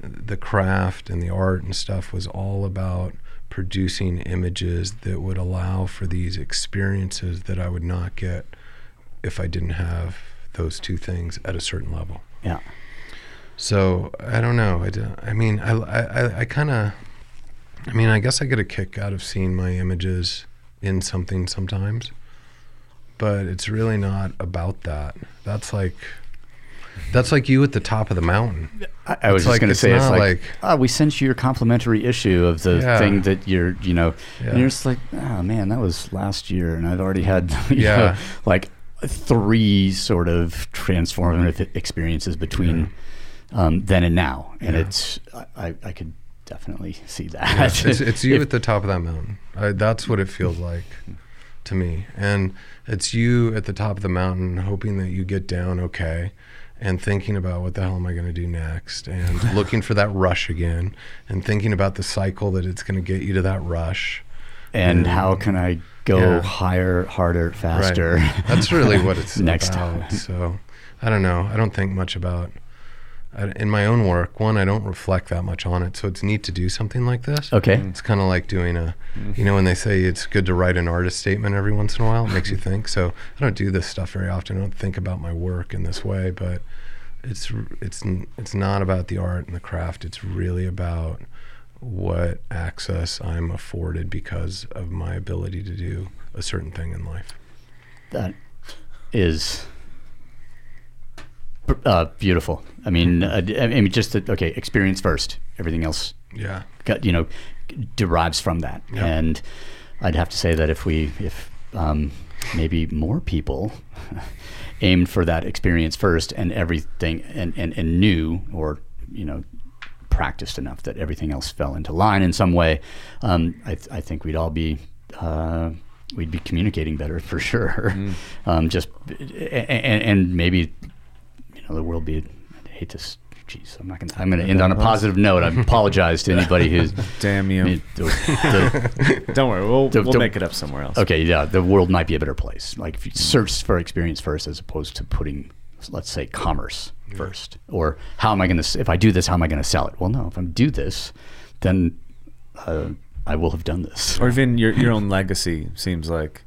The craft and the art and stuff was all about producing images that would allow for these experiences that I would not get if I didn't have those two things at a certain level. yeah So I don't know. I, do- I mean, I, I, I kind of, I mean, I guess I get a kick out of seeing my images in something sometimes, but it's really not about that. That's like, that's like you at the top of the mountain. I, I was It's just going to say, it's like, like- "Ah, we sent you your complimentary issue of the Yeah. thing that you're, you know, Yeah. and you're just like, oh man, that was last year, and I've already had, Yeah. know, like three sort of transformative experiences between um, then and now, and Yeah. it's, I, I, I could definitely see that. Yeah, it's, it's you If- at the top of that mountain. I, that's what it feels like to me. And it's you at the top of the mountain, hoping that you get down okay, and thinking about what the hell am I going to do next, and looking for that rush again, and thinking about the cycle that it's going to get you to that rush. and how can I go Yeah. higher, harder, faster? Right. That's really what it's Next about. time. So I don't know. I don't think much about. I- In my own work, one, I don't reflect that much on it, so it's neat to do something like this. Okay. Mm. It's kind of like doing a, mm. you know, when they say it's good to write an artist statement every once in a while, it makes you think. So I don't do this stuff very often. I don't think about my work in this way, but it's it's it's not about the art and the craft. It's really about what access I'm afforded because of my ability to do a certain thing in life. That is uh, beautiful. I mean, uh, I mean, just that, okay. Experience first. Everything else, Yeah. got, you know, derives from that. Yeah. And I'd have to say that if we, if um, maybe more people aimed for that experience first, and everything, and and and knew, or you know, practiced enough that everything else fell into line in some way, um, I, th- I think we'd all be. Uh, We'd be communicating better for sure. Um, just and, and maybe you know the world be. I hate this. Jeez, I'm not gonna. I'm gonna end on a positive note. I apologize to anybody who's. Damn you. the- the- Don't worry, we'll, The- we'll make it up somewhere else. okay, yeah, the world might be a better place. Like if you search for experience first, as opposed to putting, let's say, commerce first, or how am I going to? If I do this, how am I going to sell it? Well, no. If I do this, then uh, I will have done this. Or even your your own legacy seems like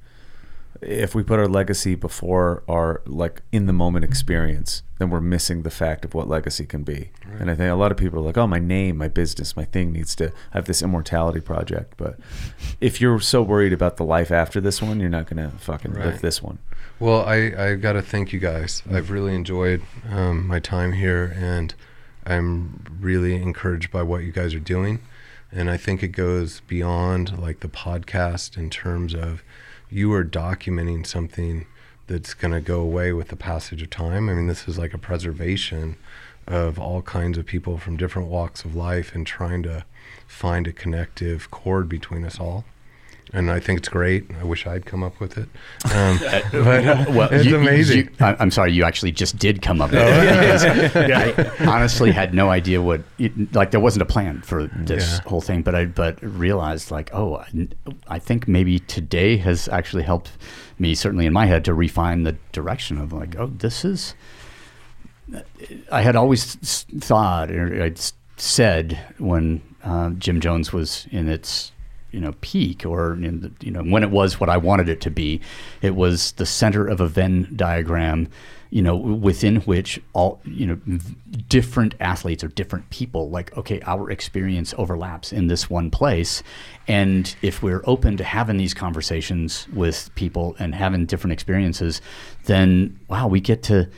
if we put our legacy before our like in the moment experience, then we're missing the fact of what legacy can be. And I think a lot of people are like, "Oh, my name, my business, my thing needs to have this immortality project." But if you're so worried about the life after this one, you're not gonna fucking live this one. Well, I, I got to thank you guys. I've really enjoyed um, my time here, and I'm really encouraged by what you guys are doing. And I think it goes beyond like the podcast in terms of you are documenting something that's going to go away with the passage of time. I mean, this is like a preservation of all kinds of people from different walks of life and trying to find a connective cord between us all. And I think it's great. I wish I'd come up with it. Um, but uh, Well, it's you- amazing. you- I'm sorry, you actually just did come up with it. I honestly had no idea what, it, like, there wasn't a plan for this Yeah. whole thing, but I but realized, like, oh, I, I think maybe today has actually helped me, certainly in my head, to refine the direction of, like, oh, this is. I had always thought, or I'd said when uh, Jim Jones was in its you know peak, or you know when it was what I wanted it to be, it was the center of a Venn diagram, you know, within which all you know different athletes or different people, like okay, our experience overlaps in this one place, and if we're open to having these conversations with people and having different experiences, then wow, we get to.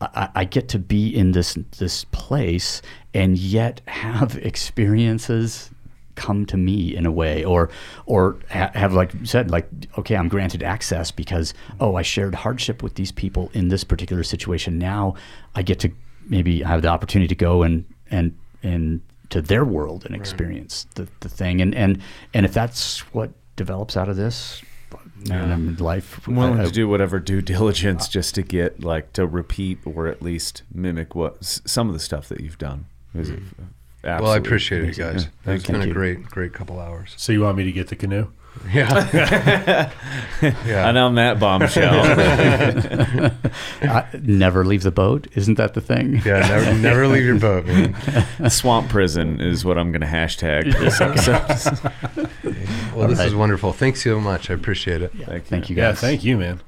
I, I get to be in this this place and yet have experiences come to me in a way or or ha- have like said like okay I'm granted access because oh I shared hardship with these people in this particular situation. Now I get to maybe have the opportunity to go and and and to their world and experience the, the thing. And and and if that's what develops out of this mean, life I'm willing I- I- to do whatever due diligence just to get like to repeat or at least mimic what some of the stuff that you've done. Is mm. It well, I absolutely appreciate it, amazing. guys. Yeah. It's Thank been a great, great couple hours. So you want me to get the canoe? Yeah. yeah. And on that bombshell, I, never leave the boat. Isn't that the thing? Yeah. Never, never leave your boat, man. swamp prison is what I'm going to hashtag this episode. Well, this All is wonderful. Thanks so much. I appreciate it. Thank you guys. Yeah, thank you, man.